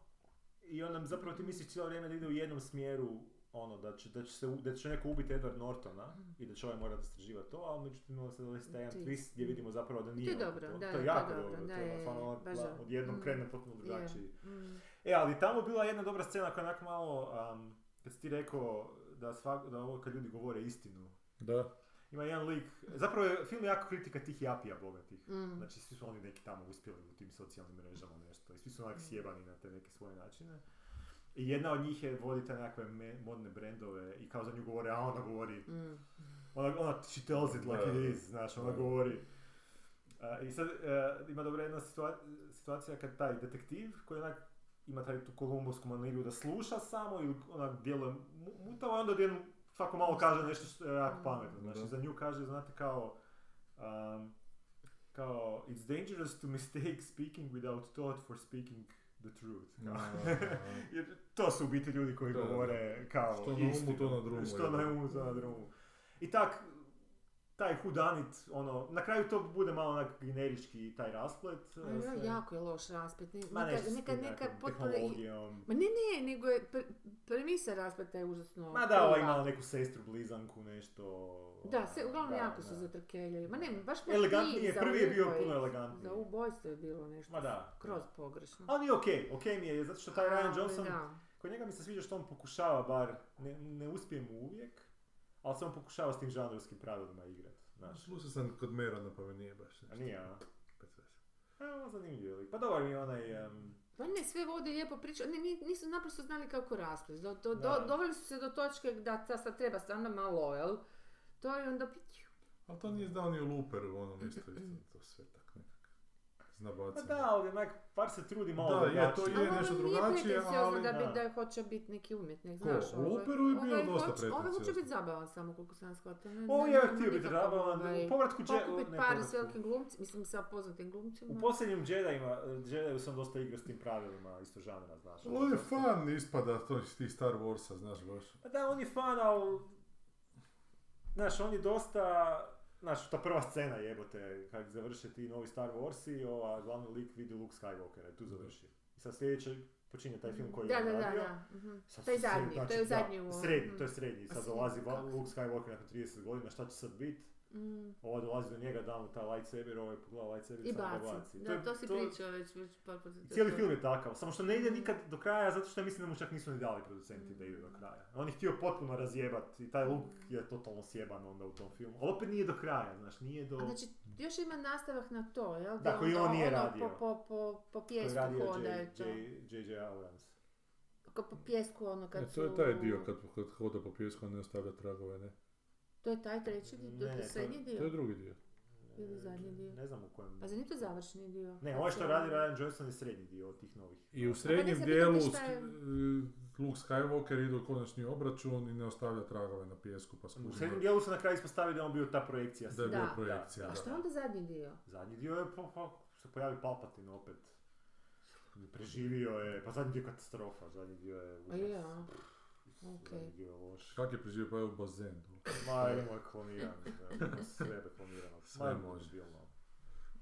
i onda zapravo ti misliš cijelo vrijeme da ide u jednom smjeru ono, da će, da će, se, da će neko ubiti Edward Nortona i da će ovaj morati istraživati to, ali međutim onda se taj jedan Twist. gdje vidimo zapravo da nije To je on dobro, to. da, to je jako dobro, dobro, da, to je je, ono, ono, odjednom Mm. krene potpuno drugačiji. Mm. E, ali tamo je bila jedna dobra scena koja je onak malo, um, kad si ti rekao da, svak, da ovo kad ljudi govore istinu, Da. ima jedan lik, zapravo je film jako kritika tih japija bogatih. Mm. Znači svi su oni neki tamo uspjeli u tim socijalnim mrežama nešto i svi su onak sjebani na te neke svoje načine. I jedna od njih je vodi te nekakve me- modne brendove i kao za nju govore, a ona govori, Mm. ona, ona she tells it like Da, it da. is, znaš, ona Da. govori. A, I sad e, ima dobra jedna situa- situacija kad taj detektiv koji onak ima taj tu kolumbovsku maniru da sluša samo ili onak djeluje mu- mutavo i onda odjednom svako malo kaže nešto što je jako pametno. Znači Da. za nju kaže, znate kao, um, kao it's dangerous to mistake speaking without thought for speaking the truth. Kao. Jer to su u biti ljudi koji Da, govore kao Što na umu, to na drumu, Što na umu, to na drumu. I tak, taj hudanit, ono, na kraju to bude malo onak generički taj rasplet. A e, sve. jako je loš rasplet. Ne- Ma Neka, nešto s neka, tim neka nekom potpuno... Ma ne, ne, nego je pre, premisa raspleta je užasno... Ma da, ovaj kriva. imala neku sestru, blizanku, nešto... Da, sve, uglavnom da, jako su da. zatrkeljali. Ma ne, baš me Elegantnije, prvi je bio uboj- puno elegantniji. Za ubojstvo je bilo nešto Ma da. kroz pogrešno. Ali nije okej, okej mi je, zato što taj Ryan Johnson, da. kod njega mi se sviđa što on pokušava bar, ne, ne uspije mu uvijek, ali se on pokušava s tim žanrovskim pravilima igrati, znaš. Slušao sam kod Merona pa me nije baš A nešto. nije, a? Veze. A, zanimljivo je lik. Pa dobar mi je onaj, em, Pa ne, sve vode lijepo priča, ne, ni- nisu naprosto znali kako rasplet. Do, do, do, doveli su se do točke da ta sad treba stvarno malo, jel? To je onda. Ali to nije znao ni u Looperu, onom isto, isto, to sve nekak. Zna pa da, ali onak, par se trudi malo Da, je, to je nešto ono drugačije, pretenciozno ali da, bi, da. da hoće biti neki umjetnik, Ko? znaš. U ovaj- Operu je bio ovaj dosta hoće- Ovaj hoće biti zabavan samo, koliko sam shvatila. Ovo je htio biti zabavan, u povratku Jedi... Pokupit ne, pari s velikim glumcima, mislim sa poznatim glumcima. U posljednjem Jedima, Jediju sam dosta igrao s tim pravilima, isto žanra, znaš. On je fan ispada to iz tih Star Warsa, znaš baš. Pa da, on je fan, ali... Znaš, on je dosta... Znaš, ta prva scena jebote, kad završe ti novi Star Warsi, ova glavni lik vidi Luke Skywalker, tu završi. I sad sljedeće počinje taj film koji Da, je da, da, radio. da. mhm. Sad To je zadnji, znači, to je da, zadnji u... Srednji, mhm. to je srednji. Sad dolazi? Va- Luke Skywalker nakon 30 godina, šta će sad bit? Mm. Ova dolazi do njega, da mu taj lightsaber, ovaj pogleda lightsaber I ga baci. baci. Da, je- to si pričao već, već par puta. Cijeli film je takav, samo što ne ide Mm. nikad do kraja, zato što ja mislim da mu čak nisu ni dali producenti da ide do kraja. On je htio potpuno razjebat i taj Luke Mm. je totalno sjeban onda u tom filmu. Ali opet nije do kraja, znaš, nije do... A znači, još ima nastavak na to, jel? Da, koji on nije ono radio. Po, po, po, po je pjesku hoda i to. J.J. Abrams. Ko po pjesku ono kad E, su... to je taj dio kad, kad hoda po pjesku, a ne ostavlja tragove, ne? To je taj treći dio, to je to- srednji To je dio. drugi dio. Ili zadnji dio? Ne znam u kojem... Pa zar nije to završni dio? Ne, ovo se što radi Ryan Johnson je srednji dio od tih novih. I u Pa srednjem dijelu je- Luke Skywalker ide u konačni obračun i ne ostavlja tragove na pijesku, pa U srednjem dijelu se na kraju ispostavi da je on bio ta projekcija. da je bio projekcija. Da, A je onda zadnji dio? Zadnji dio je, pa, pa, se pojavi Palpatine opet. Preživio je, pa zadnji dio je katastrofa, zadnji dio je užas. je, a? Ok. Zadnji dio je loš. Kak je preživio pa je u bazenu. Ma, imamo je klonirano, je klonirano. Sve može. debilno.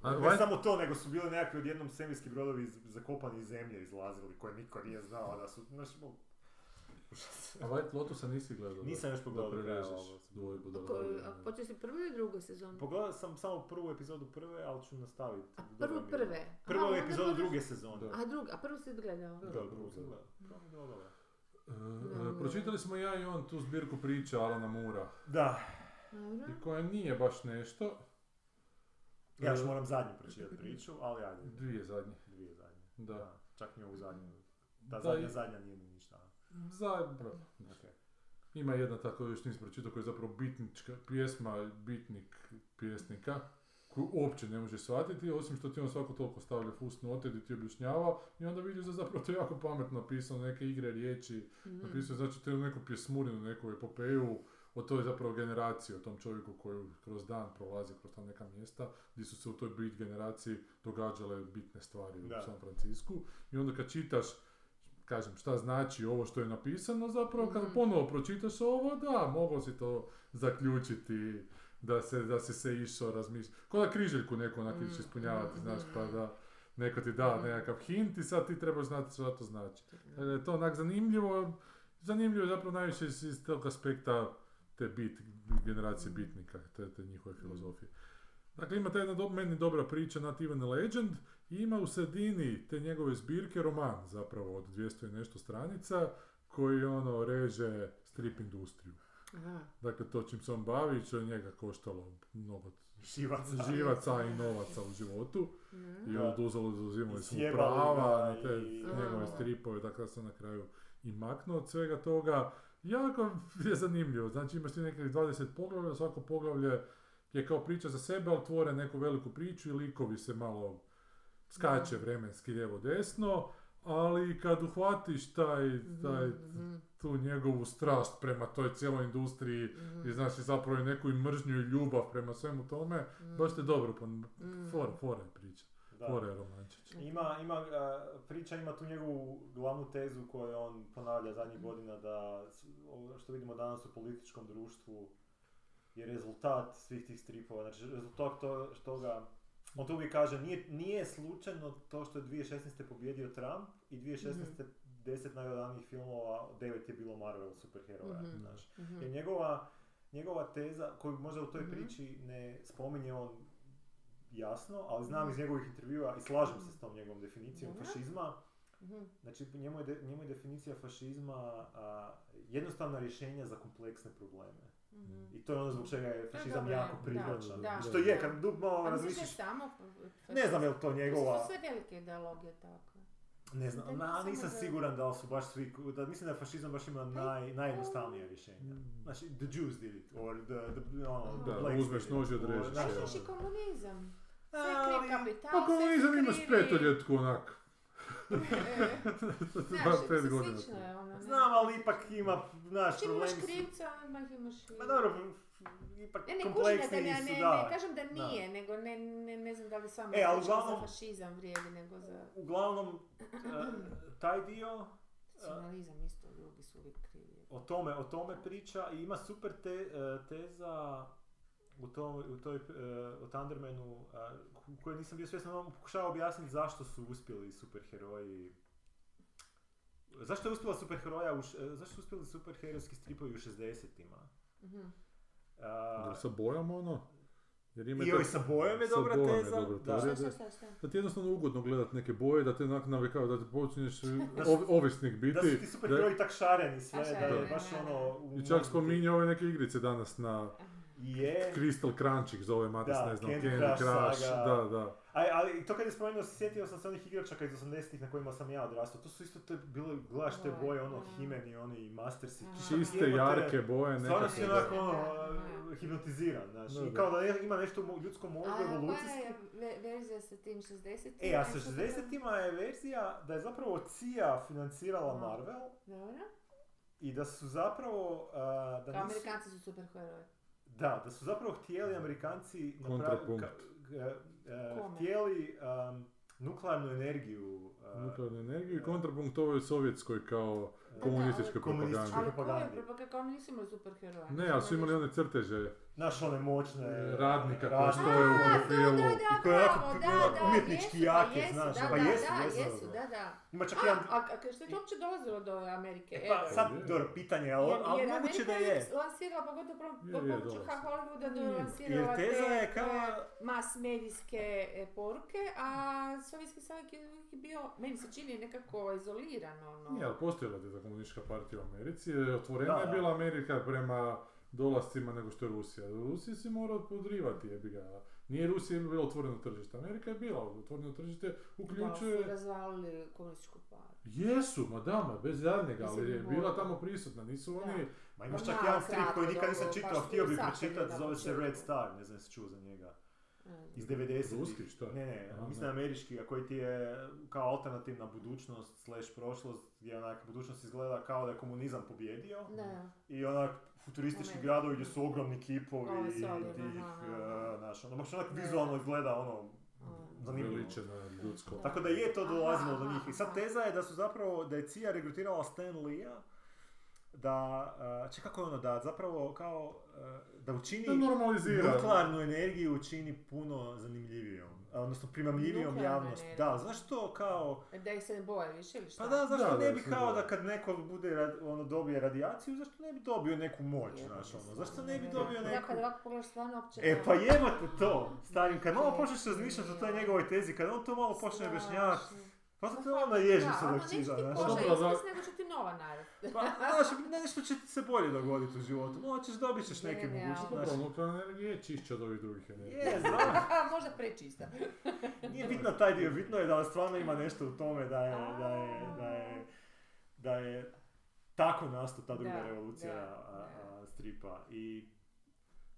A, Ne samo to, nego su bili nekakvi odjednom svemirski brodovi iz, zakopani iz zemlje izlazili, koje niko nije znao da su, znaš, užas. A White Lotusa nisi gledao? da? Nisam još pogledao Da prevežeš dvojbu, da A počeo si prvu ili drugu sezonu? Pogledao sam samo prvu epizodu prve, ali ću nastaviti. A prvu prve? Prvu epizodu druge sezone. A drugu, a prvu si gledao? Da, drugu sam sam gledao. Mi. E, pročitali smo ja i on tu zbirku priča Alana Mura Da, Dobro. i koja nije baš nešto. ja još E, moram zadnju pročitati priču, ali ajde, Dvije zadnje. dvije zadnje. Da. Čak ni ovu zadnju. Ta Da, zadnja i- zadnja nije ni ništa. Za, bravo. Okay. Ima jedna tako još nisam pročitao koja je zapravo bitnička pjesma, bitnik pjesnika koju uopće ne može shvatiti, osim što ti on svako toliko stavlja fust note gdje ti objašnjava i onda vidiš da zapravo to je jako pametno napisano, neke igre riječi, Mhm. napisao znači to je neku pjesmurinu, neku epopeju o toj zapravo generaciji, o tom čovjeku koji kroz dan prolazi kroz ta neka mjesta gdje su se u toj bit generaciji događale bitne stvari Da. u San Francisku i onda kad čitaš kažem, šta znači ovo što je napisano, zapravo kad Mhm. ponovo pročitaš ovo, da, mogao si to zaključiti, da se, da si se išao razmišljati. Ko da križeljku neko onak ideš Mhm, ispunjavati, znaš, mhm, pa mhm. da neko ti da nekakav hint i sad ti trebaš znati šta to znači. Je to onak zanimljivo, zanimljivo je zapravo najviše iz, iz tog aspekta te bit, generacije bitnika, te, te njihove filozofije. Dakle, ima ta jedna do, meni dobra priča, Not Even a Legend, i ima u sredini te njegove zbirke roman, zapravo od 200 i nešto stranica, koji ono reže strip industriju. Aha. Dakle, to čim se on bavi, što je njega koštalo mnogo Živac. živaca i novaca u životu. Mhm. I Da. oduzelo, oduzimali I su prava na te i- njegove stripove, dakle da se na kraju i maknuo od svega toga. Jako je zanimljivo, znači imaš ti nekih 20 poglavlja, svako poglavlje je kao priča za sebe, ali tvore neku veliku priču i likovi se malo skače vremenski lijevo desno, ali kad uhvatiš taj, taj, Mhm, tu njegovu strast prema toj cijeloj industriji mhm, i znaš i zapravo i neku i mržnju i ljubav prema svemu tome, mhm. baš te dobro, pon... Mhm. fora, fora je priča, Da. fora je romančić. Ima, ima, a, priča ima tu njegovu glavnu tezu koju on ponavlja zadnjih godina da ovo što vidimo danas u političkom društvu je rezultat svih tih stripova. Znači, rezultat to, toga, on to uvijek kaže, nije, nije slučajno to što je 2016. pobjedio Trump i 2016. Mhm. Deset najgledanijih filmova, devet je bilo Marvel superheroja, Mhm, znaš. mhm. Jer njegova, njegova teza, koju možda u toj Mhm. priči ne spominje on jasno, ali znam Mhm. iz njegovih intervjua i slažem se s tom njegovom definicijom fašizma, Mhm. Znači, njemu je, de- njemu je definicija fašizma a, jednostavna rješenja za kompleksne probleme. Mhm. I to je ono zbog čega je To je fašizam jako privlačan. da, Što je, kad malo samo... ne znam je li to njegova, su sve velike ideologije tako. Ne znam, na, nisam siguran da su baš svi, da mislim da je fašizam baš ima naj, najjednostavnija rješenja. Mm. Znači, the Jews did it, or the, the, ono, the Da, blacks uzmeš nož i odrežeš, znaš. A ono. još i komunizam. Sve kriv kapital, Pa komunizam ima petoljetku onak. Znaš, pet godina. slično je ono. ne? Znam, ali ipak ima, znaš, Čim imaš krivca, odmah imaš i... Ma dobro, ipak Ne, ne, ja da ne, su, da. ne kažem da da. nije, nego ne, ne, ne znam da li samo E, ali uglavnom- za fašizam vrijedi, nego za Uglavnom, e, taj dio nacionalizam isto, drugi su uvijek krivi. o tome, o tome priča i ima super te, e, teza u, tom, u toj, e, o Thundermanu u kojoj nisam bio svjestan, on pokušava objasniti zašto su uspjeli superheroji Zašto je uspjela superheroja, u, e, zašto su uspjeli superherojski stripovi u 60-ima? Mhm. A, sa bojom ono? Jer ima I ovi sa bojom je sa dobra bojom je teza, dobra da. Šta, da- šta, šta, šta? Da ti je jednostavno ugodno gledat neke boje, da te onak navikava, da ti počinješ ovisnik biti. da su ti superheroji tak šareni sve, A da je šareni, baš da, da. ono... I čak spominje ove neke igrice danas na Je, Crystal Crunch ih zove Matis, Da, ne znam, Candy Candy, Crush Crush, da, da. Aj, ali to kad je spomenuo, sjetio sam se onih igračaka iz 80-ih na kojima sam ja odrastao. To su isto te bile, gledaš te Boje, ono. Himen i oni Mastersi. Aha. Čiste, jarke boje, Stvarno si onako ono, hipnotiziran, znaš. Da, I kao da ne- ima nešto u ljudskom mozgu A koja evolucijski. je ve- verzija sa tim 60 E, a sa 60-ima je verzija da je zapravo CIA financirala. Marvel Dobro. i da su zapravo... a, da Kao nisu- Amerikanci su superheroji. Da, da su zapravo htjeli Amerikanci Kontrapunkt. ka- ka-? Htjeli um, nuklearnu energiju uh, Nuklearnu energiju i kontrapunkt ovoj sovjetskoj kao komunističkoj propagandi. Ali propagandi. Kao oni nisu imali superheroja. Ne, ali su imali one crteže Naš one moćne radnika koji stoje u profilu. I onako onako da, umjetnički jesu, pa jake, jesu, znaš, da, pa da, jesu, da, jesu, da. da. Ima čak A, jedan... a, a što je to uopće dolazilo do Amerike? E, pa sad, Je. dobro, pitanje, ali, moguće da Amerika je. lansirala, pogotovo pomoću dolazi. Hollywooda, da Je. je lansirala Jer teza te je kao... e, mas medijske e, poruke, a Sovjetski savez je uvijek bio, meni se čini nekako izolirano. Ono. Nije, ali postojala je ta komunistička partija u Americi, otvorena Da, je bila Amerika prema dolascima nego što je Rusija. Rusija se mora podrivati, jebi ga. Nije Rusija bila otvoreno tržište, Amerika je bila otvoreno tržište, Da su uključuje... razvalili komunističku partiju. Jesu, ma da, ma, bez zadnjega, ali je bila tamo prisutna, nisu Da. oni... Ma imaš Ma čak da, jedan strip koji nikad nisam čitao, htio bi pročitati, zove se. Red Star, ne znam jesi čuo za njega. Iz 90 Ruski, šta? Ne, ne, Aha, mislim ne. američki, a koji ti je kao alternativna budućnost slash prošlost, gdje onak budućnost izgleda kao da je komunizam pobjedio Da. i onak futuristički gradovi gdje su ogromni kipovi Ovo i solidno, tih, eh, znaš, ono, baš onak vizualno da. izgleda ono, zanimljivo. Veličeno ljudsko. Tako da je to dolazilo do njih. I sad teza je da su zapravo, da je CIA regrutirala Stan Lee-a, da, uh, čekaj kako je ono, da zapravo kao, uh, da učini Da normalizira. nuklearnu energiju učini puno zanimljivijom, odnosno primamljivijom Nuklearnu javnost. energiju. Da, zašto kao, Da ih se ne boje više ili šta? pa da, zašto Da, ne bi kao da. kad neko bude, rad- ono, dobije radijaciju, zašto ne bi dobio neku moć, znaš, ono, zašto ne bi dobio Da, neku... kad ovako pogledaš stvarno uopće... E pa jebate to, starim, kad malo Ne, počneš razmišljati o toj njegovoj tezi, kad on to malo počne objašnjavati, Strašno. pa to fakt, onda ježi da, se ono dok neće ti znaš. koža Dobro, da- ispast, nego će ti nova narasti. Pa, znaš, nešto će ti se bolje dogoditi u životu. Moćeš, dobit ćeš neke mogućnosti. Dobro, znaš. nuklearna energija je čišća od ovih drugih energija. Je, znam. Možda prečista. Nije bitno taj dio, bitno je da stvarno ima nešto u tome da je, da je, da je, da je tako nastao ta druga revolucija a, a, stripa. I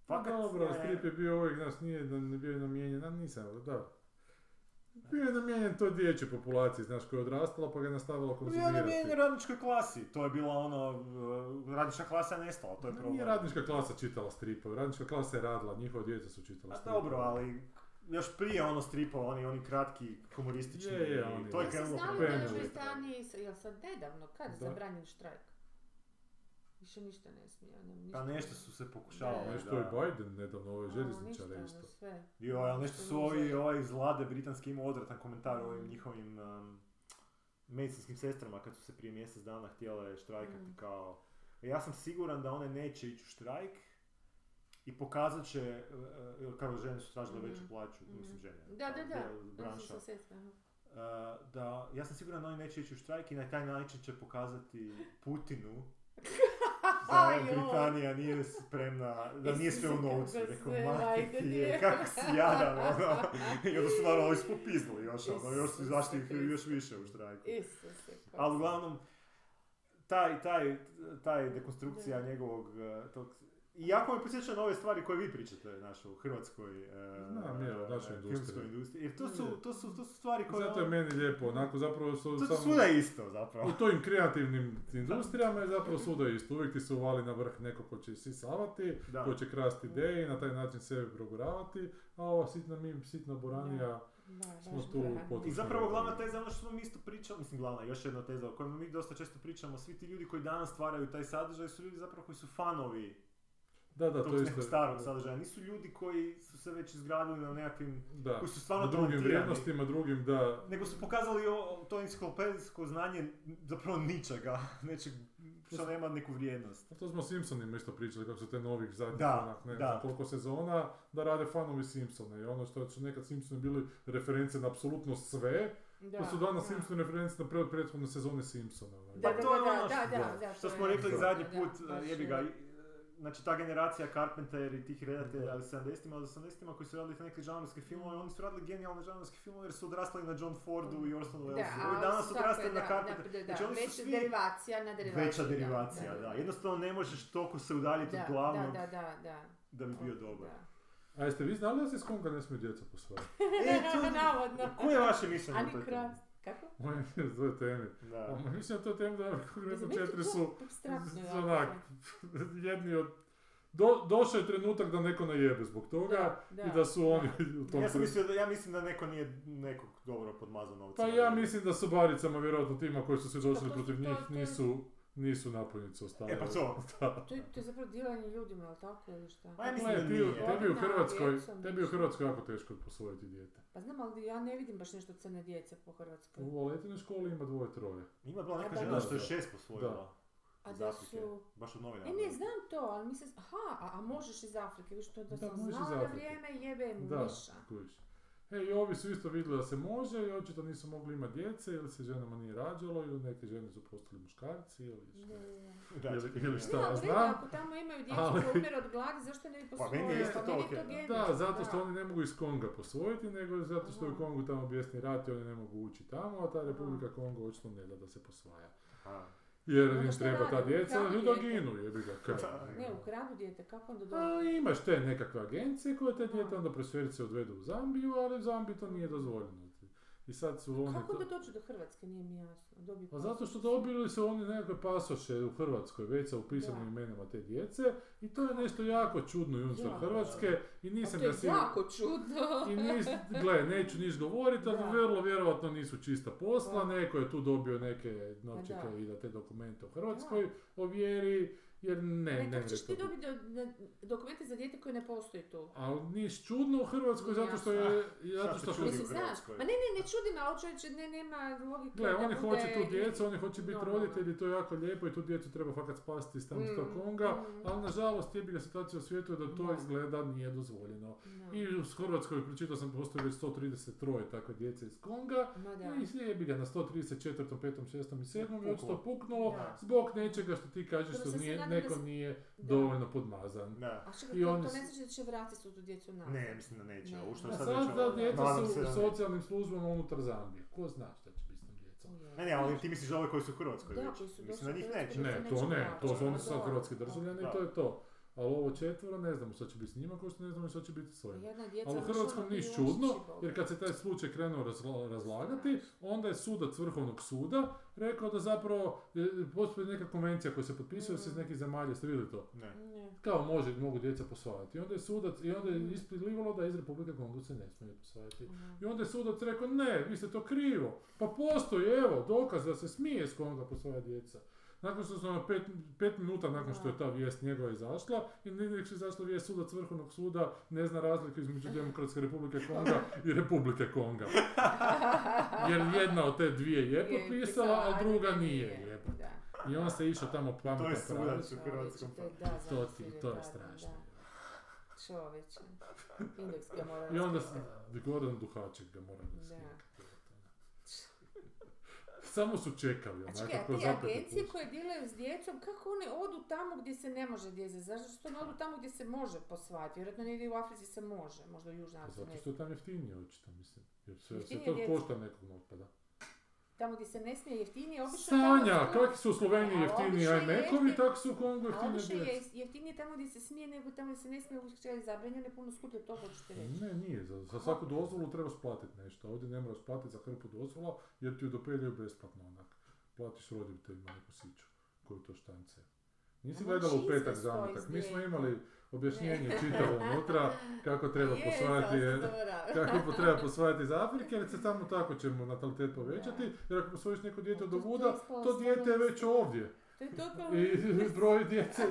Pa fakat dobro, je- strip je bio uvijek, znaš, nije da ne bio namijenjen, nisam, da. Bio je namijenjen toj dječjoj populaciji, znaš, koja je odrastala pa ga je nastavila Bio je konzumirati. namijenjen radničkoj klasi. To je bila ono, uh, radnička klasa je nestala, to je problem. Nije radnička klasa čitala stripove, radnička klasa je radila, njihova djeca su čitala A stripove. dobro, ali još prije ono stripova, oni, oni kratki, humoristični, Je, je, oni- to je Ja krenulo znali Penjali. da je. Britaniji, jel sad nedavno, kad je zabranjen štrajk? Više ništa ne smije. ja nemam Pa ništa. nešto su se pokušavali. Da, Nešto da. je Biden nedavno, ove A, željezničare ništa, isto. ono, sve. Jo, ali nešto su ovi, ovaj iz vlade britanski imao odvratan komentar o ovim Mm. njihovim um, medicinskim sestrama kad su se prije mjesec dana htjele štrajkati Mm. kao... Ja sam siguran da one neće ići u štrajk i pokazat će, uh, uh, kao žene su tražile veću Mhm. plaću, Mhm. mislim žene. Da, da, da. branša. Uh, da, ja sam siguran da oni neće ići u štrajk i na taj način će pokazati Putinu da Joj. Britanija nije spremna, da nije sve u novcu. Rekao, ti je, nije." kako si jadan, ono. I onda su stvarno ovi spopiznuli još, ono, još su izašli još više u štrajku. Isuse, Ali uglavnom, taj, taj, taj dekonstrukcija njegovog, uh, tog, i jako me posjeća na ove stvari koje vi pričate, znaš, u hrvatskoj uh, Znam, je, našoj uh, industriji. filmskoj industriji. Jer to su, to su, to su stvari koje... Zato je ono- meni lijepo, onako zapravo su to samo... svuda isto, zapravo. U tovim kreativnim industrijama je zapravo svuda isto. Uvijek ti se uvali na vrh neko ko će sisavati, Da. ko će krasti ideje i na taj način sebe proguravati, a ova sitna mim, sitna boranija, Da, smo tu. I zapravo glavna teza je ono što smo mi isto pričali, mislim glavna, još jedna teza o kojoj mi dosta često pričamo, svi ti ljudi koji danas stvaraju taj sadržaj su ljudi zapravo koji su fanovi Da, da, tog to je nekog isto. starog sadržaja. Nisu ljudi koji su se već izgradili na nekakvim, Da, koji su stvarno na drugim vrijednostima, drugim, da, nego su pokazali o, to enciklopedijsko znanje zapravo ničega, nečeg što nema neku vrijednost. A to smo Simpsonima isto pričali, kako su te novih zadnjih Da, onak, ne da. znam koliko sezona, da rade fanovi Simpsona. I ono što su nekad Simpsoni bili reference na apsolutno sve, Da, to su danas da. Simpsoni reference na pre- prethodne sezone Simpsona. Da, Pa da, da, da, što- da, da. da, Što to smo rekli da, zadnji da, put, jebi je- ga, znači ta generacija Carpenter i tih redatelja Da. od 70-ima, od 80-ima koji su radili te neke žanrovske filmove, oni su radili genijalne žanrovske filmove jer su odrastali na John Fordu i Orson Da, Wellesu. a Ovi danas su odrastaju tako, na da, Carpenter. da, da, Znači oni su veća svi derivacija na derivaciju. veća da, derivacija, da. Jednostavno ne možeš toliko se udaljiti Da, od glavnog da, da, da, da bi bio da. dobar. A jeste vi znali da se s Konga ne smije djeca posvajati? E, to, Navodno. koje je vaše mišljenje A o Kako? Moje je to je temi. Da. A mislim da to je tema da konkretno četiri su onak, jedni od... Do, došao je trenutak da neko najebe zbog toga Da, i da, da su oni da. u tom Ja sam mislio da, ja mislim da neko nije nekog dobro podmazao novcima. Pa ja mislim da su baricama vjerojatno tima koji su se došli to su protiv njih nisu, nisu napojnicu ostavili. E pa to. Da. To je, to je zapravo dilanje ljudima, ali tako ili šta? Ma ja mislim da nije. tebi u Da, Hrvatskoj, tebi u. Hrvatskoj jako teško posvojiti dijete. Pa znam, ali ja ne vidim baš nešto crne djece po Hrvatskoj. U Valentinoj školi ima dvoje, troje. Ima bila neka da, žena da. što je šest posvojila. A da su... Baš od novina. E ne, znam to, ali mislim, aha, a, a možeš iz Afrike, viš to da, Da, sam možeš iz znala na Afrike. vrijeme jebe mu Da, miša. E, i ovi su isto vidjeli da se može i očito nisu mogli imati djece ili se ženama nije rađalo ili neke žene su postali muškarci ili šta. da, da. Ili- ili ne. šta? Ne, ali u redu, znam, ako tamo imaju djecu ali- koji umiru od gladi, zašto ne bi Pa posvojili? meni je isto to meni okej. genijalno, Da, zato što da. oni ne mogu iz Konga posvojiti, nego zato što je u. Kongu tamo bijesni rat i oni ne mogu ući tamo, a ta Republika Kongo očito ne da da se posvaja. Aha. Jer Onda im treba ta djeca da ginu, jebi ga. Ne, ukradu dijete, kako onda A dobro? imaš te nekakve agencije koje te dijete Aha. onda presverice odvedu u Zambiju, ali u Zambiji to nije dozvoljeno. I sad su oni... Kako to- da dođu do Hrvatske, nije mi jasno. Dobiju Pa zato što dobili su oni nekakve pasoše u Hrvatskoj već sa upisanim Da. imenima te djece i to je nešto jako čudno i unutar. Hrvatske i nisam da si... jako čudno. I nis, gle, neću niš govoriti, ali vrlo vjerojatno nisu čista posla, Da. neko je tu dobio neke novčike da. i da te dokumente u Hrvatskoj ovjeri, jer ne, Ne, ne, ćeš ti dobiti do- dokumente za dijete koje ne postoji tu? Ali niš čudno u Hrvatskoj Nije zato što je, zato što čudi? Mislim, u znaš, Hrvatskoj. ma ne, ne, ne čudi me, ali čovječe, ne, nema logike Gle, da oni bude hoće tu djecu, oni hoće biti normalno. roditelji, to je jako lijepo i tu djecu treba fakat spasti iz tamo Mm, Konga, mm. ali nažalost jebi ga situacija u svijetu je da to Da. izgleda nije dozvoljeno. Da. I u Hrvatskoj, pročitao sam, postoji već 133 takve djece iz Konga, da. i jebi ga na 134, 5, 6 i 7 je očito puknulo zbog nečega što ti kažeš što nije, da neko se- nije Da. dovoljno podmazan. Da. A čekaj, I to, oni to ne znači da će vratiti su tu djecu nazad. Ne, mislim da neće. Ne. Ovo što sad sad da ovo- djeca su se u da socijalnim službama unutar Zambije. Ko zna šta će biti s tom djecom? Ne, ne, ali ti misliš ove koji su u Hrvatskoj Da, već. koji su Mislim da njih neće. Ne, to ne, to su oni Da. sad hrvatski državljani Da. i to je to. Ali ovo četvoro ne znamo šta će biti s njima, kao što ne znamo šta će biti s ovim. Ali u Hrvatskom niš čudno, jer kad se taj slučaj krenuo razla- razlagati, onda je sudac Vrhovnog suda rekao da zapravo e, postoji neka konvencija koja se potpisuje se iz Mm. nekih zemalja, ste vidjeli to? Ne. Ne. Kao može, mogu djeca posvajati. I onda je sudac, i onda je Mm. isplivalo da iz Republike Kongo se ne smije posvajati. Aha. I onda je sudac rekao, ne, vi ste to krivo. Pa postoji, evo, dokaz da se smije s Konga posvajati djeca. Nakon što su ono pet, pet minuta nakon što je ta vijest njegova izašla, i nek je izašla vijest sudac Vrhovnog suda ne zna razliku između Demokratske republike Konga i Republike Konga. Jer jedna od te dvije je potpisala, a druga nije jebote. I on se išao tamo To pametno je praviti. sudac u Hrvatskom. To je- To ti- je to je strašno. da. Čovječe. Indeks ga mora I onda se. Gordon Duhaček ga mora Da. Samo su čekali, onako, čekaj, a ko te agencije koje dilaju s djecom, kako one odu tamo gdje se ne može djece? Zašto što ne odu tamo gdje se može posvajati? Vjerojatno negdje u Africi se može, možda u Južnoj Pa Africi. Zato ne što je tam jeftinije očito, mislim. Jer sve, sve to košta nekog otpada. Tamo gdje se ne smije jeftinije, obično tamo Sanja, su- kakvi su u Sloveniji jeftiniji je ajmekovi, tako su u Kongu jeftinije obično djeca. je jeftinije tamo gdje se smije nego tamo gdje se ne smije uopće je zabranjeno, puno skuplje to hoćete reći. Ne, nije. Za, za svaku dozvolu trebaš platiti nešto. Ovdje ne moraš platiti za hrpu dozvola jer ti ju dopeljaju besplatno onak. Platiš roditeljima neku siću koji to štance. Nisi gledala u petak zametak. Mi smo imali objašnjenje čitavo unutra kako treba Je, posvajati kako treba posvajati iz Afrike, jer se samo tako ćemo natalitet povećati, jer ako posvojiš neko dijete od ovuda, to dijete je već ovdje. To je totalno... I broj djece,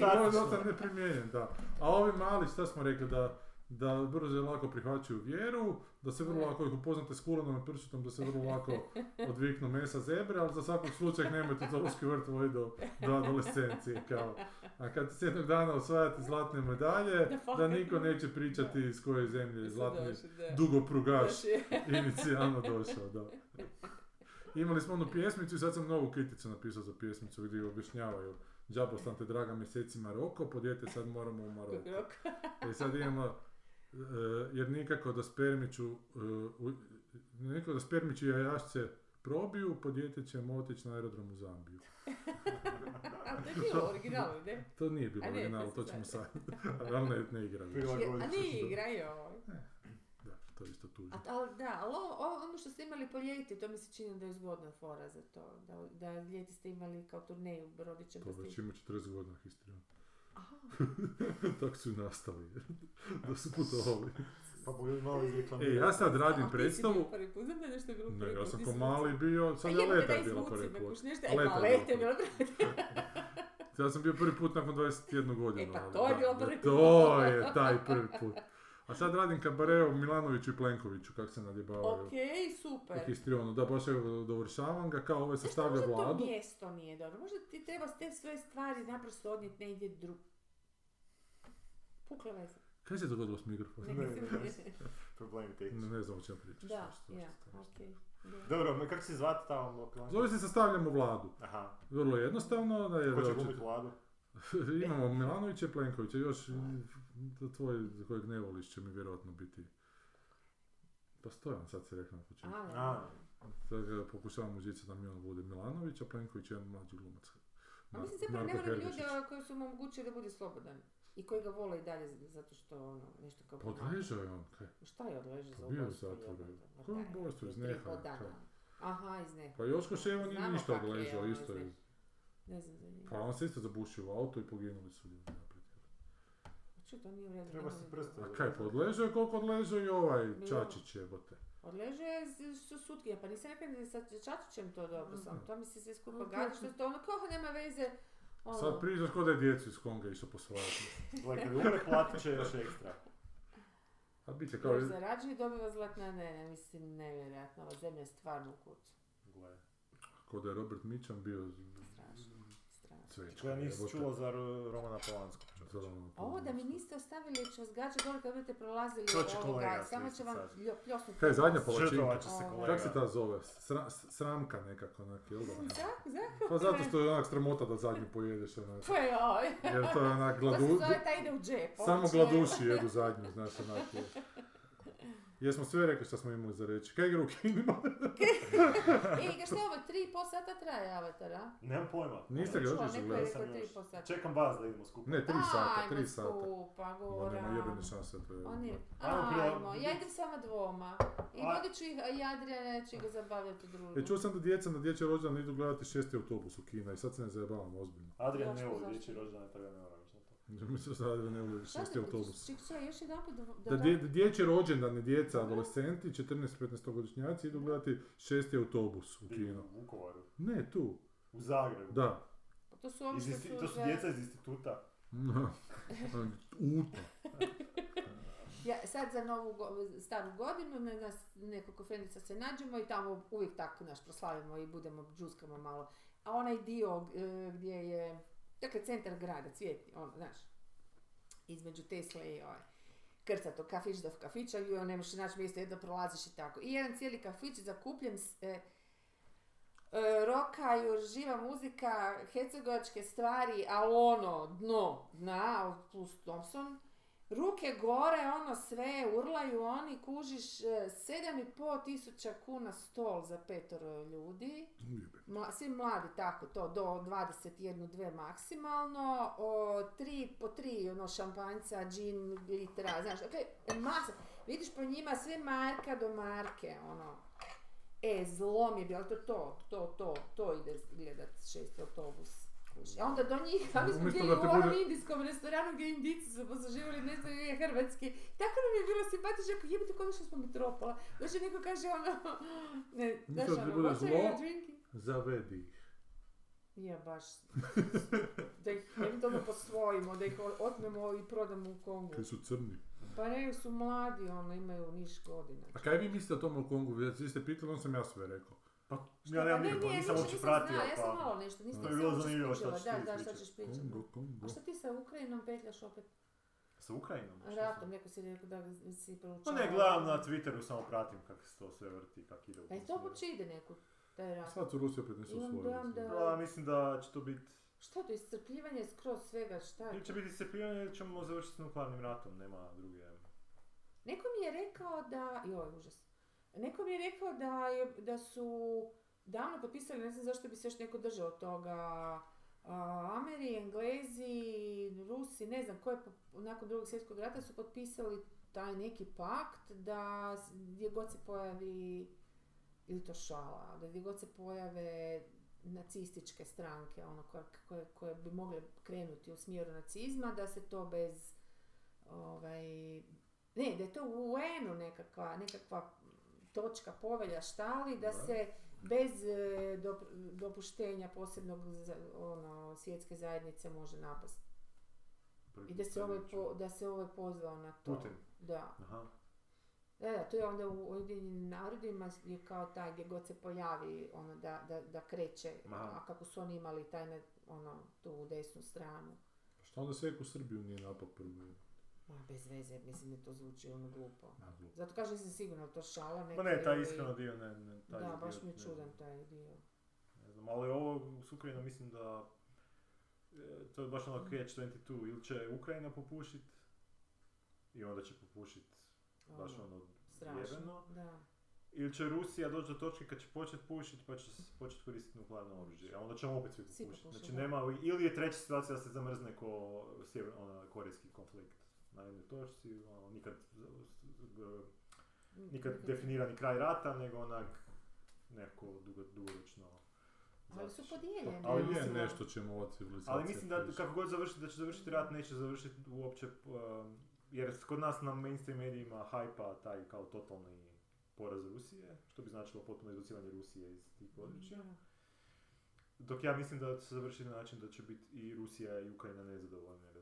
broj dosta neprimjenjen, da. A ovi mali, šta smo rekli, da, da brzo i lako prihvaćaju vjeru, da se vrlo lako ih upoznate s kulanom i pršutom, da se vrlo lako odviknu mesa zebre, ali za svakog slučaja nemojte zoološki vrt voditi do, do adolescencije, kao. A kad se jednog dana osvajate zlatne medalje, Da, niko neće pričati iz koje zemlje je zlatni dugoprugaš inicijalno došao, da. Imali smo onu pjesmicu i sad sam novu kriticu napisao za pjesmicu gdje objašnjavaju Džabo sam te draga mjeseci Maroko, po dijete sad moramo u Maroko. Rok. I sad imamo, e, jer nikako da spermiću, e, u- nikako da spermići i jajašce probiju, po dijete ćemo otići na aerodrom u Zambiju. A to je bilo u originalu, ne? To nije bilo A ne, original, to ćemo sad. Ali ne, ne igra više. Prilagodit A nije se. igraju. Da, to je isto tužno. A, ali da, ali ono što ste imali po ljeti, to mi se čini da je zgodna fora za to. Da, da ljeti ste imali kao turneju rodičem. To pa već ima 40 godina histriju. Tako su i nastali. da su putovali. Pa boju malo izreklam. E, ja sad radim a ti si predstavu. bio prvi put, znam da je nešto bilo Ne, prvi ja put, sam ti ko si- mali bio, sad A je leta je bila izvuci prvi put. nešto, A e, je leta je bila prvi Ja sam bio prvi put nakon 21 godinu. E, pa to je bilo prvi put. To je taj prvi put. A sad radim kabareo Milanoviću i Plenkoviću, kako se nadjebavaju. Okej, U super. histrionu, da baš evo dovršavam ga, kao ovaj Zašto sastavlja možda to vladu. mjesto nije dobro? Možda ti treba te sve stvari naprosto odnijeti negdje drug. Pukla veza. Kaj se dogodilo s mikrofonom? Ne, ne, Problem Ne, tehnički. ne znam o čemu pričaš. Da, ja, okej. Dobro, ma kako se zvati tamo? plan? Zove se sastavljamo vladu. Aha. Vrlo jednostavno, da je Ko će vladu? Imamo Milanovića i Plenkovića, još to tvoj za kojeg ne voliš će mi vjerojatno biti. Pa stojan sad se rekao na početku. A, A. da. Sad ga pokušavam uzeti da mi on bude Milanović, a Plenković je jedan mlađi glumac. A Mar- mislim zapravo ne volim ljude koji su mu omogućili da bude slobodan. I koji ga vole i dalje zato što ono, nešto kao... Pa odležao je on, kaj? Šta je odležao za Pa bio je ubojstvo? Koje daj, ubojstvo iz neha? Aha, iz neha. Pa Joško Ševo nije ništa je odležao, ono isto je. Ne znam za njega. Pa on se isto zabušio u auto i poginuli su ljudi Ču, to nije u redu. Treba se prste to. A kaj, pa odležao je koliko odležao i ovaj Bilo- Čačić jebote. Odležao je z- su sutkinja, pa nisam rekla da je sa Čačićem to dobro, Mhm. sam, to mi se sve skupa Ok. gadi, što je to ono kao nema veze. Ono, Sad pričaš ko da je djecu iz Konga išao posvajati. Gle, kad umre platit će još ekstra. A bit će kao... Još zarađuje dobiva zlatna ne, ne, mislim, nevjerojatno, ova zemlja je stvarno u kucu. Gle. Ko da je Robert Mitchum bio Strašno, strašno. cvečka. Koja nisi jebote. čula za Ro- Romana Polanskog. Romana A Ovo da mi niste ostavili, gađa dole kad budete prolazili To će ovoga, kolega samo će vam sad. ljo- pljosnuti. Kaj zadnja palačinka? Će se Ovo. kolega. Kak se ta zove? Sra- sramka nekako onak, jel da? Zak, zak, Pa zato što je onak sramota da zadnju pojedeš onak. pa joj. Jer to je onak To gladu... se zove taj ide u džep. Samo gladuši jedu zadnju, znaš onak. je. Jesmo sve rekli što smo imali za reći. Kaj igra u kinima? E, ga što je ovo, tri i pol sata traje Avatar, a? Nemam pojma. Niste ga je gledali? i. Čekam vas da idemo skupa. Ne, tri sata, Ajmo tri sata. skupa, Ma Goran. nema jebene šanse, to je... On je, Ajmo ajmo, ja idem s vama dvoma. I vodit ću ih, a Jadrija će ga zabavljati drugo. E, čuo sam da djeca na dječji rođendan idu gledati šesti autobus u Kina i sad se ne zajebavam ozbiljno. Adrian ne voli zašto? dječji rođendan, tako da ne moram na to. Mislim da ne voli šesti autobus. Ček, ček, još jedan put da... Da dje, dječji rođendani djeca, adolescenti, 14-15 godišnjaci idu gledati šesti autobus u kino. u Vukovaru. Ne, tu. U Zagrebu. Da. Pa to su ovi što isti- su to su djeca iz instituta. Uta. Ja, sad za novu go- staru godinu na nas nekoliko frendica se nađemo i tamo uvijek tako naš proslavimo i budemo džuskamo malo. A onaj dio e, gdje je, dakle centar grada, cvjetni, ono, znaš, između Tesle i ovaj, krcato kafić do kafića i ne možeš naći mjesto jedno prolaziš i tako. I jedan cijeli kafić zakupljen s, e, e, roka, još živa muzika, hercegovačke stvari, ali ono, dno, dna, plus Thompson, ruke gore, ono sve, urlaju oni, kužiš, e, sedam i pol tisuća kuna stol za petoro ljudi, Mla- svi mladi tako to, do 21, dve maksimalno, o, tri, po tri ono šampanjca, džin, litera, znaš, ok, masa, vidiš po njima sve marka do marke, ono, e, zlom je bilo, to, to, to, to, to ide gledat šesti autobus. A onda do njih, a mi smo bili u onom bude- indijskom restoranu gdje indici su posluživali, ne znam, je hrvatski. Tako nam je bilo simpatično, ako jebate kod što smo metropola. Dođe neko kaže ono, ne, znaš ono, bude zlo? Zavedi ih. Ja baš, da ih eventualno posvojimo, da ih otmemo i prodamo u Kongu. Koji su crni. Pa ne, su mladi, ono, imaju niš godina. A kaj vi mislite o tome u Kongu? Vi ste pitali, on sam ja sve rekao. Pa, ja pa nemam ne, nikako, nisam uopće pratio, znala, Ja sam pa... malo nešto, nisam bilo uopće zanimljivo šta skužila. ćeš Da, da, šta ćeš pričati. Kongo, Kongo. A šta ti sa Ukrajinom petljaš opet? Sa Ukrajinom? Ratom, neko si rekao da si Pa proučavao. ne, gledam na Twitteru, samo pratim kako se to sve vrti, kako ide u Pa i to uopće ide neku, taj rat. Sad su Rusiju opet nisu dojam da- mislim da će to biti... Šta to, iscrpljivanje skroz svega, šta je Ili će biti iscrpljivanje ili ćemo završiti s nuklearnim ratom, nema druge... Neko mi je rekao da, joj, užas. Neko mi je rekao da, je, da su davno potpisali, ne znam zašto bi se još neko držao toga, Ameri, Englezi, Rusi, ne znam ko je po- nakon drugog svjetskog rata su potpisali taj neki pakt da gdje god se pojavi, ili to šala, da gdje god se pojave nacističke stranke, ono koje, koje, koje bi mogle krenuti u smjeru nacizma, da se to bez ovaj, ne, da je to u UN-u nekakva, nekakva točka povelja štali, da Da. se bez e, dop- dopuštenja posebnog za- ono, svjetske zajednice može napast. I da se ovaj, po, da se ovaj pozvao na to. Putin. Da. Aha. Da, da, to je onda u Ujedinjenim narodima je kao taj gdje god se pojavi ono da, da, da kreće, Aha. a kako su oni imali taj ono, tu desnu stranu. Šta onda se u Srbiju nije napao prvo? Ma, bez veze, mislim da to zvuči ono glupo. Zato kažem se sigurno to šala. Ma neka ne, taj iskreno dio, ne, ne, taj Da, baš mi je čudan taj dio. Ne znam, ali ovo s Ukrajinom mislim da e, to je baš ono catch 22, ili će Ukrajina popušit i onda će popušit baš Ono, ono Strašno, da. ili će Rusija doći do točke kad će početi pušit pa će početi koristiti nuklearno oružje, a onda ćemo opet svi popušiti. Znači nema, ili je treća situacija da se zamrzne ko sjever, ona, korejski konflikt na jednoj točci, ono, nikad, nikad definirani kraj rata, nego onak nekako dugo, dugoročno Ali su podijeljeni. Ali je mislim nešto čemu ova civilizacija Ali mislim da kako god završiti, da će završiti rat, neće završiti uopće, um, jer kod nas na mainstream medijima hajpa taj kao totalni poraz Rusije, što bi značilo potpuno izbacivanje Rusije iz tih područja. Da. Dok ja mislim da će se završiti na način da će biti i Rusija i Ukrajina nezadovoljne.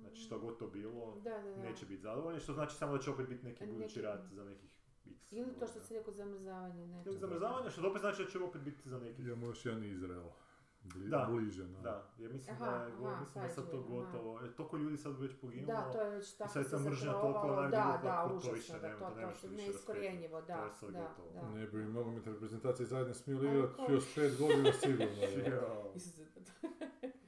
Znači što god to bilo, Da, da, da. neće biti zadovoljni, što znači samo da će opet biti neki Neki- budući rat za nekih x. Ili to što se rekao zamrzavanje nečega. Ili zamrzavanje, što opet znači da će opet biti za nekih Imamo još jedan Izrael. Bli, Da, bliže na... Da, jer mislim Aha, da je, aha, mislim da sad to aha. gotovo, jer toliko ljudi sad već poginulo. Da, to je već tako sad se mržnja toliko Da, da, to užasno, više da, nema, to, to ne to, možeš to neiskorjenjivo. To da, je sad da, gotovo. da. Ne bi nogometne reprezentacije zajedno smjeli Ali igrati još pet godina sigurno. je.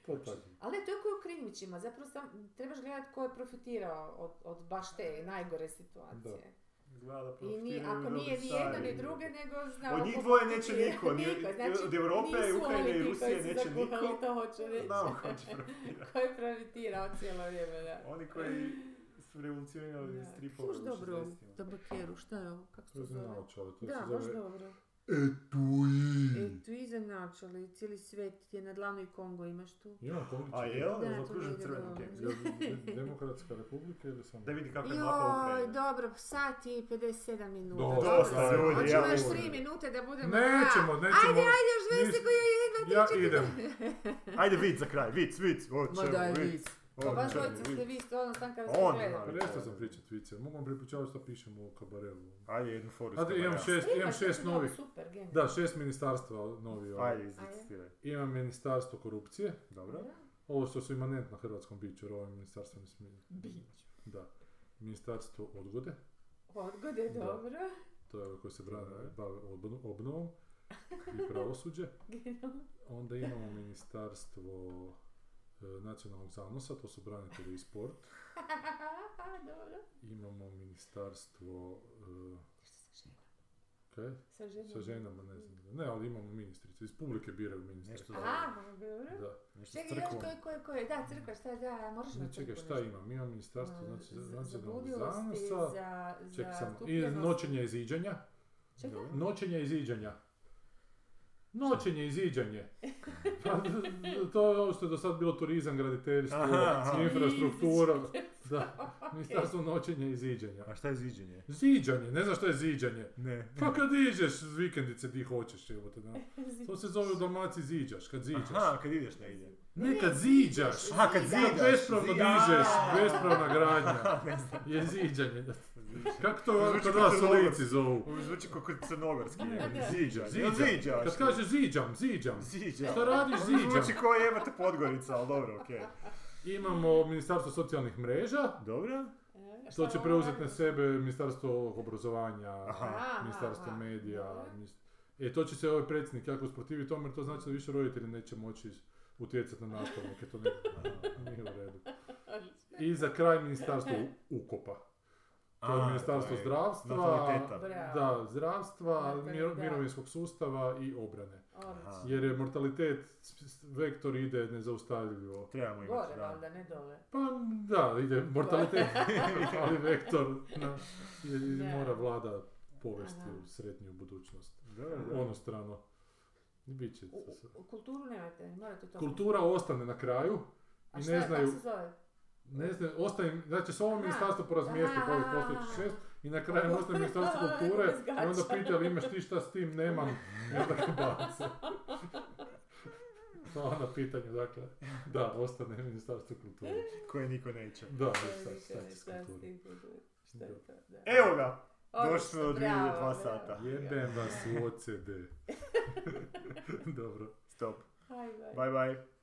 To. Ali to je kao u Krinvićima, zapravo sam, trebaš gledati ko je profitirao od, od baš te najgore situacije. Da I ni, ako nije ni stari. ni druge, nego znamo Od njih dvoje neće niko, ni- Niko, od Europe, Ukrajine i Rusije koji neće niko. To hoću reći. Znamo ko će profitirati. ko je profitirao cijelo vrijeme, da. Oni koji su revolucionirali stripove Sluš u dobro, 60-ima. tabakeru, šta je ovo, kako se To to je zove? naočale, to Da, se baš zove dobro. Etui. E, tu iza načali, cijeli svijet ti je na dlanu i Kongo imaš tu. Imam Kongić. A jel? Da, Da, Zaokružen dobro. tekstom. Demokratska republika ili samo? Da vidi kakva je mapa Joj, Ukrajine. dobro, sat i 57 minuta. Dosta, Dosta, ljudi, Hoćemo ja još mogu. 3 minute da budemo... Nećemo, nećemo. Ajde, ajde, još 20 Nis- koji je jedva Ja idem. Ajde vic za kraj, vic, vic. O, Ma daj, vic. vic. Pa baš dvojica ste vi, stvarno sam kada On, ste gledali. ali- Prestao sam pričat vice, mogu vam prepočavati što pišem u kabarelu. Ajde, jednu foru. Ajde, imam šest, imam šest je novih. Super. Da, šest ministarstva novi. ovaj. Ajde. Imam ministarstvo korupcije, Dobro. ovo što su imanentno hrvatskom biću, jer ovo ministarstvo ne smije. Bić. Da. Ministarstvo odgode, Odgode, Da. dobro. to je ovo koje se brane, bave obno- obnovom i pravosuđe. Onda imamo ministarstvo nacionalnog zanosa, to su branitelji i sport. dobro. Imamo ministarstvo... e, kaj? Sa ženom. Sa ženama, ne znam. Ne, ali imamo ministrice. Iz publike biraju ministre. Nešto Aha, dobro. Da. Nešto Čekaj, još koje, koje, koje, da, crkva, šta, da, moraš na Ne, čekaj, šta imam? Imam ministarstvo A, znači, za- zanosa. za, Čekaj za samo. I noćenja i ziđanja. Čekaj, Dobro. Noćenje i ziđanja. Noćenje i ziđanje. Pa, to je ovo što je do sad bilo turizam, graditeljstvo, Aha, infrastruktura. Da, ministarstvo noćenja i ziđanja. A šta je ziđenje? Ziđanje, ne znaš što je ziđanje. Ne. Pa kad iđeš s vikendice di hoćeš, evo te da. To se zove u Dalmaciji ziđaš, kad ziđaš. Aha, kad ideš negdje. Ne, kad ziđaš. Aha, kad Kad ziđaš. bespravno dižeš, bespravna gradnja. Je ziđanje. Kako to kod vas u lici zovu? Zvuči kao kod crnogorski. Jel ziđaš? Kad kažeš ziđam, ziđam. Ziđaš. Šta radiš, ziđam. Zvuči kao jebate Podgorica, ali dobro, okej. Imamo Ministarstvo socijalnih mreža, Dobro? E, to šta će preuzeti na sebe Ministarstvo obrazovanja, Aha. Ministarstvo aha, medija. E, to će se ovaj predsjednik jako usprotiviti tome, jer to znači da više roditelji neće moći utjecati na nastavnike, to ne, nije u redu. I za kraj Ministarstvo ukopa. To je A, Ministarstvo zdravstva, da, zdravstva, miro- da. mirovinskog sustava i obrane. Aha. Jer je mortalitet, vektor ide nezaustavljivo. Trebamo imati, Gore, da. valjda, ne dole. Pa da, ide mortalitet, ali vektor na, je- Da. mora vlada povesti Aha. u sretniju budućnost. Dobro, dobro. Ono strano. Biće U, to sve. u, kulturu nemate, morate to... Kultura ostane na kraju A i šta ne je, znaju, kako se zove? ne znaju, ostaje, znači s ovom ministarstvo porazmijesti ovih postojećih šest i na kraju ostaje ministarstvo kulture i onda pita ali imaš ti šta s tim, nemam, i onda ga bace. Hvala na pitanju, dakle, da, ostane ministarstvo kulture. Koje niko neće. Da, Šta šta, će s kulturom? to? Da. Evo ga! Došli smo bravo, dva bravo. sata. Jebem vas u OCD. Dobro. Stop. Aj, aj. Bye bye.